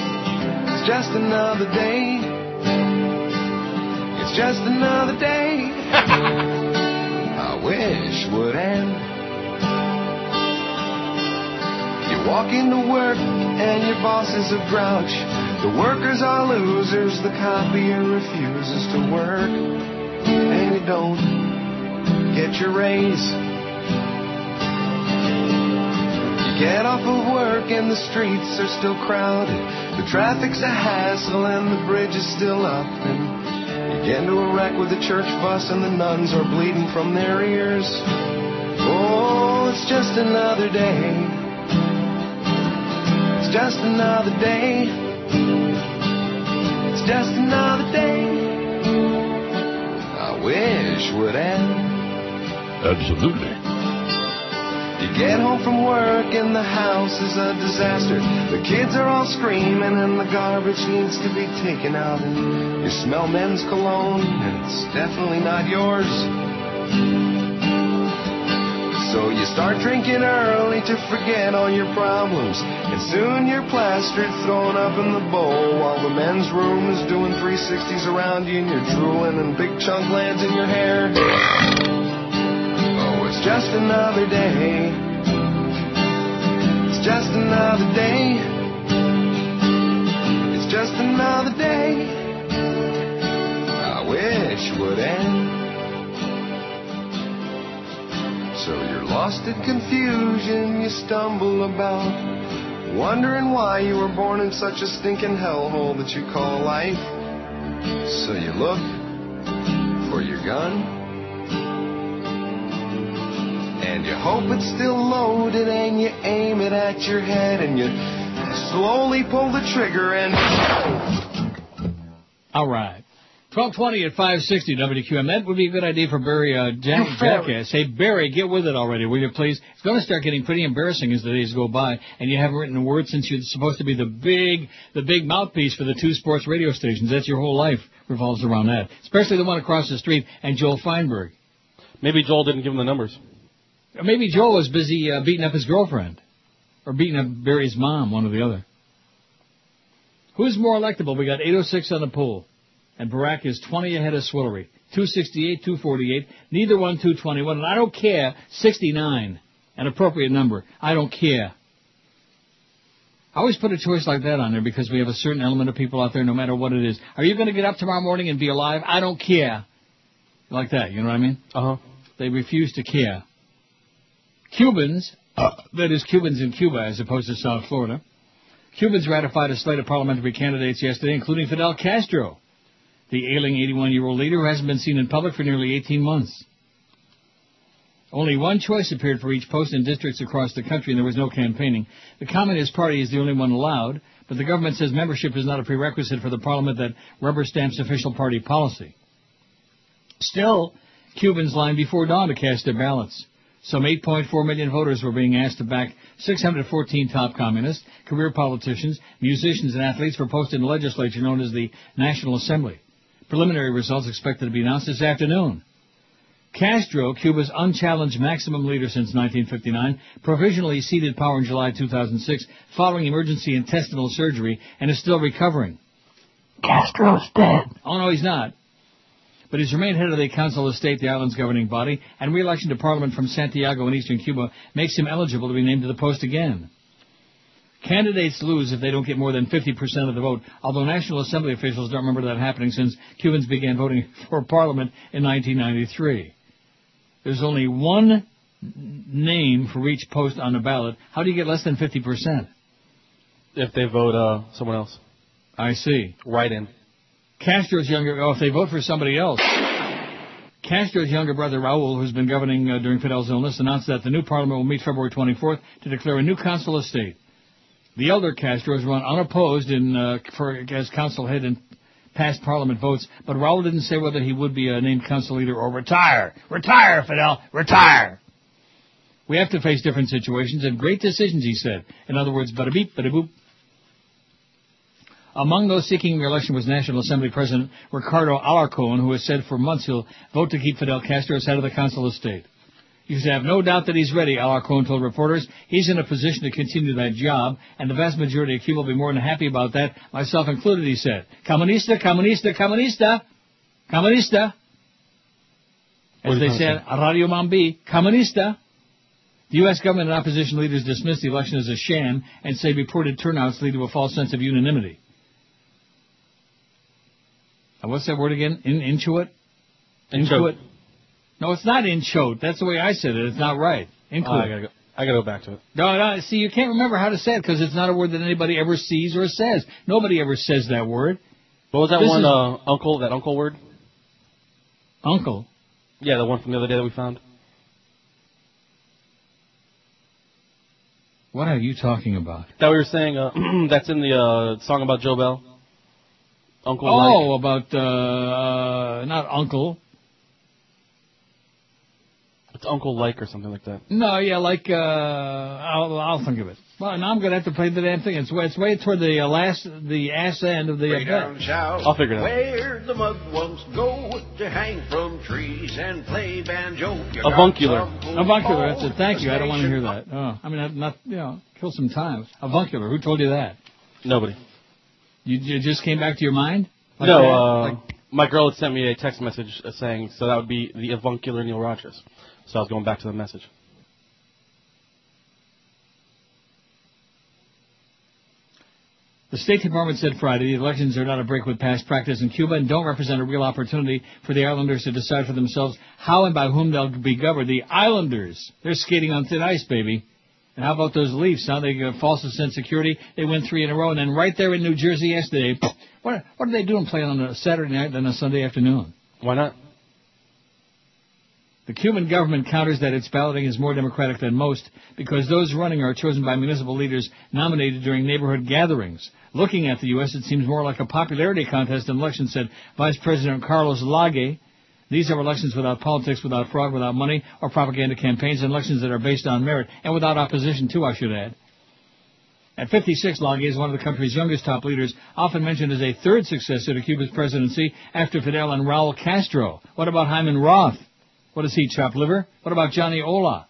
It's just another day. It's just another day. I wish would end. You walk into work and your boss is a grouch. The workers are losers. The copier refuses to work. And you don't get your raise. You get off of work and the streets are still crowded. The traffic's a hassle and the bridge is still up. And you get into a wreck with the church bus and the nuns are bleeding from their ears. Oh, it's just another day. It's just another day. It's just another day. I wish would end. Absolutely. You get home from work and the house is a disaster. The kids are all screaming and the garbage needs to be taken out. And you smell men's cologne and it's definitely not yours. So you start drinking early to forget all your problems. And soon you're plastered, thrown up in the bowl while the men's room is doing 360s around you and you're drooling and big chunk lands in your hair. Oh, it's just another day. It's just another day. It's just another day. I wish would end. So you're lost in confusion, you stumble about, wondering why you were born in such a stinking hellhole that you call life. So you look for your gun, and you hope it's still loaded, and you aim it at your head, and you slowly pull the trigger, and All right. 1220 at 560 WQM. That would be a good idea for Barry uh, Jack- Jackass. Hey, Barry, get with it already, will you please? It's going to start getting pretty embarrassing as the days go by, and you haven't written a word since you're supposed to be the big, the big mouthpiece for the two sports radio stations. That's your whole life revolves around that, especially the one across the street and Joel Feinberg. Maybe Joel didn't give him the numbers. Or maybe Joel was busy uh, beating up his girlfriend, or beating up Barry's mom, one or the other. Who's more electable? We got 806 on the poll. And Barack is 20 ahead of Swillery. 268, 248. Neither one 221. And I don't care. 69. An appropriate number. I don't care. I always put a choice like that on there because we have a certain element of people out there no matter what it is. Are you going to get up tomorrow morning and be alive? I don't care. Like that. You know what I mean? Uh huh. They refuse to care. Cubans, that is Cubans in Cuba as opposed to South Florida. Cubans ratified a slate of parliamentary candidates yesterday, including Fidel Castro, the ailing 81-year-old leader who hasn't been seen in public for nearly 18 months. Only one choice appeared for each post in districts across the country, and there was no campaigning. The Communist Party is the only one allowed, but the government says membership is not a prerequisite for the parliament that rubber stamps official party policy. Still, Cubans lined before dawn to cast their ballots. Some 8.4 million voters were being asked to back 614 top communists, career politicians, musicians, and athletes for posted in the legislature known as the National Assembly. Preliminary results expected to be announced this afternoon. Castro, Cuba's unchallenged maximum leader since 1959, provisionally ceded power in July 2006 following emergency intestinal surgery and is still recovering. Castro's dead. Oh no, he's not. But he's remained head of the Council of State, the island's governing body, and re-election to Parliament from Santiago in eastern Cuba makes him eligible to be named to the post again. Candidates lose if they don't get more than 50% of the vote, although National Assembly officials don't remember that happening since Cubans began voting for Parliament in 1993. There's only one name for each post on the ballot. How do you get less than 50%? If they vote uh, someone else. I see. Right in. Castro's younger, oh, if they vote for somebody else. Castro's younger brother Raul, who's been governing uh, during Fidel's illness, announced that the new parliament will meet February 24th to declare a new council of state. The elder Castro has run unopposed in uh, for as council head in past parliament votes, but Raul didn't say whether he would be a named council leader or retire. Retire, Fidel, retire. We have to face different situations and great decisions, he said. In other words, bada beep, bada boop. Among those seeking re-election was National Assembly President Ricardo Alarcon, who has said for months he'll vote to keep Fidel Castro as head of the Council of State. You should have no doubt that he's ready, Alarcon told reporters. He's in a position to continue that job, and the vast majority of Cuba will be more than happy about that, myself included, he said. Comunista, comunista, comunista, comunista. As they said, Radio Mambi, comunista. The U.S. government and opposition leaders dismissed the election as a sham and say reported turnouts lead to a false sense of unanimity. And what's that word again? In, intuit? Inchoate. No, it's not inchoate. That's the way I said it. It's not right. Intuit. Oh, I gotta go. I gotta go back to it. No, no. See, you can't remember how to say it because it's not a word that anybody ever sees or says. Nobody ever says that word. What was that This one? is- Uh, uncle. That uncle word. Uncle. Yeah, the one from the other day that we found. What are you talking about? That we were saying. Uh, that's in the uh, song about Joe Bell. Uncle. Oh, Like. about uh, uh, not uncle. It's Uncle Like or something like that. No, yeah, like uh, I'll I'll think of it. Well, now I'm gonna have to play the damn thing. It's way it's way toward the uh, last the ass end of the Way down event. south, I'll figure it out. Where the mugwumps go to hang from trees and play banjo. You got Avuncular. Avuncular. That's it. Thank you. I don't want to hear that. Oh, I mean, not, not you know, kill some time. Avuncular. Who told you that? Nobody. You, you just came back to your mind? Like no, that? uh, Like- my girl had sent me a text message uh, saying so that would be the avuncular Neil Rogers. So I was going back to the message. The State Department said Friday the elections are not a break with past practice in Cuba and don't represent a real opportunity for the islanders to decide for themselves how and by whom they'll be governed. The islanders, they're skating on thin ice, baby. And how about those Leafs? How they got false sense security? They win three in a row, and then right there in New Jersey yesterday, what what are they doing playing on a Saturday night than a Sunday afternoon? Why not? The Cuban government counters that its balloting is more democratic than most because those running are chosen by municipal leaders nominated during neighborhood gatherings. Looking at the U.S., it seems more like a popularity contest than election, said Vice President Carlos Lage. These are elections without politics, without fraud, without money or propaganda campaigns, and elections that are based on merit and without opposition too, I should add. At 56, Lage is one of the country's youngest top leaders, often mentioned as a third successor to Cuba's presidency after Fidel and Raul Castro. What about Hyman Roth? What is he, chopped liver? What about Johnny Ola?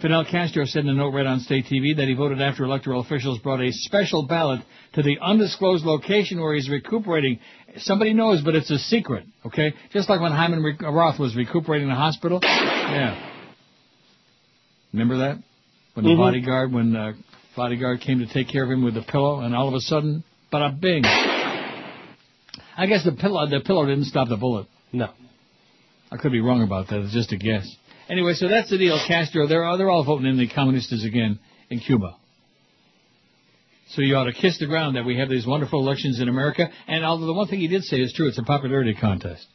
Fidel Castro said in a note read on state TV that he voted after electoral officials brought a special ballot to the undisclosed location where he's recuperating. Somebody knows, but it's a secret, okay? Just like when Hyman Re- Roth was recuperating in the hospital. Yeah. Remember that? When the Mhm. bodyguard, when uh, bodyguard came to take care of him with the pillow, and all of a sudden, bada bing. I guess the pillow, the pillow didn't stop the bullet. No. I could be wrong about that. It's just a guess. Anyway, so that's the deal. Castro, they're they're all voting in the communists again in Cuba. So you ought to kiss the ground that we have these wonderful elections in America. And although the one thing he did say is true, it's a popularity contest.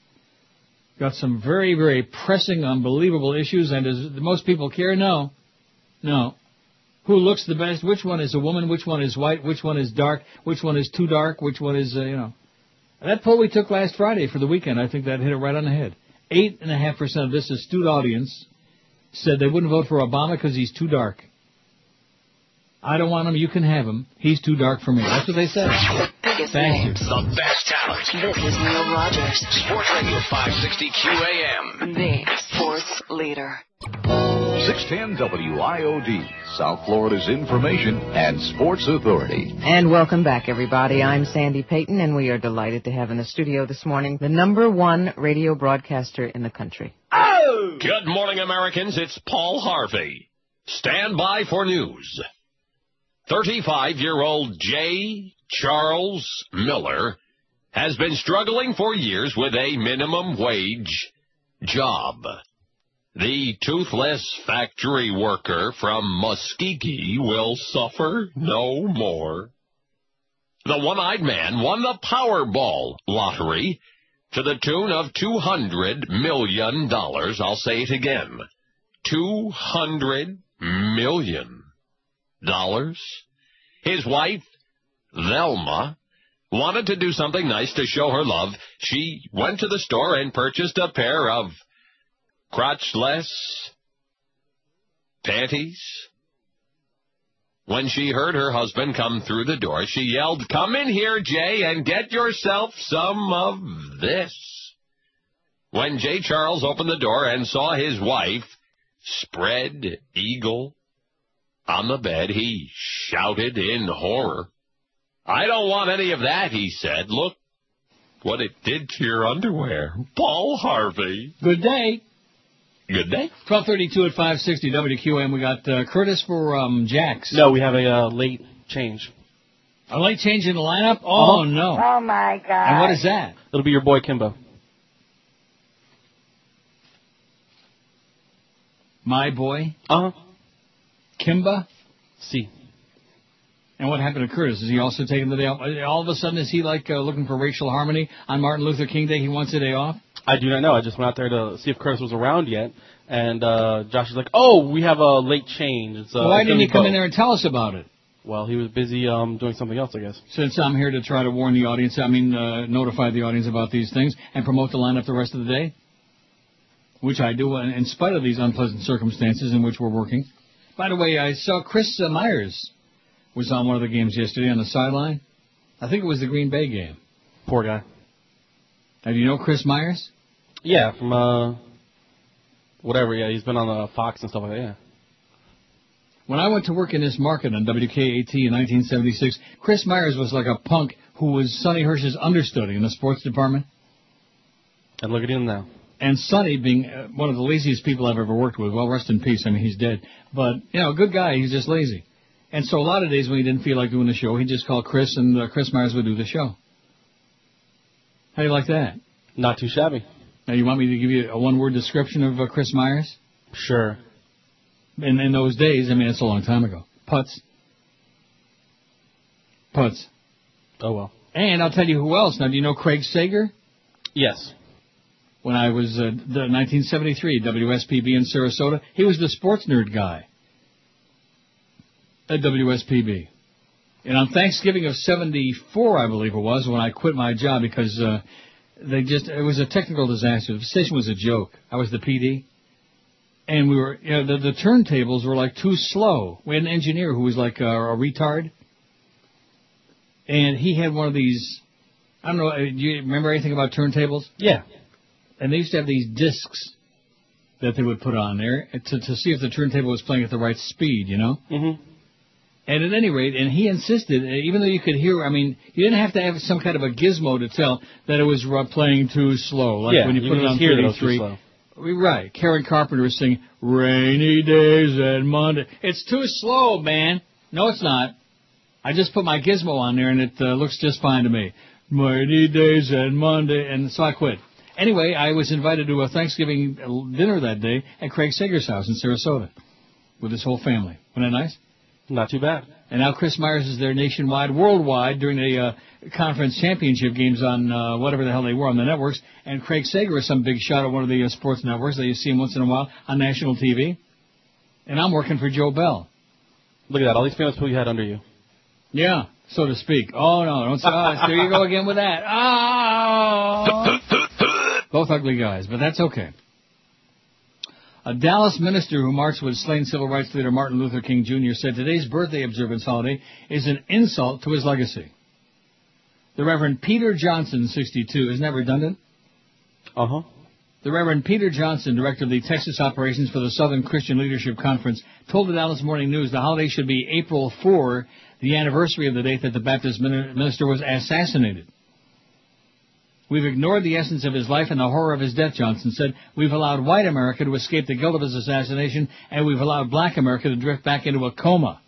Got some very, very pressing, unbelievable issues, and does most people care? No. No. Who looks the best? Which one is a woman? Which one is white? Which one is dark? Which one is too dark? Which one is, uh, you know. That poll we took last Friday for the weekend, I think that hit it right on the head. Eight and a half percent of this astute audience said they wouldn't vote for Obama because he's too dark. I don't want him. You can have him. He's too dark for me. That's what they said. Biggest Thank you. The best talent. This is Neil Rogers, Sports Radio 560 QAM. the sports leader. 610 WIOD, South Florida's information and sports authority. And welcome back, everybody. I'm Sandy Payton, and we are delighted to have in the studio this morning the number one radio broadcaster in the country. Oh! Good morning, Americans. It's Paul Harvey. Stand by for news. 35 year old J. Charles Miller has been struggling for years with a minimum wage job. The toothless factory worker from Muskegee will suffer no more. The one-eyed man won the Powerball lottery to the tune of $200 million. I'll say it again. $200 million. His wife, Velma, wanted to do something nice to show her love. She went to the store and purchased a pair of crotchless panties. When she heard her husband come through the door, she yelled, Come in here, Jay, and get yourself some of this. When Jay Charles opened the door and saw his wife, spread eagle, on the bed, he shouted in horror. I don't want any of that, he said. Look what it did to your underwear. Paul Harvey. Good day. Good day. 1232 at 560 WQM. We got uh, Curtis for um, Jax. No, we have a uh, late change. A late change in the lineup? Oh, Uh-huh. no. Oh my God. And what is that? It'll be your boy Kimbo. My boy? Uh huh. Kimba? See. And what happened to Curtis? Is he also taking the day off? All of a sudden, is he like uh, looking for racial harmony on Martin Luther King Day? He wants a day off? I do not know. I just went out there to see if Curtis was around yet, and uh, Josh is like, "Oh, we have a late change." It's, uh, why didn't he come Bo." in there and tell us about it? Well, he was busy um, doing something else, I guess. Since I'm here to try to warn the audience, I mean, uh, notify the audience about these things and promote the lineup the rest of the day, which I do in spite of these unpleasant circumstances in which we're working. By the way, I saw Chris Myers was on one of the games yesterday on the sideline. I think it was the Green Bay game. Poor guy. Now, do you know Chris Myers? Yeah, from uh, whatever. Yeah, he's been on uh, Fox and stuff like that. Yeah. When I went to work in this market on WKAT in 1976, Chris Myers was like a punk who was Sonny Hirsch's understudy in the sports department. And look at him now. And Sonny being uh, one of the laziest people I've ever worked with. Well, rest in peace. I mean, he's dead. But, you know, a good guy. He's just lazy. And so a lot of days when he didn't feel like doing the show, he'd just call Chris and uh, Chris Myers would do the show. How do you like that? Not too shabby. Now, you want me to give you a one-word description of uh, Chris Myers? Sure. In, in those days, I mean, it's a long time ago. Putz. Putz. Oh well. And I'll tell you who else. Now, do you know Craig Sager? Yes. when I was uh, the 1973 WSPB in Sarasota. He was the sports nerd guy at WSPB. And on Thanksgiving of 74, I believe it was, when I quit my job because uh, they just, it was a technical disaster. The station was a joke. I was the PD. And we were, you know, the, the turntables were like too slow. We had an engineer who was like a, a retard. And he had one of these, I don't know, uh, do you remember anything about turntables? Yeah. And they used to have these discs that they would put on there to, to see if the turntable was playing at the right speed, you know? Mm-hmm. And at any rate, and he insisted, uh, even though you could hear, I mean, you didn't have to have some kind of a gizmo to tell that it was playing too slow. Like Yeah, when you, you put it on just hear that too 33. slow. We- Right. Karen Carpenter was singing, Rainy Days and Monday. It's too slow, man. No, it's not. I just put my gizmo on there and it uh, looks just fine to me. Rainy Days and Monday, and so I quit. Anyway, I was invited to a Thanksgiving dinner that day at Craig Sager's house in Sarasota with his whole family. Wasn't that nice? Not too bad. And now Chris Myers is there nationwide, worldwide during the uh, conference championship games on uh, whatever the hell they were on the networks. And Craig Sager is some big shot at one of the uh, sports networks that you see him once in a while on national TV. And I'm working for Joe Bell. Look at that. All these famous people you had under you. Yeah, so to speak. Oh no, don't say. Oh, there you go again with that. Oh, both ugly guys, but that's okay. A Dallas minister who marched with slain civil rights leader Martin Luther King Jr. said today's birthday observance holiday is an insult to his legacy. The Reverend Peter Johnson, 62, isn't that redundant? Uh huh. The Reverend Peter Johnson, director of the Texas operations for the Southern Christian Leadership Conference, told the Dallas Morning News the holiday should be April 4, the anniversary of the date that the Baptist minister was assassinated. We've ignored the essence of his life and the horror of his death, Johnson said. We've allowed white America to escape the guilt of his assassination, and we've allowed black America to drift back into a coma.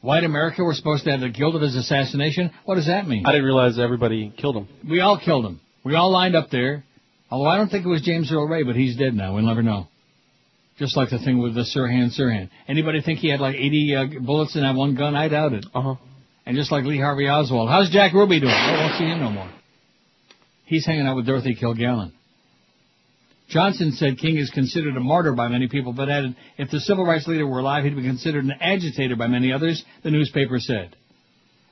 White America were supposed to have the guilt of his assassination? What does that mean? I didn't realize everybody killed him. We all killed him. We all lined up there. Although I don't think it was James Earl Ray, but he's dead now. We'll never know. Just like the thing with the Sirhan Sirhan. Anybody think he had like 80 uh, bullets in that one gun? I doubt it. Uh huh. And just like Lee Harvey Oswald. How's Jack Ruby doing? I won't see him no more. He's hanging out with Dorothy Kilgallen. Johnson said King is considered a martyr by many people, but added, if the civil rights leader were alive, he'd be considered an agitator by many others, the newspaper said.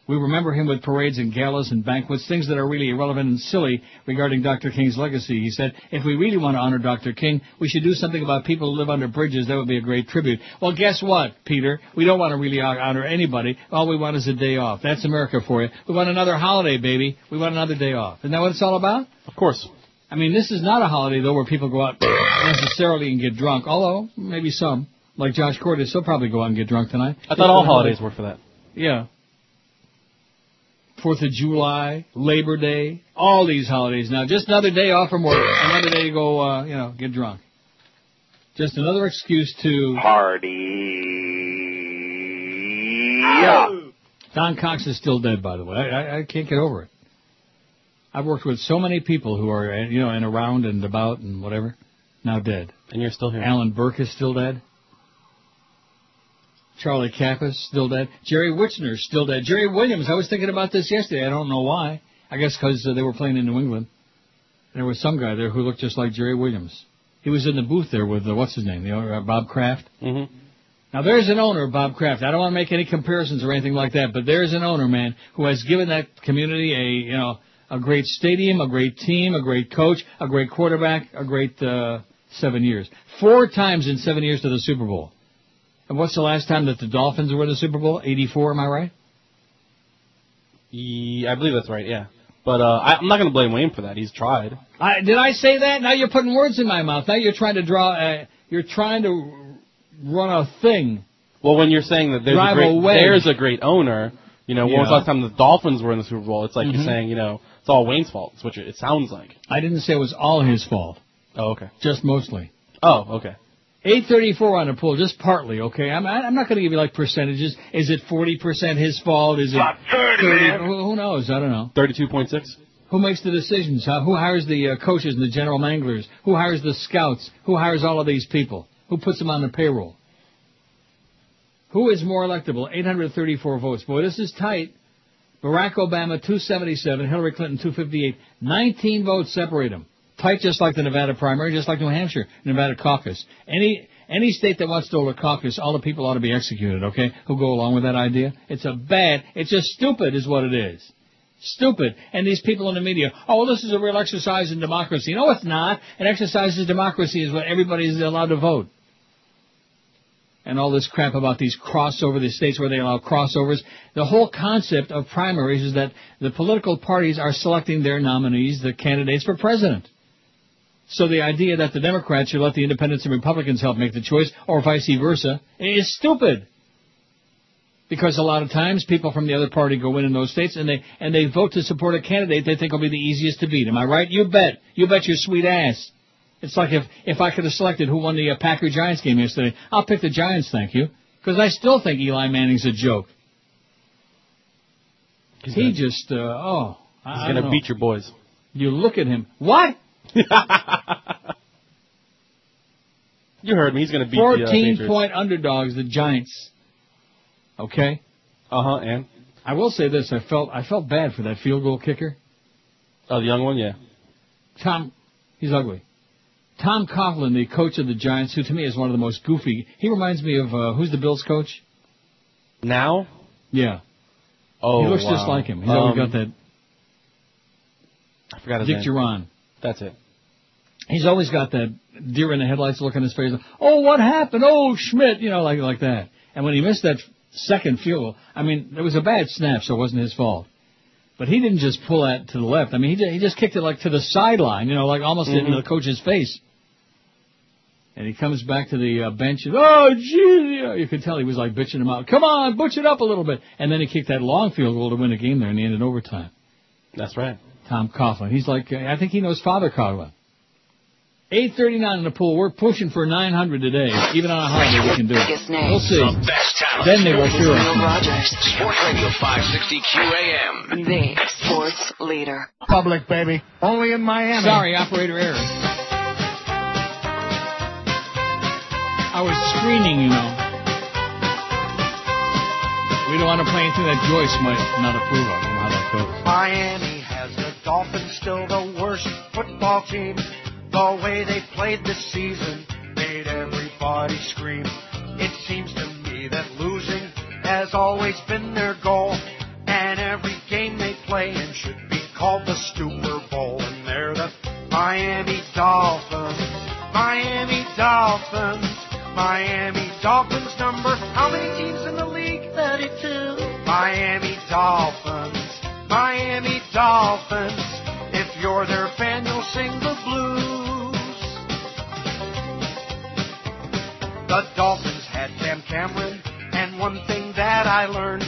We remember him with parades and galas and banquets, things that are really irrelevant and silly regarding Dr. King's legacy. He said, if we really want to honor Dr. King, we should do something about people who live under bridges. That would be a great tribute. Well, guess what, Peter? We don't want to really honor anybody. All we want is a day off. That's America for you. We want another holiday, baby. We want another day off. Isn't that what it's all about? Of course. I mean, this is not a holiday, though, where people go out necessarily and get drunk, although maybe some. Like Josh Cordes, he'll probably go out and get drunk tonight. I thought all holidays were for that. Yeah. Fourth of July, Labor Day, all these holidays now. Just another day off from work, another day to go, uh, you know, get drunk. Just another excuse to Party. Yeah. Don Cox is still dead, by the way. I, I, I can't get over it. I've worked with so many people who are, you know, and around and about and whatever, now dead. And you're still here. Alan Burke is still dead. Charlie Kappas still dead. Jerry Wichner still dead. Jerry Williams. I was thinking about this yesterday. I don't know why. I guess because uh, they were playing in New England. There was some guy there who looked just like Jerry Williams. He was in the booth there with uh, what's his name, the owner, uh, Bob Kraft. Mm-hmm. Now there's an owner, Bob Kraft. I don't want to make any comparisons or anything like that, but there's an owner, man, who has given that community a, you know, a great stadium, a great team, a great coach, a great quarterback, a great uh, seven years. Four times in seven years to the Super Bowl. And what's the last time that the Dolphins were in the Super Bowl? 84, am I right? Yeah, I believe that's right. Yeah, but uh, I, I'm not going to blame Wayne for that. He's tried. I, did I say that? Now you're putting words in my mouth. Now you're trying to draw. Uh, you're trying to run a thing. Well, when you're saying that there's a great, there's a great owner, you know, when was the last time the Dolphins were in the Super Bowl? It's like Mhm. you're saying, you know, it's all Wayne's fault. It's what it sounds like. I didn't say it was all his fault. Oh, okay. Just mostly. Oh, okay. 834 on the pool, just partly, okay? I'm, I'm not going to give you like percentages. Is it 40% his fault? Is it About 30, man. Who who knows? I don't know. 32.6. Who makes the decisions? Huh? Who hires the uh, coaches and the general manglers? Who hires the scouts? Who hires all of these people? Who puts them on the payroll? Who is more electable? 834 votes. Boy, this is tight. Barack Obama 277, Hillary Clinton 258. 19 votes separate them. Tight just like the Nevada primary, just like New Hampshire, Nevada caucus. Any any state that wants to hold a caucus, all the people ought to be executed, okay? Who go along with that idea? It's a bad, it's just stupid is what it is. Stupid. And these people in the media, oh, this is a real exercise in democracy. No, it's not. An exercise in democracy is when everybody is allowed to vote. And all this crap about these crossover, the states where they allow crossovers. The whole concept of primaries is that the political parties are selecting their nominees, the candidates for president. So the idea that the Democrats should let the independents and Republicans help make the choice, or vice versa, is stupid. Because a lot of times people from the other party go in in those states and they and they vote to support a candidate they think will be the easiest to beat. Am I right? You bet. You bet your sweet ass. It's like if if I could have selected who won the uh, Packer Giants game yesterday, I'll pick the Giants. Thank you, because I still think Eli Manning's a joke. he just uh, oh, He's I gonna beat your boys. You look at him. What? You heard me. He's gonna beat the uh, Patriots. point underdogs, the Giants. Okay. Uh huh. And I will say this: I felt I felt bad for that field goal kicker. oh, the young one, yeah. Tom, he's ugly. Tom Coughlin, the coach of the Giants, who to me is one of the most goofy. He reminds me of uh, who's the Bills coach? Now? Yeah. Oh, he looks wow. just like him. He's always Um, got that I forgot his Dick name. Duran. That's it. He's always got that deer in the headlights look on his face. Oh, what happened? Oh, Schmidt, you know, like like that. And when he missed that second field goal, I mean, it was a bad snap, so it wasn't his fault. But he didn't just pull that to the left. I mean, he just, he just kicked it like to the sideline, you know, like almost into Mhm. the coach's face. And he comes back to the uh, bench and, oh, gee, you, know, you could tell he was like bitching him out. Come on, butch it up a little bit. And then he kicked that long field goal to win the game there in the end in overtime. That's right. Tom Coughlin. He's like, uh, I think he knows Father Coughlin. 839 in the pool. We're pushing for 900 today. Even on a holiday we can do it. Names. We'll see. The best talent. Then they will hear Neil us. Rogers, Sports Radio 560 QAM. the sports leader. Public, baby. Only in Miami. Sorry, operator error. I was screening, you know. We don't want to play anything that Joyce might not approve of. How that goes. Miami has the Dolphins still the worst football team. The way they played this season made everybody scream. It seems to me that losing has always been their goal. And every game they play in should be called the Super Bowl. And they're the Miami Dolphins. Miami Dolphins. Miami Dolphins number. How many teams in the league? 32. Miami Dolphins. Miami Dolphins. If you're their fan, I learned,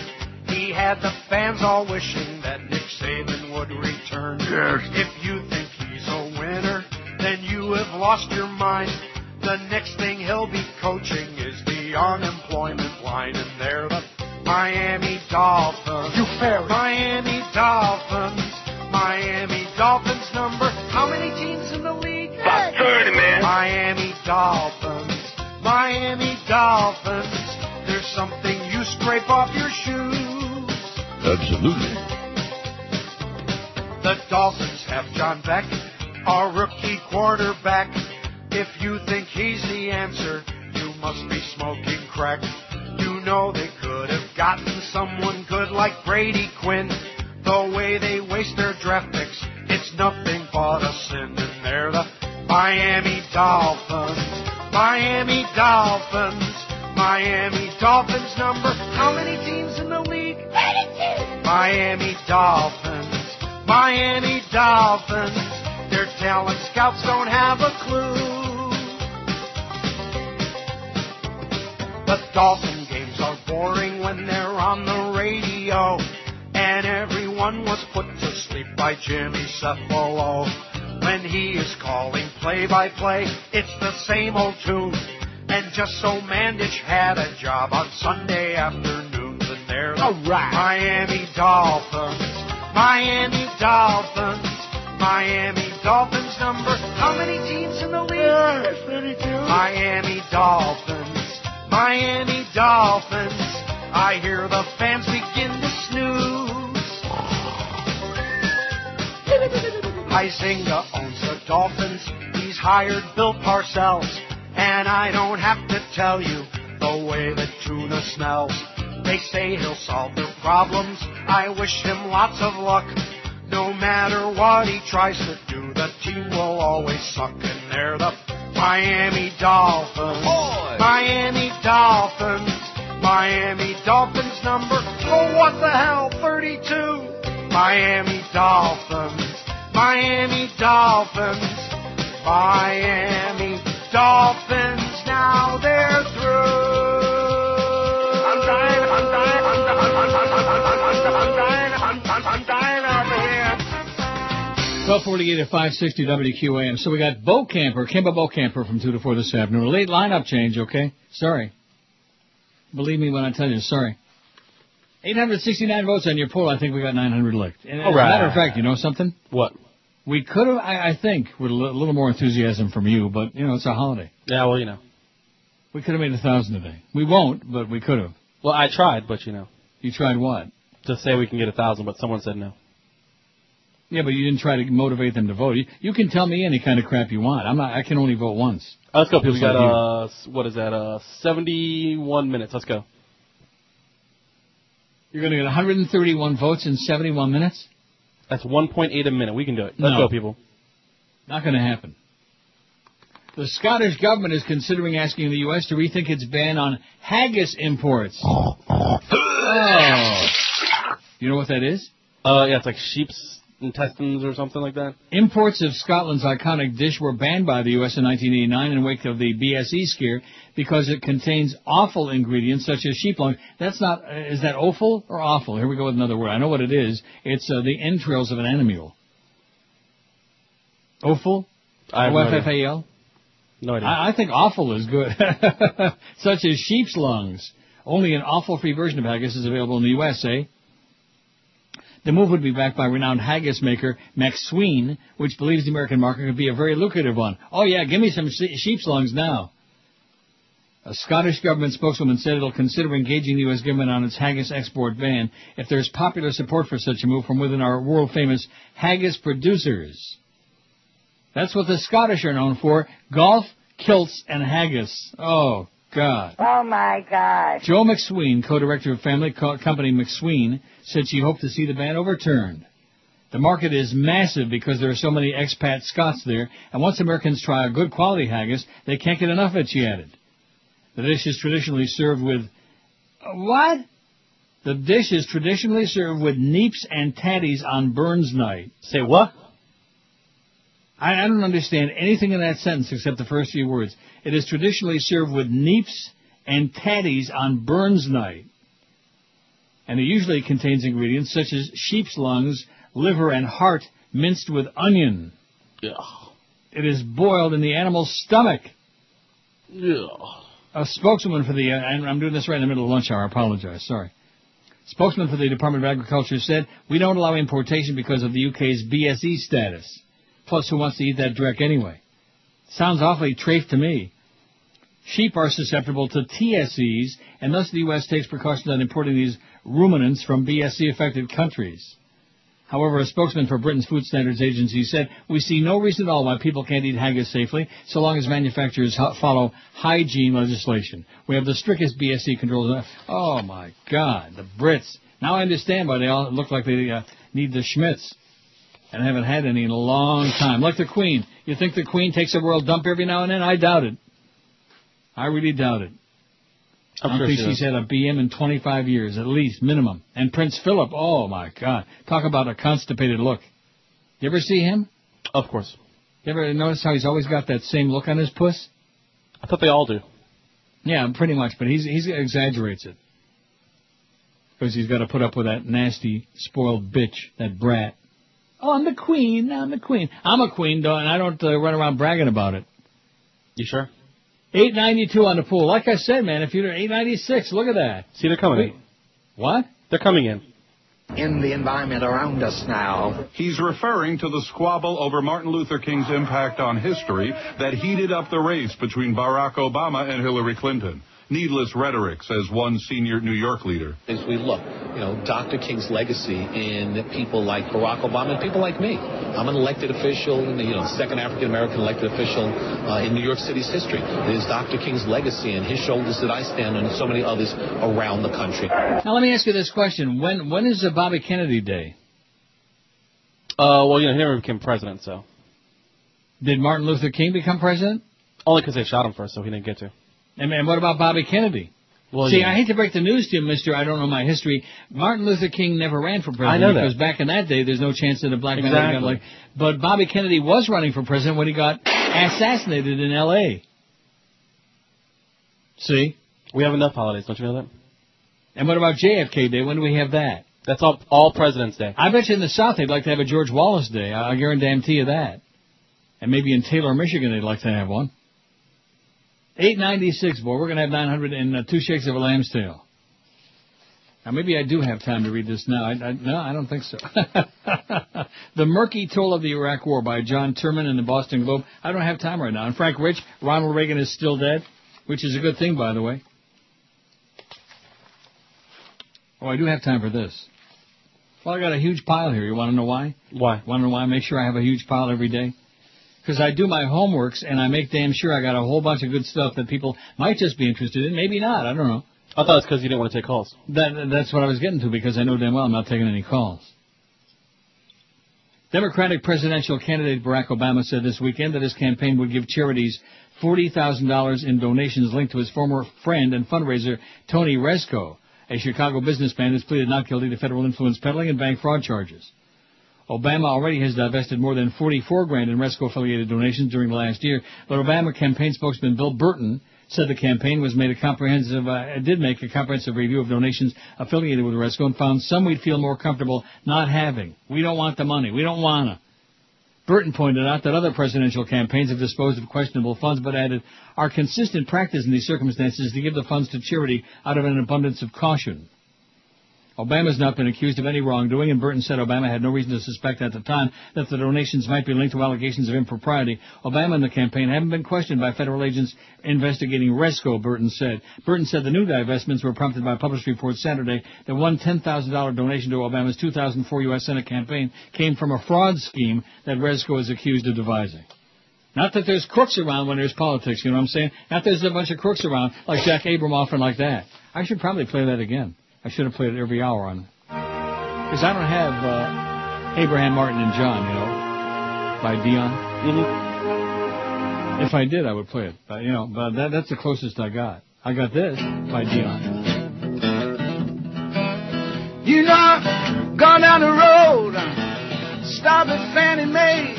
he had the fans all wishing that Nick Saban would return. Yes. If you think he's a winner, then you have lost your mind. The next thing he'll be coaching is the unemployment line, and they're the Miami Dolphins. You fairy. Miami Dolphins. Miami Dolphins number. How many teams in the league? About 30, man. Miami Dolphins. Miami Dolphins. There's something you scrape off your shoes. Absolutely. The Dolphins have John Beck, our rookie quarterback. If you think he's the answer, you must be smoking crack. You know they could have gotten someone good like Brady Quinn. The way they waste their draft picks, it's nothing but a sin. And they're the Miami Dolphins. Miami Dolphins. Miami Dolphins number. How many teams in the league? 32. Miami Dolphins. Miami Dolphins. Their talent scouts don't have a clue. The Dolphin games are boring when they're on the radio. And everyone was put to sleep by Jimmy Cefalo. When he is calling play by play, it's the same old tune. And just so Mandich had a job on Sunday afternoons, and they're the Miami Dolphins. Miami Dolphins. Miami Dolphins number. How many teams in the league? 32. Miami Dolphins. Miami Dolphins. I hear the fans begin to snooze. Huizenga owns the Dolphins. He's hired Bill Parcells. And I don't have to tell you the way that tuna smells. They say he'll solve their problems. I wish him lots of luck. No matter what he tries to do, the team will always suck. And they're the Miami Dolphins. Miami Dolphins. Miami Dolphins number, oh what the hell, 32. Miami Dolphins. Miami Dolphins. Miami Dolphins. Dolphins, now they're through. I'm dying, I'm dying, I'm dying, I'm dying, I'm dying, I'm dying, I'm dying over here. 1248 at 560 WQAM. So we got Bo Camper, Kimba Bo Camper from 2 to 4 this afternoon. Late lineup change, okay? Sorry. Believe me when I tell you, sorry. 869 votes on your poll. I think we got 900 licked. And as All a matter of fact, you know something? What? We could have, I, I think, with a little more enthusiasm from you, but, you know, it's a holiday. Yeah, well, you know. We could have made a thousand today. We won't, but we could have. Well, I tried, but you know. You tried what? To say we can get a thousand, but someone said no. Yeah, but you didn't try to motivate them to vote. You, you can tell me any kind of crap you want. I'm not, I can only vote once. Uh, let's go, people. We got, uh, what is that, uh, 71 minutes. Let's go. You're going to get 131 votes in 71 minutes? That's 1.8 a minute. We can do it. Let's No. go, people. Not going to happen. The Scottish government is considering asking the U.S. to rethink its ban on haggis imports. Oh. You know what that is? Uh, yeah, it's like sheep's intestines or something like that. Imports of Scotland's iconic dish were banned by the U.S. in 1989 in wake of the BSE scare because it contains awful ingredients such as sheep lung. That's not, uh, is that awful or awful? Here we go with another word. I know what it is. It's uh, the entrails of an animal. Awful? I have no idea. O-F-F-A-L? No idea. I, I think awful is good. Such as sheep's lungs. Only an awful-free version of haggis is available in the USA. The move would be backed by renowned haggis maker Macsween, which believes the American market could be a very lucrative one. Oh yeah, give me some sheep's lungs now. A Scottish government spokeswoman said it'll consider engaging the U.S. government on its haggis export ban if there's popular support for such a move from within our world-famous haggis producers. That's what the Scottish are known for. Golf, kilts, and haggis. Oh, God. Oh my God. Jo Macsween, co-director of family co- company Macsween, said she hoped to see the ban overturned. The market is massive because there are so many expat Scots there, and once Americans try a good quality haggis, they can't get enough of it, she added. The dish is traditionally served with... Uh, What? The dish is traditionally served with neeps and tatties on Burns night. Say what? I, I don't understand anything in that sentence except the first few words. It is traditionally served with neeps and tatties on Burns night. And it usually contains ingredients such as sheep's lungs, liver, and heart minced with onion. Yeah. It is boiled in the animal's stomach. Yeah. A spokeswoman for the, uh, and I'm doing this right in the middle of lunch hour, I apologize, sorry. Spokesman for the Department of Agriculture said, we don't allow importation because of the UK's BSE status. Plus, who wants to eat that dreck anyway? Sounds awfully trafe to me. Sheep are susceptible to TSEs, and thus the U.S. takes precautions on importing these ruminants from BSE-affected countries. However, a spokesman for Britain's Food Standards Agency said, we see no reason at all why people can't eat haggis safely, so long as manufacturers follow hygiene legislation. We have the strictest BSE controls. Oh my God, the Brits. Now I understand why they all look like they uh, need the Schmitz. And I haven't had any in a long time. Like the Queen. You think the Queen takes a world dump every now and then? I doubt it. I really doubt it. I I'm don't think she's had a BM in 25 years, at least, minimum. And Prince Philip, oh my God. Talk about a constipated look. You ever see him? Of course. You ever notice how he's always got that same look on his puss? I thought they all do. Yeah, pretty much, but he's, he's exaggerates it. Because he's got to put up with that nasty, spoiled bitch, that brat. Oh, I'm the queen, I'm the queen. I'm a queen, though, and I don't uh, run around bragging about it. You sure? 892 on the pool. Like I said, man, if you're 896, look at that. See, they're coming in. What? They're coming in. in the environment around us now. He's referring to the squabble over Martin Luther King's impact on history that heated up the race between Barack Obama and Hillary Clinton. Needless rhetoric, says one senior New York leader. As we look, you know, Dr. King's legacy in people like Barack Obama and people like me. I'm an elected official, you know, second African American elected official uh, in New York City's history. It is Dr. King's legacy and his shoulders that I stand on and so many others around the country. Now let me ask you this question: When when is the Bobby Kennedy Day? Uh, well, you know, he never became president, so. Did Martin Luther King become president? Only because they shot him first, so he didn't get to. And, and what about Bobby Kennedy? Well, See, yeah. I hate to break the news to you, Mister. I don't know my history. Martin Luther King never ran for president I know that. because back in that day, there's no chance that a black man would have got Exactly. like. But Bobby Kennedy was running for president when he got assassinated in L.A. See, We have enough holidays, don't you know that? and what about JFK Day? When do we have that? That's all, all President's Day. I bet you in the South they'd like to have a George Wallace Day. I guarantee you that. And maybe in Taylor, Michigan, they'd like to have one. 896, boy. We're going to have 900 and uh, two shakes of a lamb's tail. Now, maybe I do have time to read this now. I, I, no, I don't think so. the Murky Toll of the Iraq War by John Tirman in the Boston Globe. I don't have time right now. And Frank Rich, Ronald Reagan is still dead, which is a good thing, by the way. Oh, I do have time for this. Well, I got a huge pile here. You want to know why? Why? Want to know why I make sure I have a huge pile every day? Because I do my homeworks and I make damn sure I got a whole bunch of good stuff that people might just be interested in. Maybe not. I don't know. I thought it's because you didn't want to take calls. That that's what I was getting to because I know damn well I'm not taking any calls. Democratic presidential candidate Barack Obama said this weekend that his campaign would give charities $40,000 in donations linked to his former friend and fundraiser Tony Rezko, a Chicago businessman who's pleaded not guilty to federal influence peddling and bank fraud charges. Obama already has divested more than 44 grand in Rezko affiliated donations during the last year, but Obama campaign spokesman Bill Burton said the campaign was made a comprehensive, uh, did make a comprehensive review of donations affiliated with Rezko and found some we'd feel more comfortable not having. We don't want the money. We don't wanna. Burton pointed out that other presidential campaigns have disposed of questionable funds, but added, our consistent practice in these circumstances is to give the funds to charity out of an abundance of caution. Obama's not been accused of any wrongdoing, and Burton said Obama had no reason to suspect at the time that the donations might be linked to allegations of impropriety. Obama and the campaign haven't been questioned by federal agents investigating Rezko, Burton said. Burton said the new divestments were prompted by published reports Saturday that one $10,000 donation to Obama's 2004 U.S. Senate campaign came from a fraud scheme that Rezko is accused of devising. Not that there's crooks around when there's politics, you know what I'm saying? Not that there's a bunch of crooks around like Jack Abramoff and like that. I should probably play that again. I should have played it every hour on because I don't have uh, Abraham Martin and John, you know, by Dion. Mm-hmm. If I did, I would play it, but you know, but that, that's the closest I got. I got this by Dion. You know, gone down the road, stop at Fannie Mae.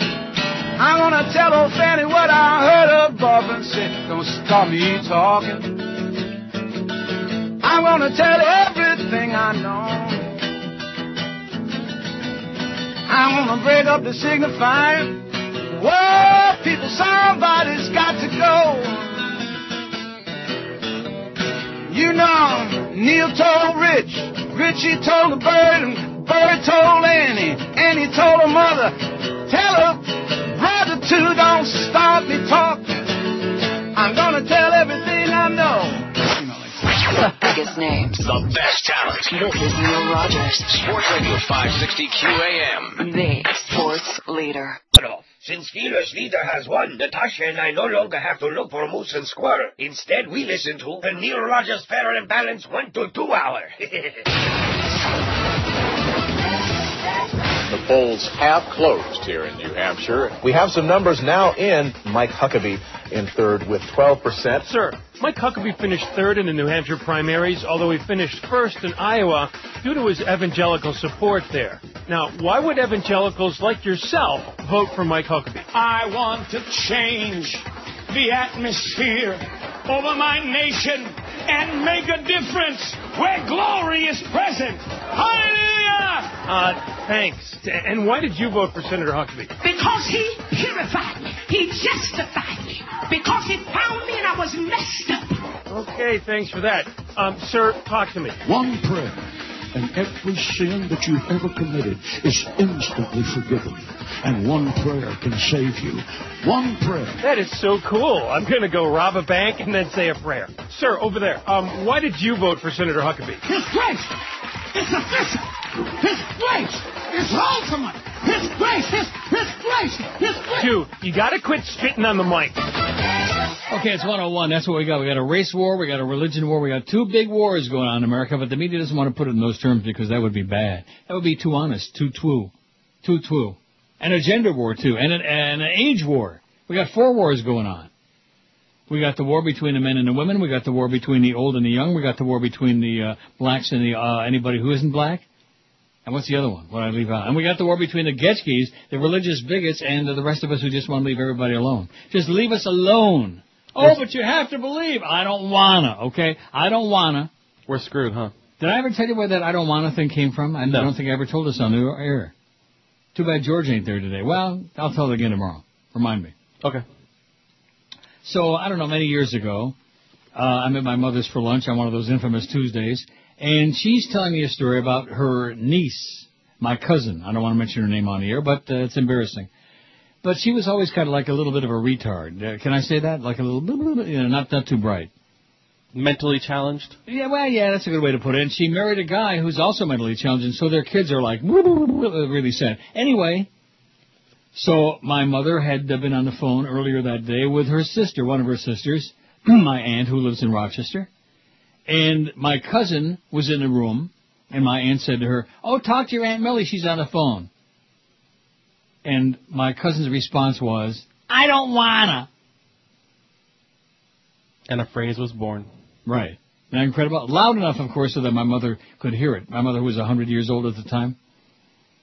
I'm gonna tell old Fannie what I heard her and say. Don't stop me talking. I'm gonna tell everything I know. I'm gonna break up the signifier. Whoa, people, somebody's got to go. You know, Neil told Rich, Richie told the bird, and Bird told Annie, Annie told her mother, tell her, brother too, don't stop me talking. I'm gonna tell everything I know. The biggest names. The best talent. This is Neil Rogers. Sports Radio 560 QAM. The sports leader. Since Fearless Leader has won, Natasha and I no longer have to look for Moose and Squirrel. Instead, we listen to the Neil Rogers Fair and Balanced 1 to 2 hour. The polls have closed here in New Hampshire. We have some numbers now in. Mike Huckabee in third with 12%. Sir, Mike Huckabee finished third in the New Hampshire primaries, although he finished first in Iowa due to his evangelical support there. Now, why would evangelicals like yourself vote for Mike Huckabee? I want to change the atmosphere over my nation and make a difference where glory is present. Hallelujah! Uh, thanks. And why did you vote for Senator Huckabee? Because he purified me. He justified me. Because he found me and I was messed up. Okay, thanks for that. Um, sir, talk to me. One prayer and every sin that you've ever committed is instantly forgiven. And one prayer can save you. One prayer. That is so cool. I'm going to go rob a bank and then say a prayer. Sir, over there, um, why did you vote for Senator Huckabee? His grace! It's official! His grace! It's ultimate! His grace! His, his grace! His grace! Dude, you got to quit spitting on the mic. Okay, it's 101. That's what we got. We got a race war. We got a religion war. We got two big wars going on in America, but the media doesn't want to put it in those terms because that would be bad. That would be too honest, too true, too true. And a gender war, too, and an, and an age war. We got four wars going on. We got the war between the men and the women. We got the war between the old and the young. We got the war between the uh, blacks and the uh, anybody who isn't black. And what's the other one? What I leave out? And we got the war between the Getchkis, the religious bigots, and the rest of us who just want to leave everybody alone. Just leave us alone. Oh, but you have to believe. I don't wanna, okay? I don't wanna. We're screwed, huh? Did I ever tell you where that I don't wanna thing came from? I No. don't think I ever told us on the air. Too bad George ain't there today. Well, I'll tell it again tomorrow. Remind me. Okay. So, I don't know, many years ago, uh, I'm at my mother's for lunch on one of those infamous Tuesdays, and she's telling me a story about her niece, my cousin. I don't want to mention her name on the air, but uh, it's embarrassing. But she was always kind of like a little bit of a retard. Uh, can I say that? Like a little, you know, not not too bright. Mentally challenged? Yeah, well, yeah, that's a good way to put it. And she married a guy who's also mentally challenged, and so their kids are like really sad. Anyway, so my mother had been on the phone earlier that day with her sister, one of her sisters, my aunt who lives in Rochester, and my cousin was in the room, and my aunt said to her, "Oh, talk to your aunt Millie. She's on the phone." And my cousin's response was, "I don't wanna." And a phrase was born. Right. That incredible? Loud enough, of course, so that my mother could hear it. My mother, who was 100 years old at the time.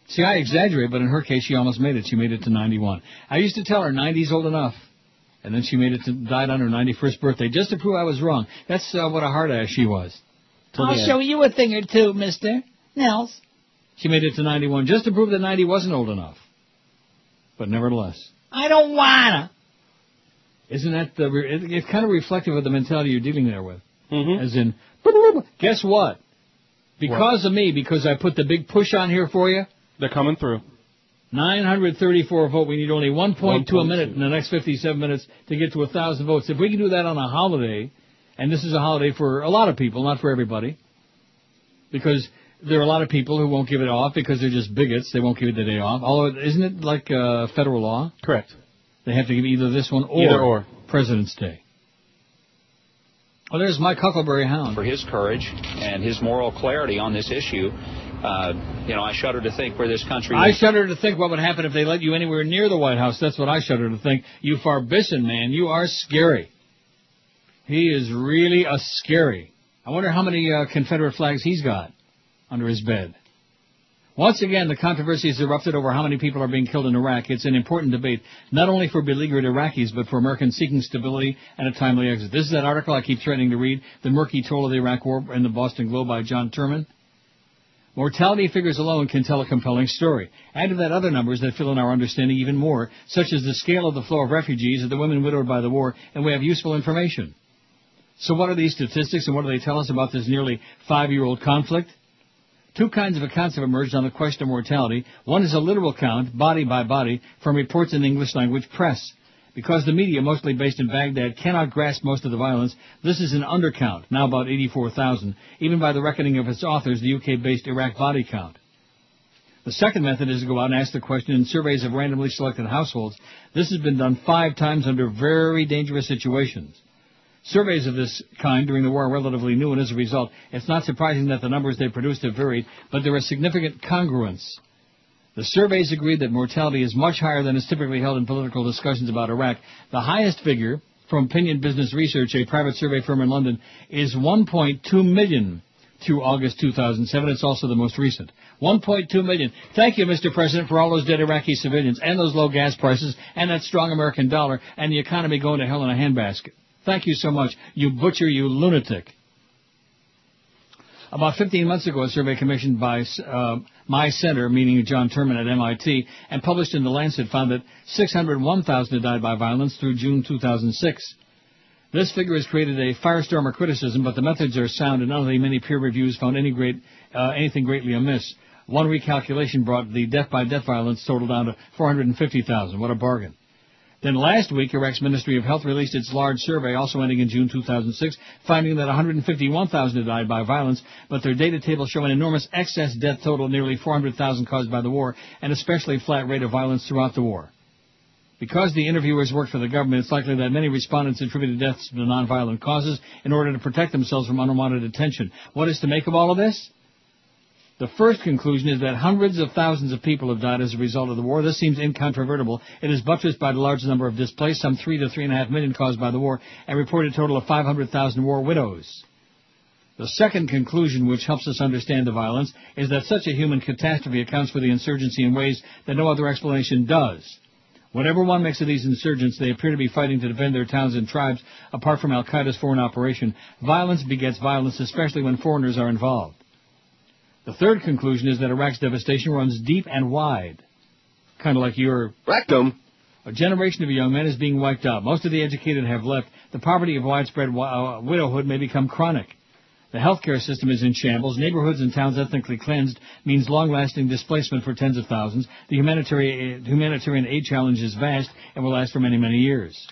See, I exaggerate, but in her case, she almost made it. She made it to 91. I used to tell her 90's old enough. And then she made it to, died on her 91st birthday, just to prove I was wrong. That's uh, what a hard ass she was. Till I'll show you a thing or two, mister. Nels. She made it to 91, just to prove that 90 wasn't old enough. But nevertheless. I don't wanna. Isn't that the, it, it's kind of reflective of the mentality you're dealing there with? Mm-hmm. As in, guess what? Because of me, because I put the big push on here for you, They're coming through. 934 vote. We need only 1.2 a minute in the next 57 minutes to get to a thousand votes. If we can do that on a holiday, and this is a holiday for a lot of people, not for everybody, because there are a lot of people who won't give it off because they're just bigots. They won't give it the day off. Although, isn't it like uh, federal law? Correct. They have to give either this one or, Either or. President's Day. Oh, there's Mike Huckleberry Hound. for his courage and his moral clarity on this issue. Uh, you know, I shudder to think where this country. I shudder to think what would happen if they let you anywhere near the White House. That's what I shudder to think. You Farbison man, you are scary. He is really a scary. I wonder how many uh, Confederate flags he's got under his bed. Once again, the controversy has erupted over how many people are being killed in Iraq. It's an important debate, not only for beleaguered Iraqis, but for Americans seeking stability and a timely exit. This is that article I keep threatening to read, The Murky Toll of the Iraq War in the Boston Globe by John Tirman. Mortality figures alone can tell a compelling story. Add to that other numbers that fill in our understanding even more, such as the scale of the flow of refugees and the women widowed by the war, and we have useful information. So what are these statistics and what do they tell us about this nearly five-year-old conflict? Two kinds of accounts have emerged on the question of mortality. One is a literal count, body by body, from reports in English language press. Because the media, mostly based in Baghdad, cannot grasp most of the violence, this is an undercount, now about 84,000, even by the reckoning of its authors, the UK-based Iraq body count. The second method is to go out and ask the question in surveys of randomly selected households. This has been done five times under very dangerous situations. Surveys of this kind during the war are relatively new, and as a result, it's not surprising that the numbers they produced have varied, but there is significant congruence. The surveys agree that mortality is much higher than is typically held in political discussions about Iraq. The highest figure from Opinion Business Research, a private survey firm in London, is 1.2 million through August 2007. It's also the most recent. 1.2 million. Thank you, Mr. President, for all those dead Iraqi civilians and those low gas prices and that strong American dollar and the economy going to hell in a handbasket. Thank you so much, you butcher, you lunatic. About 15 months ago, a survey commissioned by uh, my center, meaning John Tirman at MIT, and published in The Lancet found that 601,000 had died by violence through June 2006. This figure has created a firestorm of criticism, but the methods are sound and none of the many peer reviews found any great uh, anything greatly amiss. One recalculation brought the death by death violence total down to 450,000. What a bargain. Then last week, Iraq's Ministry of Health released its large survey, also ending in June 2006, finding that 151,000 had died by violence, but their data tables show an enormous excess death total nearly 400,000 caused by the war, and especially flat rate of violence throughout the war. Because the interviewers worked for the government, it's likely that many respondents attributed deaths to nonviolent causes in order to protect themselves from unwanted attention. What is to make of all of this? The first conclusion is that hundreds of thousands of people have died as a result of the war. This seems incontrovertible. It is buttressed by the large number of displaced, some three to three and a half million caused by the war, and reported total of 500,000 war widows. The second conclusion, which helps us understand the violence, is that such a human catastrophe accounts for the insurgency in ways that no other explanation does. Whatever one makes of these insurgents, they appear to be fighting to defend their towns and tribes apart from Al-Qaeda's foreign operation. Violence begets violence, especially when foreigners are involved. The third conclusion is that Iraq's devastation runs deep and wide. Kind of like your rectum. A generation of young men is being wiped out. Most of the educated have left. The poverty of widespread uh, widowhood may become chronic. The healthcare system is in shambles. Neighborhoods and towns ethnically cleansed means long-lasting displacement for tens of thousands. The humanitarian, humanitarian aid challenge is vast and will last for many, many years.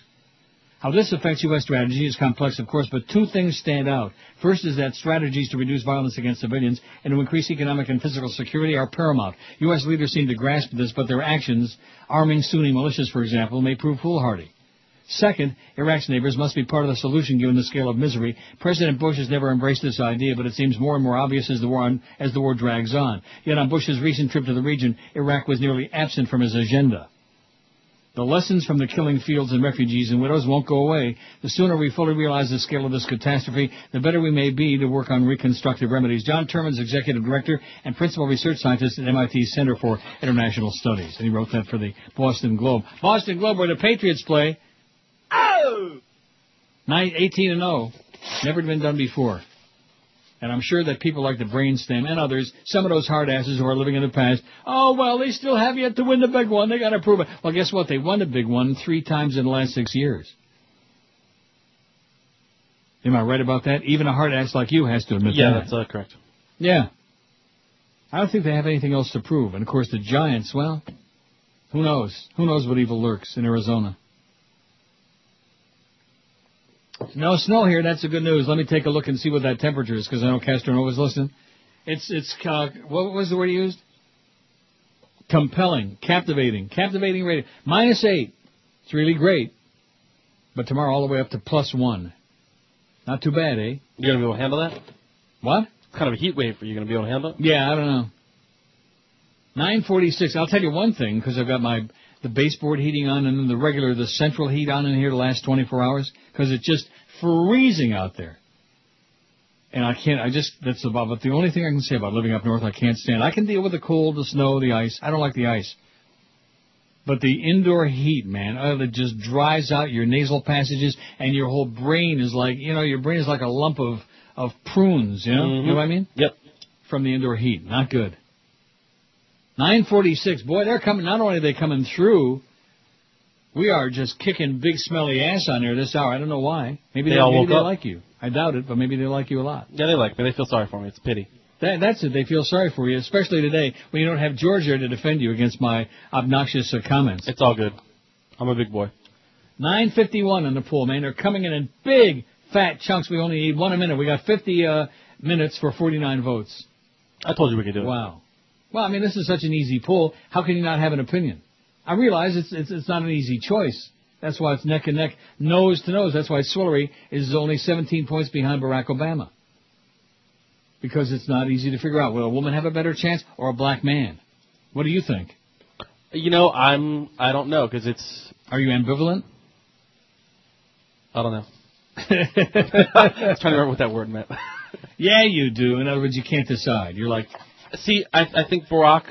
How this affects U.S. strategy is complex, of course, but two things stand out. First is that strategies to reduce violence against civilians and to increase economic and physical security are paramount. U.S. leaders seem to grasp this, but their actions, arming Sunni militias, for example, may prove foolhardy. Second, Iraq's neighbors must be part of the solution given the scale of misery. President Bush has never embraced this idea, but it seems more and more obvious as the war on, as the war drags on. Yet on Bush's recent trip to the region, Iraq was nearly absent from his agenda. The lessons from the killing fields and refugees and widows won't go away. The sooner we fully realize the scale of this catastrophe, the better we may be to work on reconstructive remedies. John Tirman's executive director and principal research scientist at MIT's Center for International Studies. And he wrote that for the Boston Globe. Boston Globe, where the Patriots play. Oh! 18 and 0. Never been done before. And I'm sure that people like the brainstem and others, some of those hard asses who are living in the past, oh well, they still have yet to win the big one. They got to prove it. Well, guess what? They won the big one three times in the last six years. Am I right about that? Even a hard ass like you has to admit Yeah, that. Yeah, that's uh, correct. Yeah. I don't think they have anything else to prove. And of course, the Giants, well, who knows? Who knows what evil lurks in Arizona? No snow here. That's the good news. Let me take a look and see what that temperature is, because I know Castro Castronova's listening. It's it's uh, what was the word you used? Compelling, captivating, captivating rating. Minus eight. It's really great. But tomorrow all the way up to plus one. Not too bad, eh? You gonna be able to handle that? What? kind of a heat wave are you gonna be able to handle? it? Yeah, I don't know. 946. I'll tell you one thing, because I've got my the baseboard heating on and then the regular, the central heat on in here the last 24 hours, because it's just freezing out there. And I can't, I just, that's about, but the only thing I can say about living up north I can't stand. I can deal with the cold, the snow, the ice. I don't like the ice. But the indoor heat, man, uh, oh, it just dries out your nasal passages and your whole brain is like, you know, your brain is like a lump of, of prunes, you know? You know mm-hmm. what I mean? Yep. From the indoor heat. Not good. 946. Boy, they're coming, not only are they coming through, we are just kicking big smelly ass on here this hour. I don't know why. Maybe They they, all maybe woke they up. like you. I doubt it, but maybe they like you a lot. Yeah, they like me. They feel sorry for me. It's a pity. That, that's it. They feel sorry for you, especially today when you don't have George here to defend you against my obnoxious uh, comments. It's all good. I'm a big boy. 951 in the pool, man. They're coming in in big, fat chunks. We only need one a minute. We got 50 uh, minutes for 49 votes. I told you we could do it. Wow. Well, I mean, this is such an easy poll. How can you not have an opinion? I realize it's it's, it's not an easy choice. That's why it's neck and neck, nose to nose. That's why Swillery is only 17 points behind Barack Obama. Because it's not easy to figure out. Will a woman have a better chance or a black man? What do you think? You know, I'm. I don't know because it's. Are you ambivalent? I don't know. I was trying to remember what that word meant. Yeah, you do. In other words, you can't decide. You're like See, I, I think Barack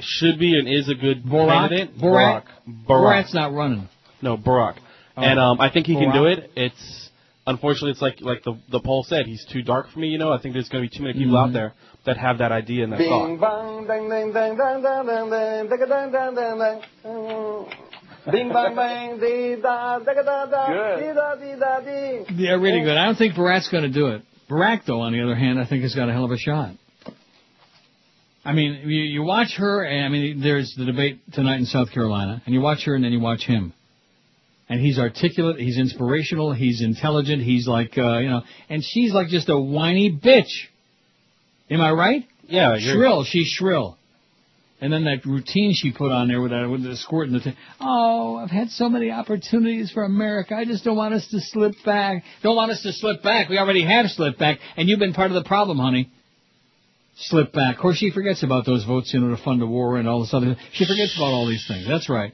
should be and is a good Barack? candidate. Barack? Barack. Barack's not running. No, Barack. Oh. And um, I think he can do it. It's unfortunately, it's like like the the poll said. He's too dark for me. You know, I think there's going to be too many people Mhm. out there that have that idea and that Bing thought. bang dang dang dang dang dang dang dang dang dang dang dang dang. Mm. Bing bang bang dee da da da da dee da dee da dee. Yeah, really good. I don't think Barack's going to do it. Barack, though, on the other hand, I think has got a hell of a shot. I mean, you, you watch her, and I mean, there's the debate tonight in South Carolina, and you watch her, and then you watch him. And he's articulate, he's inspirational, he's intelligent, he's like, uh, you know, and she's like just a whiny bitch. Am I right? Yeah, agree. Shrill, she's shrill. And then that routine she put on there with that with the squirt in the t- oh, I've had so many opportunities for America. I just don't want us to slip back. Don't want us to slip back. We already have slipped back, and you've been part of the problem, honey. Slip back. Of course, she forgets about those votes, you know, to fund the war and all this other. She forgets about all these things. That's right.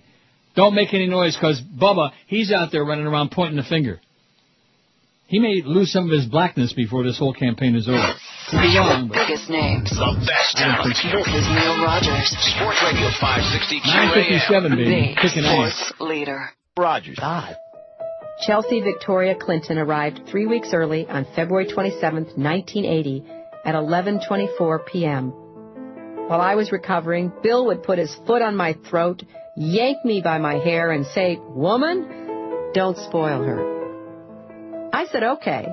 Don't make any noise, because Bubba, he's out there running around pointing the finger. He may lose some of his blackness before this whole campaign is over. Could be wrong, but Biggest names. The best I talent. This is Neil Rogers. Sports Radio 560 957, baby. The Kicking ass. sports leader. Rogers. God. Chelsea Victoria Clinton arrived three weeks early on February 27, 1980 at 11.24 p.m. While I was recovering, Bill would put his foot on my throat, yank me by my hair, and say, Woman, don't spoil her. I said, okay.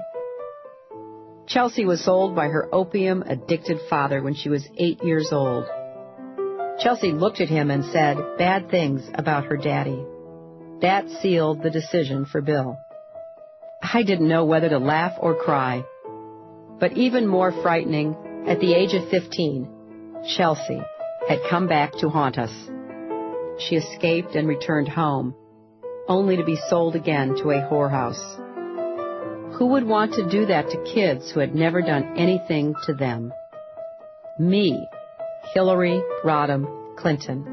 Chelsea was sold by her opium addicted father when she was eight years old. Chelsea looked at him and said bad things about her daddy. That sealed the decision for Bill. I didn't know whether to laugh or cry. But even more frightening, at the age of 15, Chelsea had come back to haunt us. She escaped and returned home, only to be sold again to a whorehouse. Who would want to do that to kids who had never done anything to them? Me, Hillary Rodham Clinton.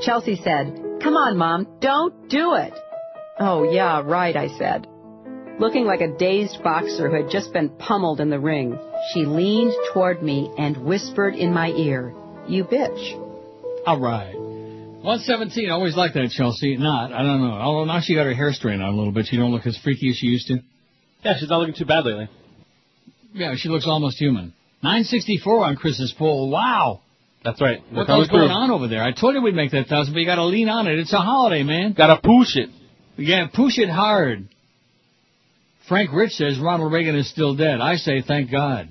Chelsea said, Come on, Mom, don't do it. Oh, yeah, right, I said. Looking like a dazed boxer who had just been pummeled in the ring, she leaned toward me and whispered in my ear, You bitch. All right. 117, I always like that, Chelsea. Not, I don't know. Although now she got her hair straightened out a little bit. She don't look as freaky as she used to. Yeah, she's not looking too bad lately. Yeah, she looks almost human. 964 on Chris's poll. Wow. That's right. They're What coming was going through. on over there? I told you we'd make that thousand, but you gotta lean on it. It's a holiday, man. Gotta push it. Yeah, push it hard. Frank Rich says Ronald Reagan is still dead. I say thank God.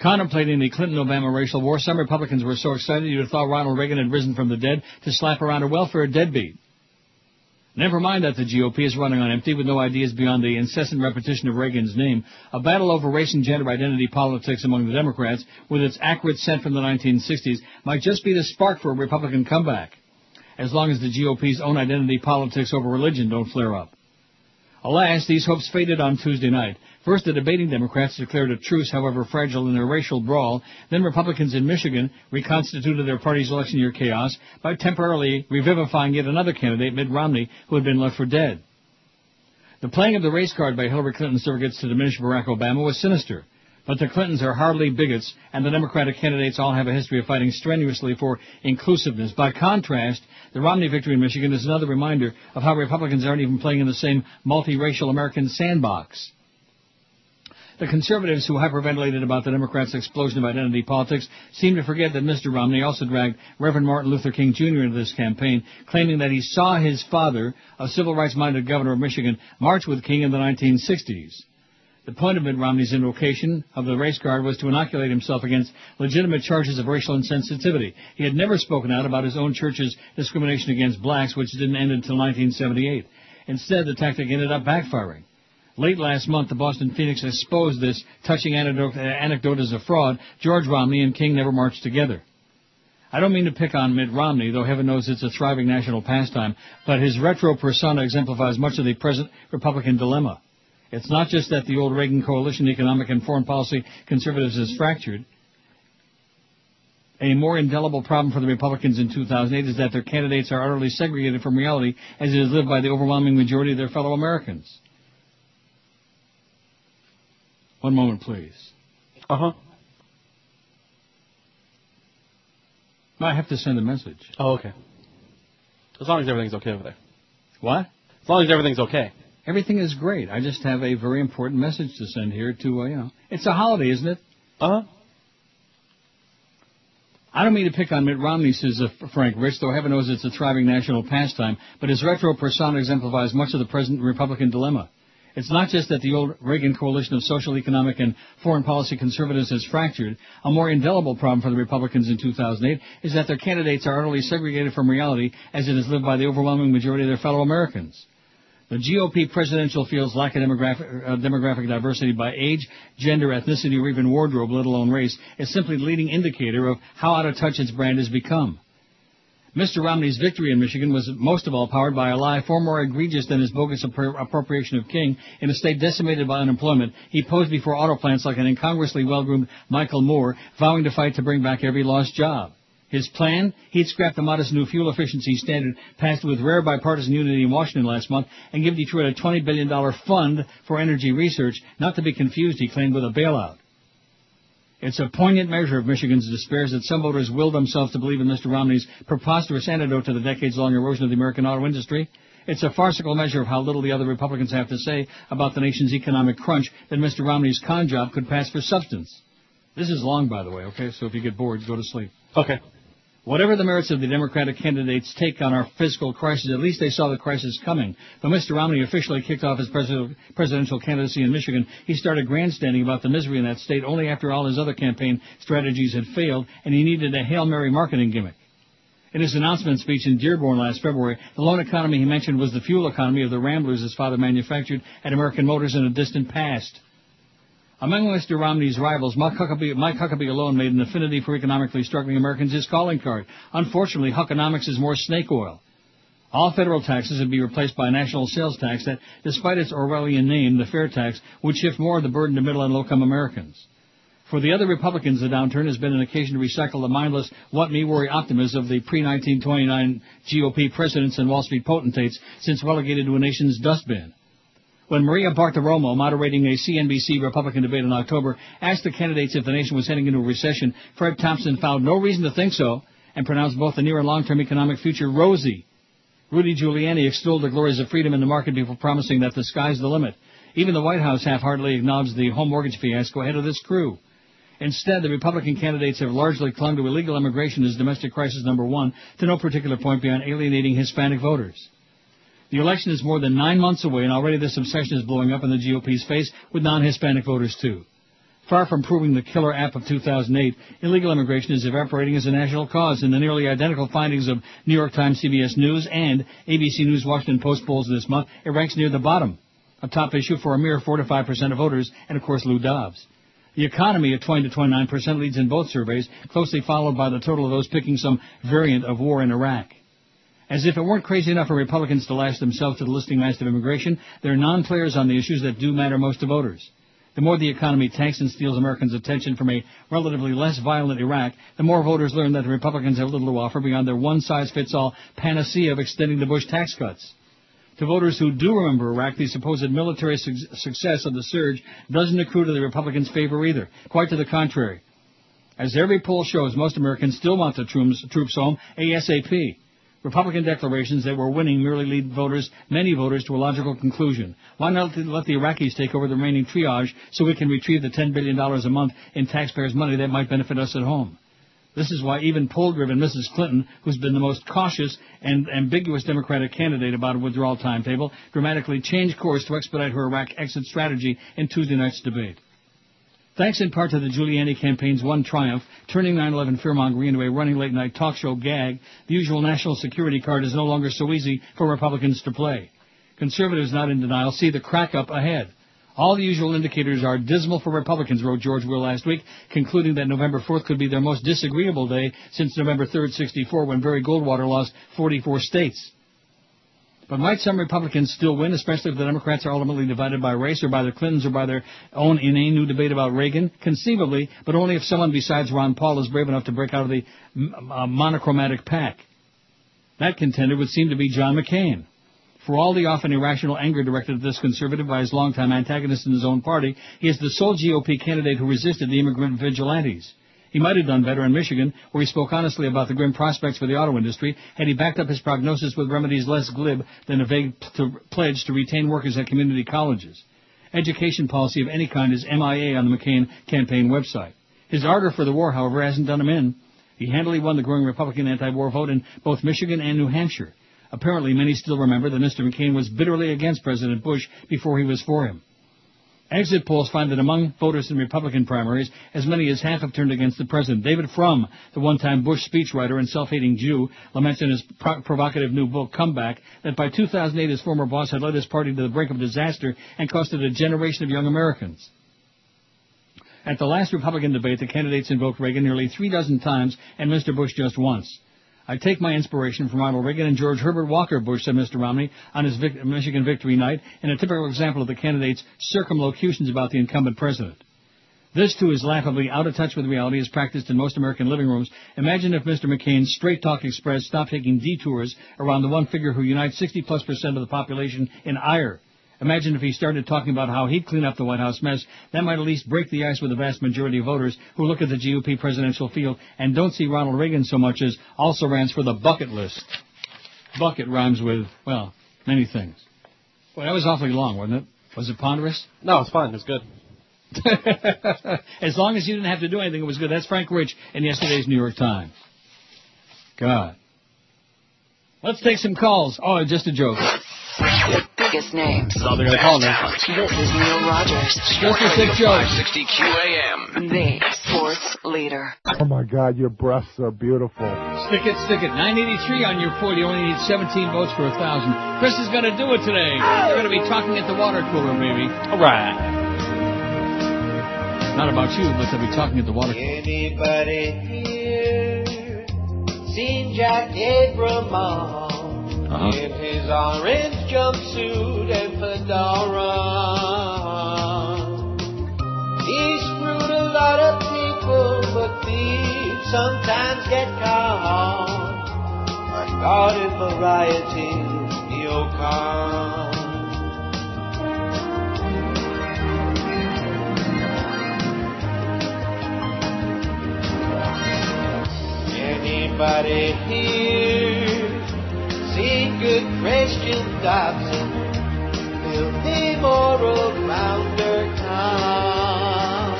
Contemplating the Clinton-Obama racial war, some Republicans were so excited you'd have thought Ronald Reagan had risen from the dead to slap around a welfare deadbeat. Never mind that the GOP is running on empty with no ideas beyond the incessant repetition of Reagan's name. A battle over race and gender identity politics among the Democrats, with its acrid scent from the 1960s, might just be the spark for a Republican comeback. As long as the GOP's own identity politics over religion don't flare up. Alas, these hopes faded on Tuesday night. First, the debating Democrats declared a truce, however fragile, in their racial brawl. Then Republicans in Michigan reconstituted their party's election year chaos by temporarily revivifying yet another candidate, Mitt Romney, who had been left for dead. The playing of the race card by Hillary Clinton surrogates to diminish Barack Obama was sinister. But the Clintons are hardly bigots, and the Democratic candidates all have a history of fighting strenuously for inclusiveness. By contrast, the Romney victory in Michigan is another reminder of how Republicans aren't even playing in the same multiracial American sandbox. The conservatives who hyperventilated about the Democrats' explosion of identity politics seem to forget that Mr. Romney also dragged Reverend Martin Luther King Jr. into this campaign, claiming that he saw his father, a civil rights-minded governor of Michigan, march with King in the 1960s. The point of Mitt Romney's invocation of the race card was to inoculate himself against legitimate charges of racial insensitivity. He had never spoken out about his own church's discrimination against blacks, which didn't end until 1978. Instead, the tactic ended up backfiring. Late last month, the Boston Phoenix exposed this touching anecdote, as a fraud. George Romney and King never marched together. I don't mean to pick on Mitt Romney, though heaven knows it's a thriving national pastime, but his retro persona exemplifies much of the present Republican dilemma. It's not just that the old Reagan coalition economic and foreign policy conservatives is fractured. A more indelible problem for the Republicans in 2008 is that their candidates are utterly segregated from reality as it is lived by the overwhelming majority of their fellow Americans. One moment, please. Uh huh. I have to send a message. Oh, okay. As long as everything's okay over there. What? As long as everything's okay. Everything is great. I just have a very important message to send here to, uh, you know, it's a holiday, isn't it? Uh huh. I don't mean to pick on Mitt Romney, says uh, Frank Rich, though heaven knows it's a thriving national pastime, but his retro persona exemplifies much of the present Republican dilemma. It's not just that the old Reagan coalition of social, economic, and foreign policy conservatives has fractured. A more indelible problem for the Republicans in 2008 is that their candidates are utterly segregated from reality as it is lived by the overwhelming majority of their fellow Americans. The GOP presidential field's lack of demographic, uh, demographic diversity by age, gender, ethnicity, or even wardrobe, let alone race, is simply the leading indicator of how out of touch its brand has become. Mr. Romney's victory in Michigan was most of all powered by a lie far more egregious than his bogus appro- appropriation of King. In a state decimated by unemployment, he posed before auto plants like an incongruously well-groomed Michael Moore, vowing to fight to bring back every lost job. His plan? He'd scrap the modest new fuel efficiency standard passed with rare bipartisan unity in Washington last month and give Detroit a $20 billion fund for energy research, not to be confused, he claimed, with a bailout. It's a poignant measure of Michigan's despair that some voters will themselves to believe in Mr. Romney's preposterous antidote to the decades-long erosion of the American auto industry. It's a farcical measure of how little the other Republicans have to say about the nation's economic crunch that Mr. Romney's con job could pass for substance. This is long, by the way, okay? So if you get bored, go to sleep. Okay. Whatever the merits of the Democratic candidates' take on our fiscal crisis, at least they saw the crisis coming. When Mr. Romney officially kicked off his presidential candidacy in Michigan, he started grandstanding about the misery in that state only after all his other campaign strategies had failed, and he needed a Hail Mary marketing gimmick. In his announcement speech in Dearborn last February, the lone economy he mentioned was the fuel economy of the Ramblers his father manufactured at American Motors in a distant past. Among Mr. Romney's rivals, Mike Huckabee, Mike Huckabee alone made an affinity for economically struggling Americans his calling card. Unfortunately, Huckonomics is more snake oil. All federal taxes would be replaced by a national sales tax that, despite its Orwellian name, the fair tax, would shift more of the burden to middle and low-income Americans. For the other Republicans, the downturn has been an occasion to recycle the mindless, what me worry optimism of the pre-1929 GOP presidents and Wall Street potentates since relegated to a nation's dustbin. When Maria Bartiromo, moderating a CNBC Republican debate in October, asked the candidates if the nation was heading into a recession, Fred Thompson found no reason to think so and pronounced both the near and long-term economic future rosy. Rudy Giuliani extolled the glories of freedom in the market before promising that the sky's the limit. Even the White House half-heartedly acknowledged the home mortgage fiasco ahead of this crew. Instead, the Republican candidates have largely clung to illegal immigration as domestic crisis number one, to no particular point beyond alienating Hispanic voters. The election is more than nine months away, and already this obsession is blowing up in the GOP's face with non-Hispanic voters, too. Far from proving the killer app of 2008, illegal immigration is evaporating as a national cause in the nearly identical findings of New York Times, CBS News, and ABC News Washington Post polls this month. It ranks near the bottom, a top issue for a mere 4 to 5 percent of voters, and of course Lou Dobbs. The economy at 20 to 29 percent leads in both surveys, closely followed by the total of those picking some variant of war in Iraq. As if it weren't crazy enough for Republicans to lash themselves to the listing mast of immigration, they're non-players on the issues that do matter most to voters. The more the economy tanks and steals Americans' attention from a relatively less violent Iraq, the more voters learn that the Republicans have little to offer beyond their one-size-fits-all panacea of extending the Bush tax cuts. To voters who do remember Iraq, the supposed military su- success of the surge doesn't accrue to the Republicans' favor either. Quite to the contrary. As every poll shows, most Americans still want the troops home ASAP. Republican declarations that we're winning merely lead voters, many voters, to a logical conclusion. Why not let the Iraqis take over the remaining triage so we can retrieve the $10 billion a month in taxpayers' money that might benefit us at home? This is why even poll-driven Mrs. Clinton, who's been the most cautious and ambiguous Democratic candidate about a withdrawal timetable, dramatically changed course to expedite her Iraq exit strategy in Tuesday night's debate. Thanks in part to the Giuliani campaign's one triumph, turning 9-11 fearmongering into a running late-night talk show gag, the usual national security card is no longer so easy for Republicans to play. Conservatives not in denial see the crack up ahead. All the usual indicators are dismal for Republicans, wrote George Will last week, concluding that November 4th could be their most disagreeable day since November 3rd, 64, when Barry Goldwater lost 44 states. But might some Republicans still win, especially if the Democrats are ultimately divided by race or by the Clintons or by their own inane new debate about Reagan? Conceivably, but only if someone besides Ron Paul is brave enough to break out of the uh, monochromatic pack. That contender would seem to be John McCain. For all the often irrational anger directed at this conservative by his longtime antagonist in his own party, he is the sole GOP candidate who resisted the immigrant vigilantes. He might have done better in Michigan, where he spoke honestly about the grim prospects for the auto industry, had he backed up his prognosis with remedies less glib than a vague to pledge to retain workers at community colleges. Education policy of any kind is MIA on the McCain campaign website. His ardor for the war, however, hasn't done him in. He handily won the growing Republican anti-war vote in both Michigan and New Hampshire. Apparently, many still remember that Mr. McCain was bitterly against President Bush before he was for him. Exit polls find that among voters in Republican primaries, as many as half have turned against the president. David Frum, the one-time Bush speechwriter and self-hating Jew, laments in his pro- provocative new book, Comeback, that by 2008 his former boss had led his party to the brink of disaster and costed a generation of young Americans. At the last Republican debate, the candidates invoked Reagan nearly three dozen times and Mr. Bush just once. I take my inspiration from Ronald Reagan and George Herbert Walker Bush, said Mr. Romney on his vic- Michigan victory night, in a typical example of the candidates' circumlocutions about the incumbent president. This, too, is laughably out of touch with reality as practiced in most American living rooms. Imagine if Mr. McCain's Straight Talk Express stopped taking detours around the one figure who unites 60 plus percent of the population in ire. Imagine if he started talking about how he'd clean up the White House mess. That might at least break the ice with the vast majority of voters who look at the GOP presidential field and don't see Ronald Reagan so much as also ran for the bucket list. Bucket rhymes with, well, many things. Well, that was awfully long, wasn't it? Was it ponderous? No, it's fine. It's good. as long as you didn't have to do anything, it was good. That's Frank Rich in yesterday's New York Times. God. Let's take some calls. Oh, just a joke. The biggest names. That's all they're going to call me. This is Neil Rogers. Just a sick joke. 560 QAM. The sports leader. Oh my God, your breasts are beautiful. Stick it, stick it. 983 on your 40. You only need 17 votes for a thousand. Chris is going to do it today. We're going to be talking at the water cooler, baby. All right. Not about you, but they'll be talking at the water cooler. Anybody here seen Jack Abramoff Uh-huh. in his orange jumpsuit and fedora? He screwed a lot of people, but thieves sometimes get caught. In variety, come. Anybody here Christian Dobson? Filthy moral come.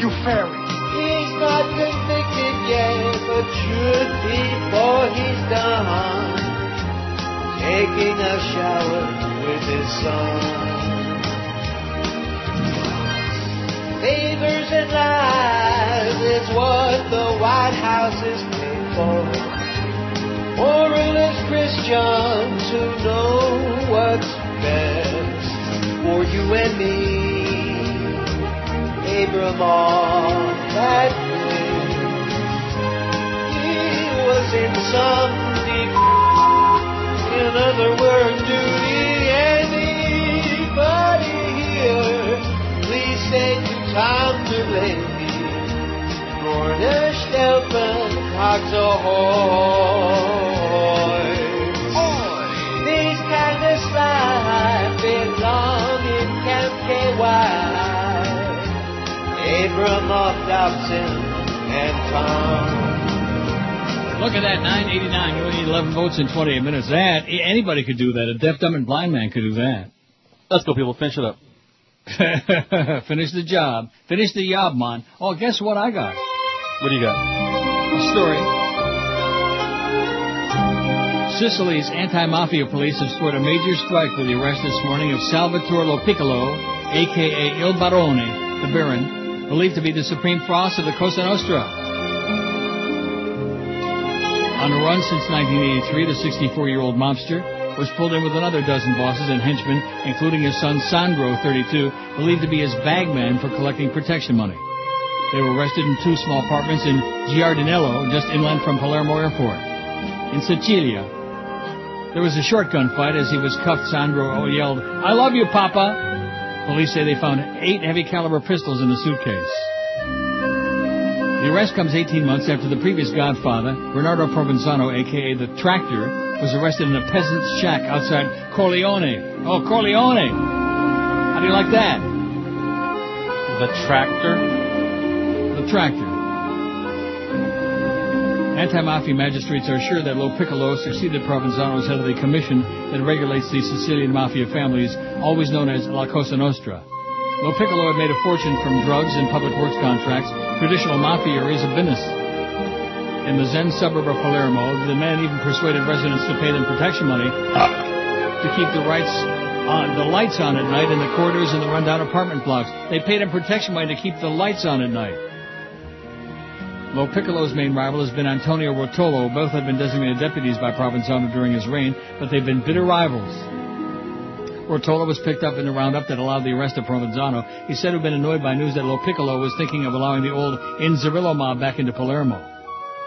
You fairy. He's not convicted yet, but should before he's done. Taking a shower with his son. Favors and lies is what the White House is paid for. Moralist Christians who know what's best for you and me. Abramoff, that way. He was in some deep, in other words, duty. Anybody here, please take the time to lay me. Gornish Delphin, Cox ahoy. These kind of slide belong in Camp KY. Abramoff, Dobson, and Tom. Look at that, 989. You only need 11 votes in 28 minutes. That, anybody could do that. A deaf, dumb, and blind man could do that. Let's go, people. Finish it up. Finish the job. Finish the job, man. Oh, guess what I got? What do you got? Story. Sicily's anti-mafia police have scored a major strike with the arrest this morning of Salvatore Lo Piccolo, aka Il Barone, the Baron, believed to be the supreme boss of the Cosa Nostra. On a run since 1983, the 64-year-old mobster was pulled in with another dozen bosses and henchmen, including his son Sandro, 32, believed to be his bagman for collecting protection money. They were arrested in two small apartments in Giardinello, just inland from Palermo Airport. In Sicilia, there was a short gun fight as he was cuffed. Sandro yelled, I love you, Papa! Police say they found eight heavy caliber pistols in the suitcase. The arrest comes 18 months after the previous godfather, Bernardo Provenzano, aka the Tractor, was arrested in a peasant's shack outside Corleone. Oh, Corleone! How do you like that? The Tractor? The Tractor. Anti-mafia magistrates are sure that Lo Piccolo succeeded Provenzano as head of the commission that regulates the Sicilian mafia families, always known as La Cosa Nostra. Lo Piccolo had made a fortune from drugs and public works contracts, traditional mafia areas of business. in the Zen suburb of Palermo. The man even persuaded residents to pay them protection money to keep the rights on, the lights on at night in the corridors and the rundown apartment blocks. They paid him protection money to keep the lights on at night. Lo Piccolo's main rival has been Antonio Rotolo. Both have been designated deputies by Provenzano during his reign, but they've been bitter rivals. Rotolo was picked up in the roundup that allowed the arrest of Provenzano. He said to have been annoyed by news that Lo Piccolo was thinking of allowing the old Inzerillo mob back into Palermo.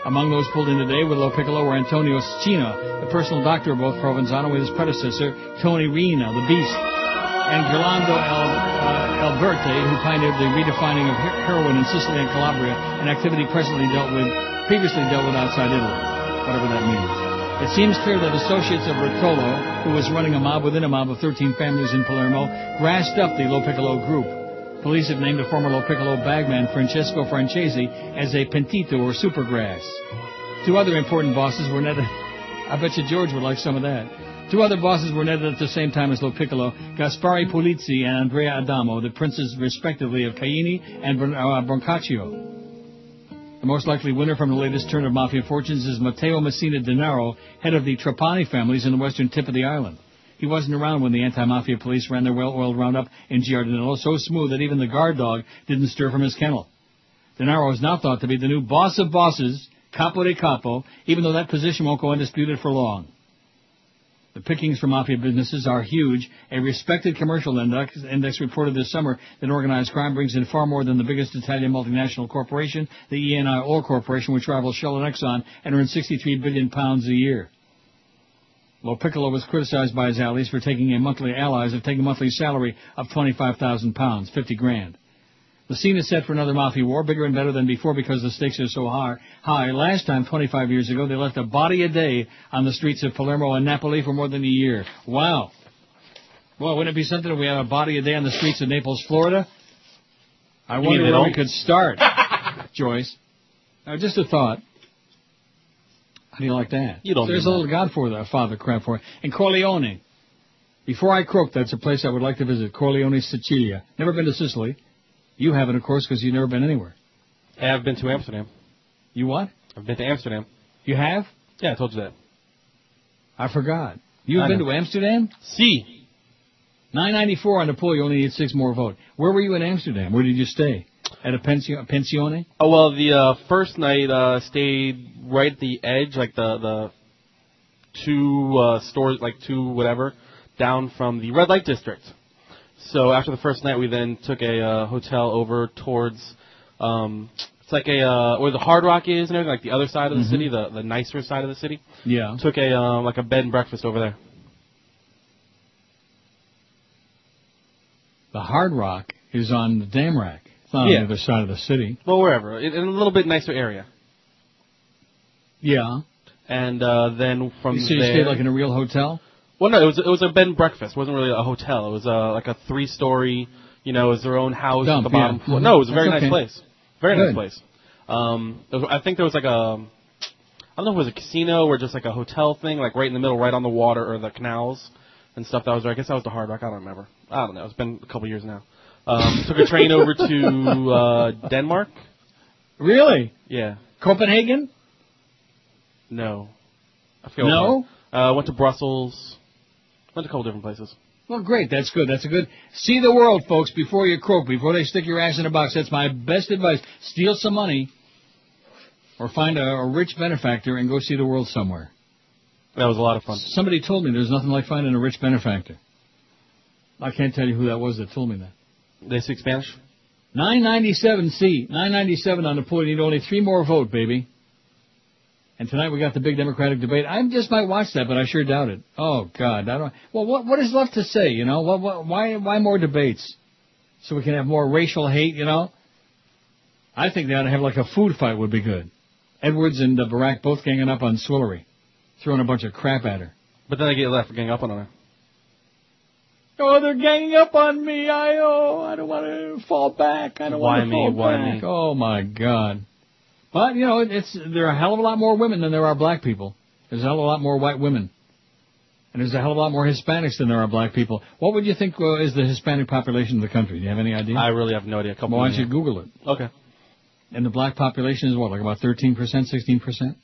Among those pulled in today with Lo Piccolo were Antonio Scina, the personal doctor of both Provenzano and his predecessor, Tony Riina, the Beast, and Gerlando El, uh, Alberti, who pioneered the redefining of heroin in Sicily and Calabria, an activity presently dealt with, previously dealt with outside Italy, whatever that means. It seems clear that associates of Rotolo, who was running a mob within a mob of 13 families in Palermo, grassed up the Lo Piccolo group. Police have named a former Lo Piccolo bagman, Francesco Franzese, as a pentito or supergrass. Two other important bosses were netted. I bet you George would like some of that. Two other bosses were netted at the same time as Lo Piccolo, Gaspare Pulizzi and Andrea Adamo, the princes respectively of Carini and Bron- uh, Brancaccio. The most likely winner from the latest turn of mafia fortunes is Matteo Messina Denaro, head of the Trapani families in the western tip of the island. He wasn't around when the anti-mafia police ran their well-oiled roundup in Giardinello so smooth that even the guard dog didn't stir from his kennel. Denaro is now thought to be the new boss of bosses, capo de capo, even though that position won't go undisputed for long. The pickings for mafia businesses are huge. A respected commercial index, index reported this summer that organized crime brings in far more than the biggest Italian multinational corporation, the ENI Oil Corporation, which rivals Shell and Exxon and earns 63 billion pounds a year. Lo Piccolo was criticized by his allies for taking a monthly allies of taking a monthly salary of 25,000 pounds, 50 grand. The scene is set for another mafia war, bigger and better than before because the stakes are so high. High. Last time, 25 years ago, they left a body a day on the streets of Palermo and Napoli for more than a year. Wow. Well, wouldn't it be something if we had a body a day on the streets of Naples, Florida? I wonder where we could start, Joyce. Now, just a thought. How do you like that? You don't There's a little God for Godfather, Father crap for it. And Corleone. Before I croak, that's a place I would like to visit. Corleone, Sicilia. Never been to Sicily. You haven't, of course, because you've never been anywhere. Hey, I've been to Amsterdam. You what? I've been to Amsterdam. You have? Yeah, I told you that. I forgot. You've I been know. to Amsterdam? See. 994 on the poll. You only need six more votes. Where were you in Amsterdam? Where did you stay? At a pensio- pensione? Oh well, the uh, first night uh, stayed right at the edge, like the the two uh, stores, like two whatever, down from the red light district. So after the first night, we then took a uh, hotel over towards, um, it's like a uh, where the Hard Rock is and everything, like the other side of the Mhm. city, the the nicer side of the city. Yeah. Took a um, like a bed and breakfast over there. The Hard Rock is on the Damrak. It's not Yeah. on the other side of the city. Well, wherever, in, in a little bit nicer area. Yeah. And uh, then from so you there, stayed like in a real hotel? Well, no, it was it was a bed and breakfast. It wasn't really a hotel. It was uh, like a three story. You know, it was their own house Dump, at the bottom yeah. floor. No, it was a very That's nice okay. place. Very Good. nice place. Um, was- I think there was like a, I don't know if it was a casino or just like a hotel thing, like right in the middle, right on the water or the canals and stuff. That was there. I guess that was the Hard Rock. I don't remember. I don't know. It's been a couple years now. Um, took a train over to uh, Denmark. Really? Yeah. Copenhagen? No. I forget No? Uh, went to Brussels. Went to a couple different places. Well, great. That's good. That's a good. See the world, folks, before you croak, before they stick your ass in a box. That's my best advice. Steal some money, or find a, a rich benefactor and go see the world somewhere. That was a lot of fun. Somebody told me there's nothing like finding a rich benefactor. I can't tell you who that was that told me that. They speak Spanish. 997 C. 997 on the poll. You need only three more vote, baby. And tonight we got the big Democratic debate. I just might watch that, but I sure doubt it. Oh God, I don't. Well, what what is left to say? You know, what, what why why more debates? So we can have more racial hate. You know. I think they ought to have like a food fight would be good. Edwards and uh, Barack both ganging up on Swillery, throwing a bunch of crap at her. But then I get left for getting up on her. Oh, they're ganging up on me. I oh, I don't want to fall back. I don't Why want to me? fall Why back. me? Oh my God. But you know, it's there are a hell of a lot more women than there are black people. There's a hell of a lot more white women, and there's a hell of a lot more Hispanics than there are black people. What would you think uh, is the Hispanic population of the country? Do you have any idea? I really have no idea. A couple Well, why don't you. Google it? Okay. And the black population is what, like about 13%, 16%?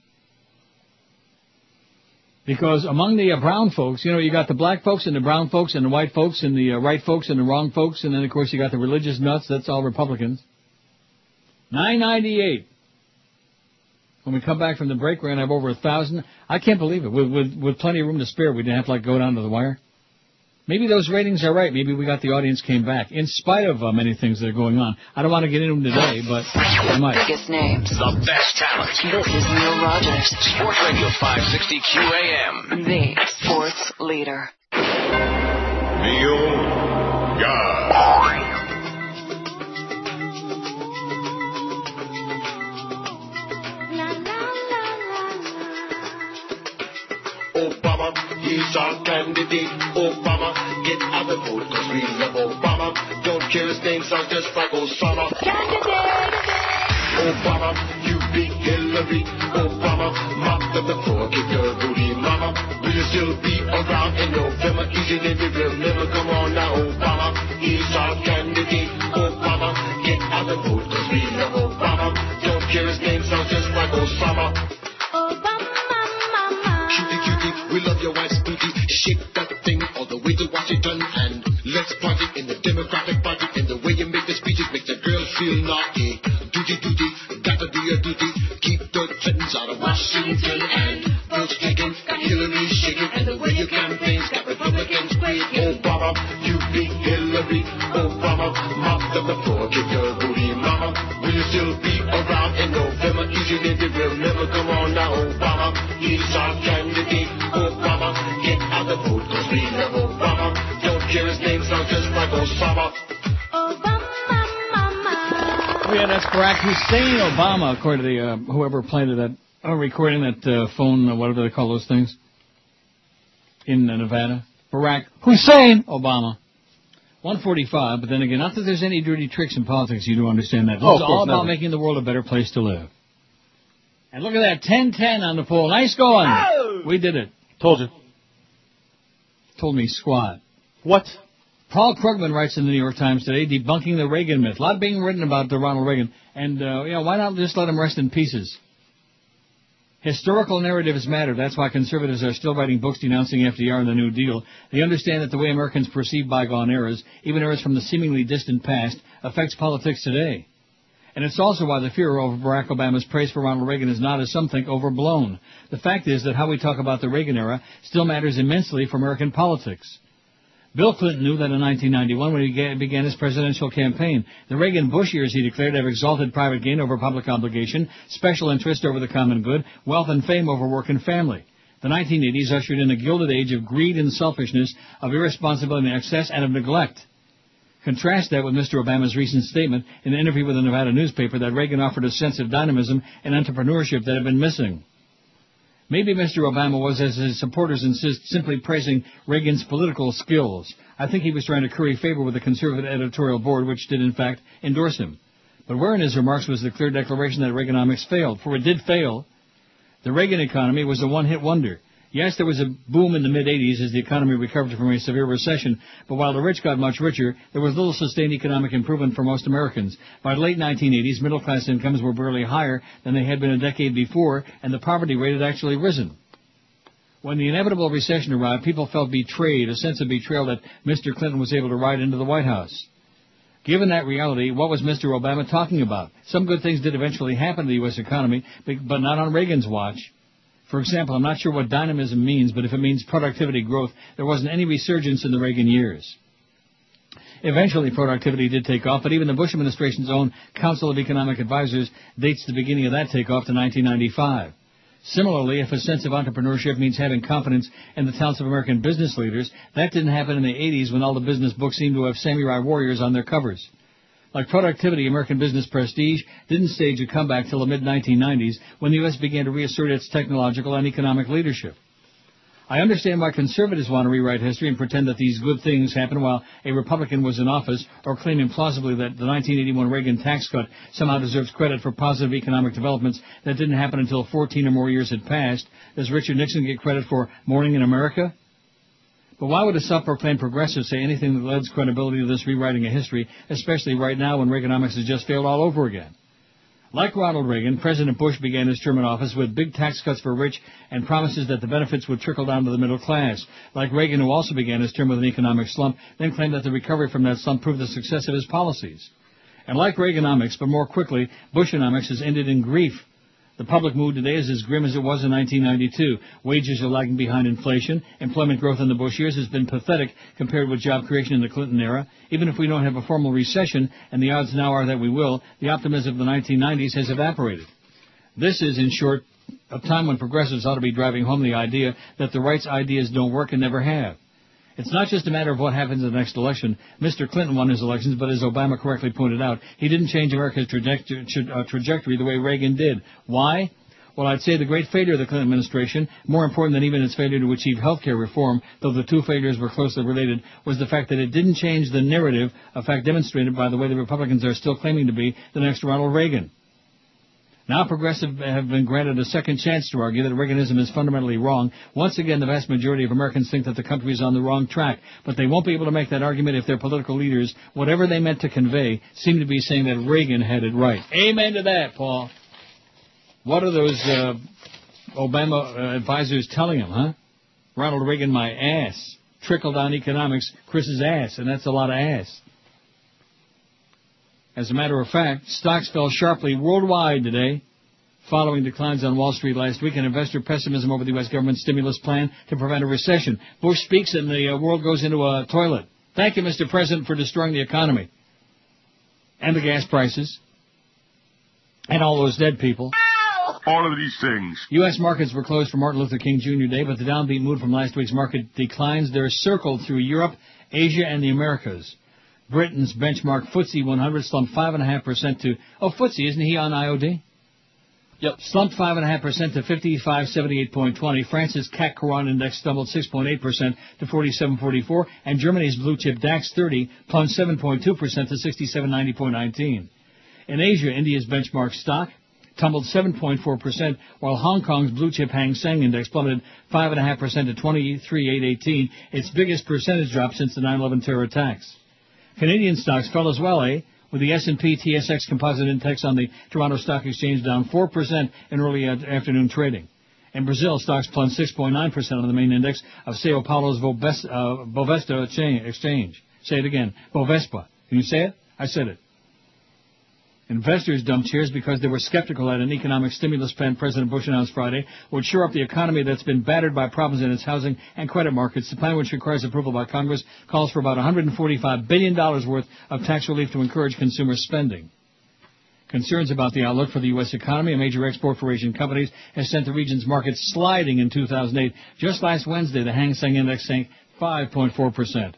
Because among the uh, brown folks, you know, you got the black folks and the brown folks and the white folks and the uh, right folks and the wrong folks, and then of course you got the religious nuts. That's all Republicans. 998. When we come back from the break, we're gonna have over a thousand. I can't believe it. With, with with plenty of room to spare, we didn't have to like go down to the wire. Maybe those ratings are right. Maybe we got the audience came back, in spite of uh, many things that are going on. I don't want to get into them today, but I might. Biggest names. The best talent. This is Neil Rogers. Sports Radio 560 QAM. The sports leader. Neil God. He's our candidate. Obama, get out the vote cause we love Obama. Don't care his name sounds just like Osama. Obama, you beat Hillary. Obama, mop up the floor, kick your booty, mama. Will you still be around in November? Easy and we will never come on now. Obama, he's our candidate. Obama, get out the vote cause we love Obama. Don't care his name sounds just like Osama. Obama, mama. Mama. Cutie, cutie, we love your wife's booty. Shake that thing all the way to Washington and let's party in the Democratic Party. And the way you make the speeches makes the girls feel naughty. Duty, duty, gotta do your duty. Keep the Clintons out of Washington and votes taken, got Hillary shaking. And the way you campaign's got Republicans quaking. Obama, you beat Hillary. Obama, mop up the floor, kick your booty, mama. Will you still be around in November? Easy, it will never come on now. Obama, he's our candidate. Don't care his name sounds just like Osama. Oh yeah, that's Barack Hussein Obama, according to the uh, whoever planted that uh, recording that uh, phone, uh, whatever they call those things, in uh, Nevada. Barack Hussein Obama. 145, but then again, not that there's any dirty tricks in politics, you do understand that. This Oh, is of all about never. making the world a better place to live. And look at that, 1010 on the poll. Nice going. We did it. Told you. Told me squat. What? Paul Krugman writes in the New York Times today, debunking the Reagan myth. A lot being written about the Ronald Reagan, and uh, you know why not just let him rest in pieces? Historical narratives matter. That's why conservatives are still writing books denouncing FDR and the New Deal. They understand that the way Americans perceive bygone eras, even eras from the seemingly distant past, affects politics today. And it's also why the fear over Barack Obama's praise for Ronald Reagan is not, as some think, overblown. The fact is that how we talk about the Reagan era still matters immensely for American politics. Bill Clinton knew that in 1991 when he began his presidential campaign. The Reagan-Bush years, he declared, have exalted private gain over public obligation, special interest over the common good, wealth and fame over work and family. The 1980s ushered in a gilded age of greed and selfishness, of irresponsibility and excess, and of neglect. Contrast that with Mr. Obama's recent statement in an interview with a Nevada newspaper that Reagan offered a sense of dynamism and entrepreneurship that had been missing. Maybe Mr. Obama was, as his supporters insist, simply praising Reagan's political skills. I think he was trying to curry favor with the conservative editorial board, which did in fact endorse him. But where in his remarks was the clear declaration that Reaganomics failed? For it did fail. The Reagan economy was a one-hit wonder. Yes, there was a boom in the mid-80s as the economy recovered from a severe recession, but while the rich got much richer, there was little sustained economic improvement for most Americans. By the late 1980s, middle-class incomes were barely higher than they had been a decade before, and the poverty rate had actually risen. When the inevitable recession arrived, people felt betrayed, a sense of betrayal that Mr. Clinton was able to ride into the White House. Given that reality, what was Mr. Obama talking about? Some good things did eventually happen to the U.S. economy, but not on Reagan's watch. For example, I'm not sure what dynamism means, but if it means productivity growth, there wasn't any resurgence in the Reagan years. Eventually, productivity did take off, but even the Bush administration's own Council of Economic Advisors dates the beginning of that takeoff to 1995. Similarly, if a sense of entrepreneurship means having confidence in the talents of American business leaders, that didn't happen in the 80s when all the business books seemed to have samurai warriors on their covers. Like productivity, American business prestige didn't stage a comeback till the mid-1990s when the U.S. began to reassert its technological and economic leadership. I understand why conservatives want to rewrite history and pretend that these good things happened while a Republican was in office, or claim implausibly that the 1981 Reagan tax cut somehow deserves credit for positive economic developments that didn't happen until 14 or more years had passed. Does Richard Nixon get credit for Morning in America? But why would a self-proclaimed progressive say anything that lends credibility to this rewriting of history, especially right now when Reaganomics has just failed all over again? Like Ronald Reagan, President Bush began his term in office with big tax cuts for rich and promises that the benefits would trickle down to the middle class. Like Reagan, who also began his term with an economic slump, then claimed that the recovery from that slump proved the success of his policies. And like Reaganomics, but more quickly, Bushonomics has ended in grief. The public mood today is as grim as it was in 1992. Wages are lagging behind inflation. Employment growth in the Bush years has been pathetic compared with job creation in the Clinton era. Even if we don't have a formal recession, and the odds now are that we will, the optimism of the 1990s has evaporated. This is, in short, a time when progressives ought to be driving home the idea that the right's ideas don't work and never have. It's not just a matter of what happens in the next election. Mr. Clinton won his elections, but as Obama correctly pointed out, he didn't change America's trajectory, uh, trajectory the way Reagan did. Why? Well, I'd say the great failure of the Clinton administration, more important than even its failure to achieve health care reform, though the two failures were closely related, was the fact that it didn't change the narrative, a fact demonstrated by the way the Republicans are still claiming to be the next Ronald Reagan. Now progressives have been granted a second chance to argue that Reaganism is fundamentally wrong. Once again, the vast majority of Americans think that the country is on the wrong track, but they won't be able to make that argument if their political leaders, whatever they meant to convey, seem to be saying that Reagan had it right. Amen to that, Paul. What are those uh, Obama uh, advisors telling him, huh? Ronald Reagan, my ass. Trickle down economics, Chris's ass, and that's a lot of ass. As a matter of fact, stocks fell sharply worldwide today, following declines on Wall Street last week and investor pessimism over the U.S. government's stimulus plan to prevent a recession. Bush speaks and the uh, world goes into a toilet. Thank you, Mr. President, for destroying the economy. And the gas prices. And all those dead people. All of these things. U.S. markets were closed for Martin Luther King Jr. Day, but the downbeat mood from last week's market declines, they're circled through Europe, Asia, and the Americas. Britain's benchmark FTSE 100 slumped 5.5% to, oh, FTSE, isn't he on IOD? Yep. Slumped 5.5% to 5578.20. France's CAC Quarante index stumbled 6.8% to 4744. And Germany's blue chip DAX 30 plunged 7.2% to 6790.19. In Asia, India's benchmark stock tumbled 7.4%, while Hong Kong's blue chip Hang Seng index plummeted 5.5% to 23,818, its biggest percentage drop since the 9/11 terror attacks. Canadian stocks fell as well, eh? With the S&P TSX Composite Index on the Toronto Stock Exchange down 4% in early afternoon trading. In Brazil, stocks plunged 6.9% on the main index of Sao Paulo's uh, Bovespa exchange. Say it again. Bovespa. Can you say it? I said it. Investors dumped shares because they were skeptical that an economic stimulus plan President Bush announced Friday would shore up the economy that's been battered by problems in its housing and credit markets. The plan, which requires approval by Congress, calls for about $145 billion worth of tax relief to encourage consumer spending. Concerns about the outlook for the U.S. economy, a major export for Asian companies, has sent the region's markets sliding in 2008. Just last Wednesday, the Hang Seng Index sank 5.4 percent.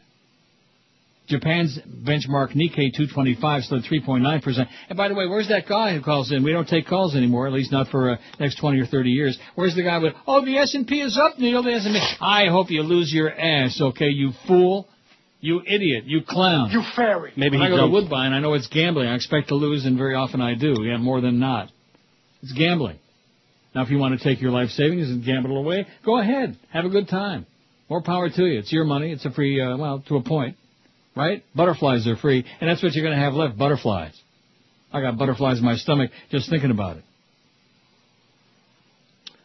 Japan's benchmark Nikkei 225 slid 3.9%. And by the way, where's that guy who calls in? We don't take calls anymore, at least not for uh, next 20 or 30 years. Where's the guy with, oh, the S&P is up, Neil, the S&P. I hope you lose your ass, okay, you fool. You idiot. You clown. You fairy. Maybe when I go jumped. to Woodbine, I know it's gambling. I expect to lose, and very often I do. Yeah, more than not. It's gambling. Now, if you want to take your life savings and gamble it away, go ahead. Have a good time. More power to you. It's your money. It's a free, uh, well, to a point right? Butterflies are free, and that's what you're going to have left, butterflies. I got butterflies in my stomach just thinking about it.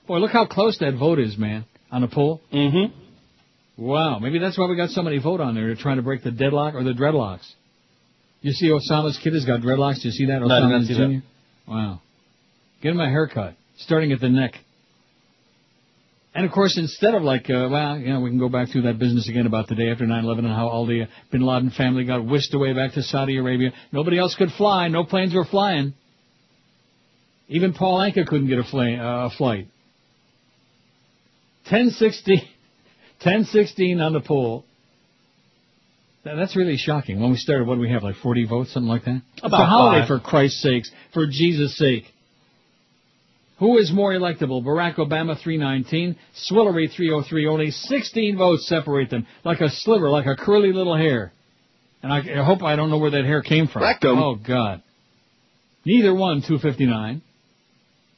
Boy, look how close that vote is, man, on the poll. Mm-hmm. Wow, maybe that's why we got so many vote on there. Trying to break the deadlock or the dreadlocks. You see Osama's kid has got dreadlocks? Do you see that? Osama Jr.? Wow. Get him a haircut, starting at the neck. And of course, instead of like, uh, well, you know, we can go back through that business again about the day after 9/11 and how all the uh, Bin Laden family got whisked away back to Saudi Arabia. Nobody else could fly. No planes were flying. Even Paul Anka couldn't get a, fl- uh, a flight. 1016, 1016 on the poll. That's really shocking. When we started, what do we have, like 40 votes, something like that? About it's a holiday, five. for Christ's sakes, for Jesus' sake. Who is more electable? Barack Obama 319, Swillery 303. Only 16 votes separate them, like a sliver, like a curly little hair. And I, I hope I don't know where that hair came from. Rectum. Oh God. Neither one 259,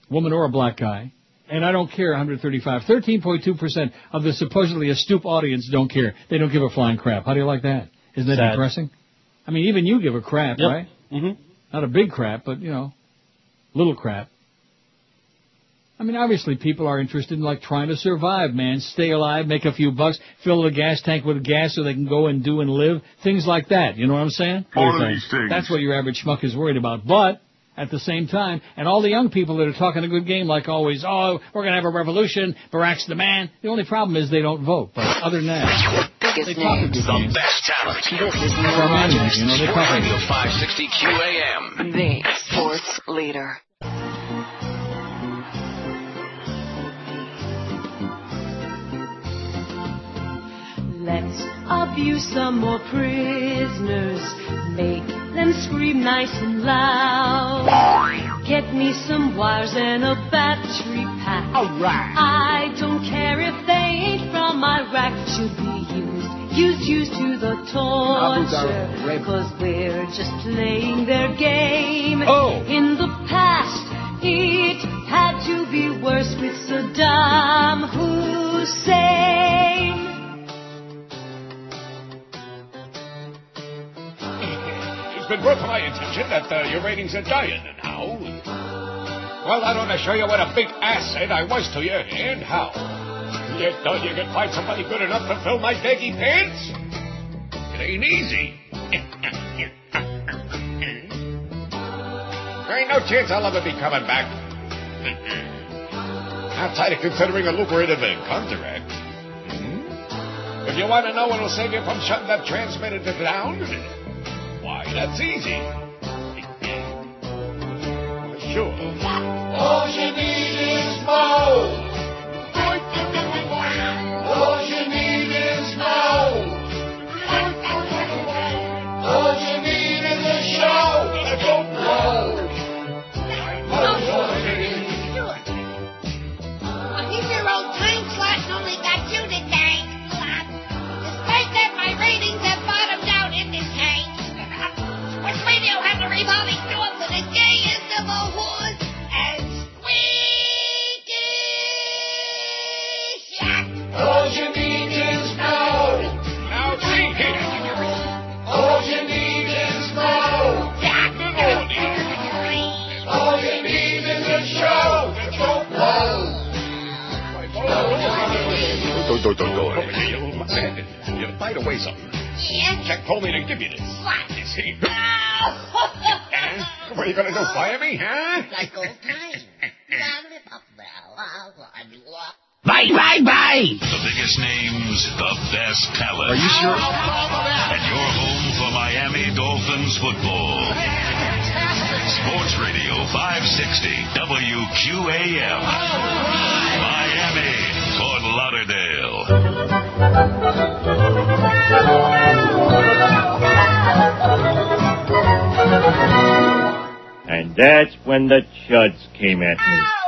woman or a black guy. And I don't care 135. 13.2% of the supposedly astute audience don't care. They don't give a flying crap. How do you like that? Isn't that Sad. depressing? I mean, even you give a crap, Yep. right? Mm-hmm. Not a big crap, but you know, Little crap. I mean, obviously people are interested in like trying to survive, man. Stay alive, make a few bucks, fill the gas tank with gas so they can go and do and live. Things like that. You know what I'm saying? All of these things. That's what your average schmuck is worried about. But at the same time, and all the young people that are talking a good game like always, oh, we're going to have a revolution, Barack's the man. The only problem is they don't vote. But other than that, they talk a good The game. best talent. For a man, you know, they Sports talk a Radio 560 QAM. The sports leader. Let's abuse some more prisoners. Make them scream nice and loud. Get me some wires and a battery pack. Alright. I don't care if they ain't from my rack. Should be used, used, used to the torture. Cause we're just playing their game. Oh. In the past, it had to be worse with Saddam Hussein. Been brought to my attention that uh, your ratings are dying now. Well, I want to show you what a big asset I was to you and how. You thought you could find somebody good enough to fill my baggy pants? It ain't easy. there ain't no chance I'll ever be coming back. Outside of considering a lucrative contract. Hmm? If you want to know what'll save you from shutting that transmitter down, why, that's easy. Sure. All you need is more. All you need radio has a for the gayest of a whores and squeaky shack. All you need is more. Now, see here. All you need is more. All you need is a show. Let's go blow. Don't, don't, don't go You by the way, something. Yeah? Jack told me to give you this. What? You see? Eh? What are you gonna do? Fire me, huh? Like old times. Bye, bye, bye. The biggest names, the best talent. Are you sure? And your home for Miami Dolphins football. Sports Radio 560 WQAM. Miami, Fort Lauderdale. And that's when the chuds came at me.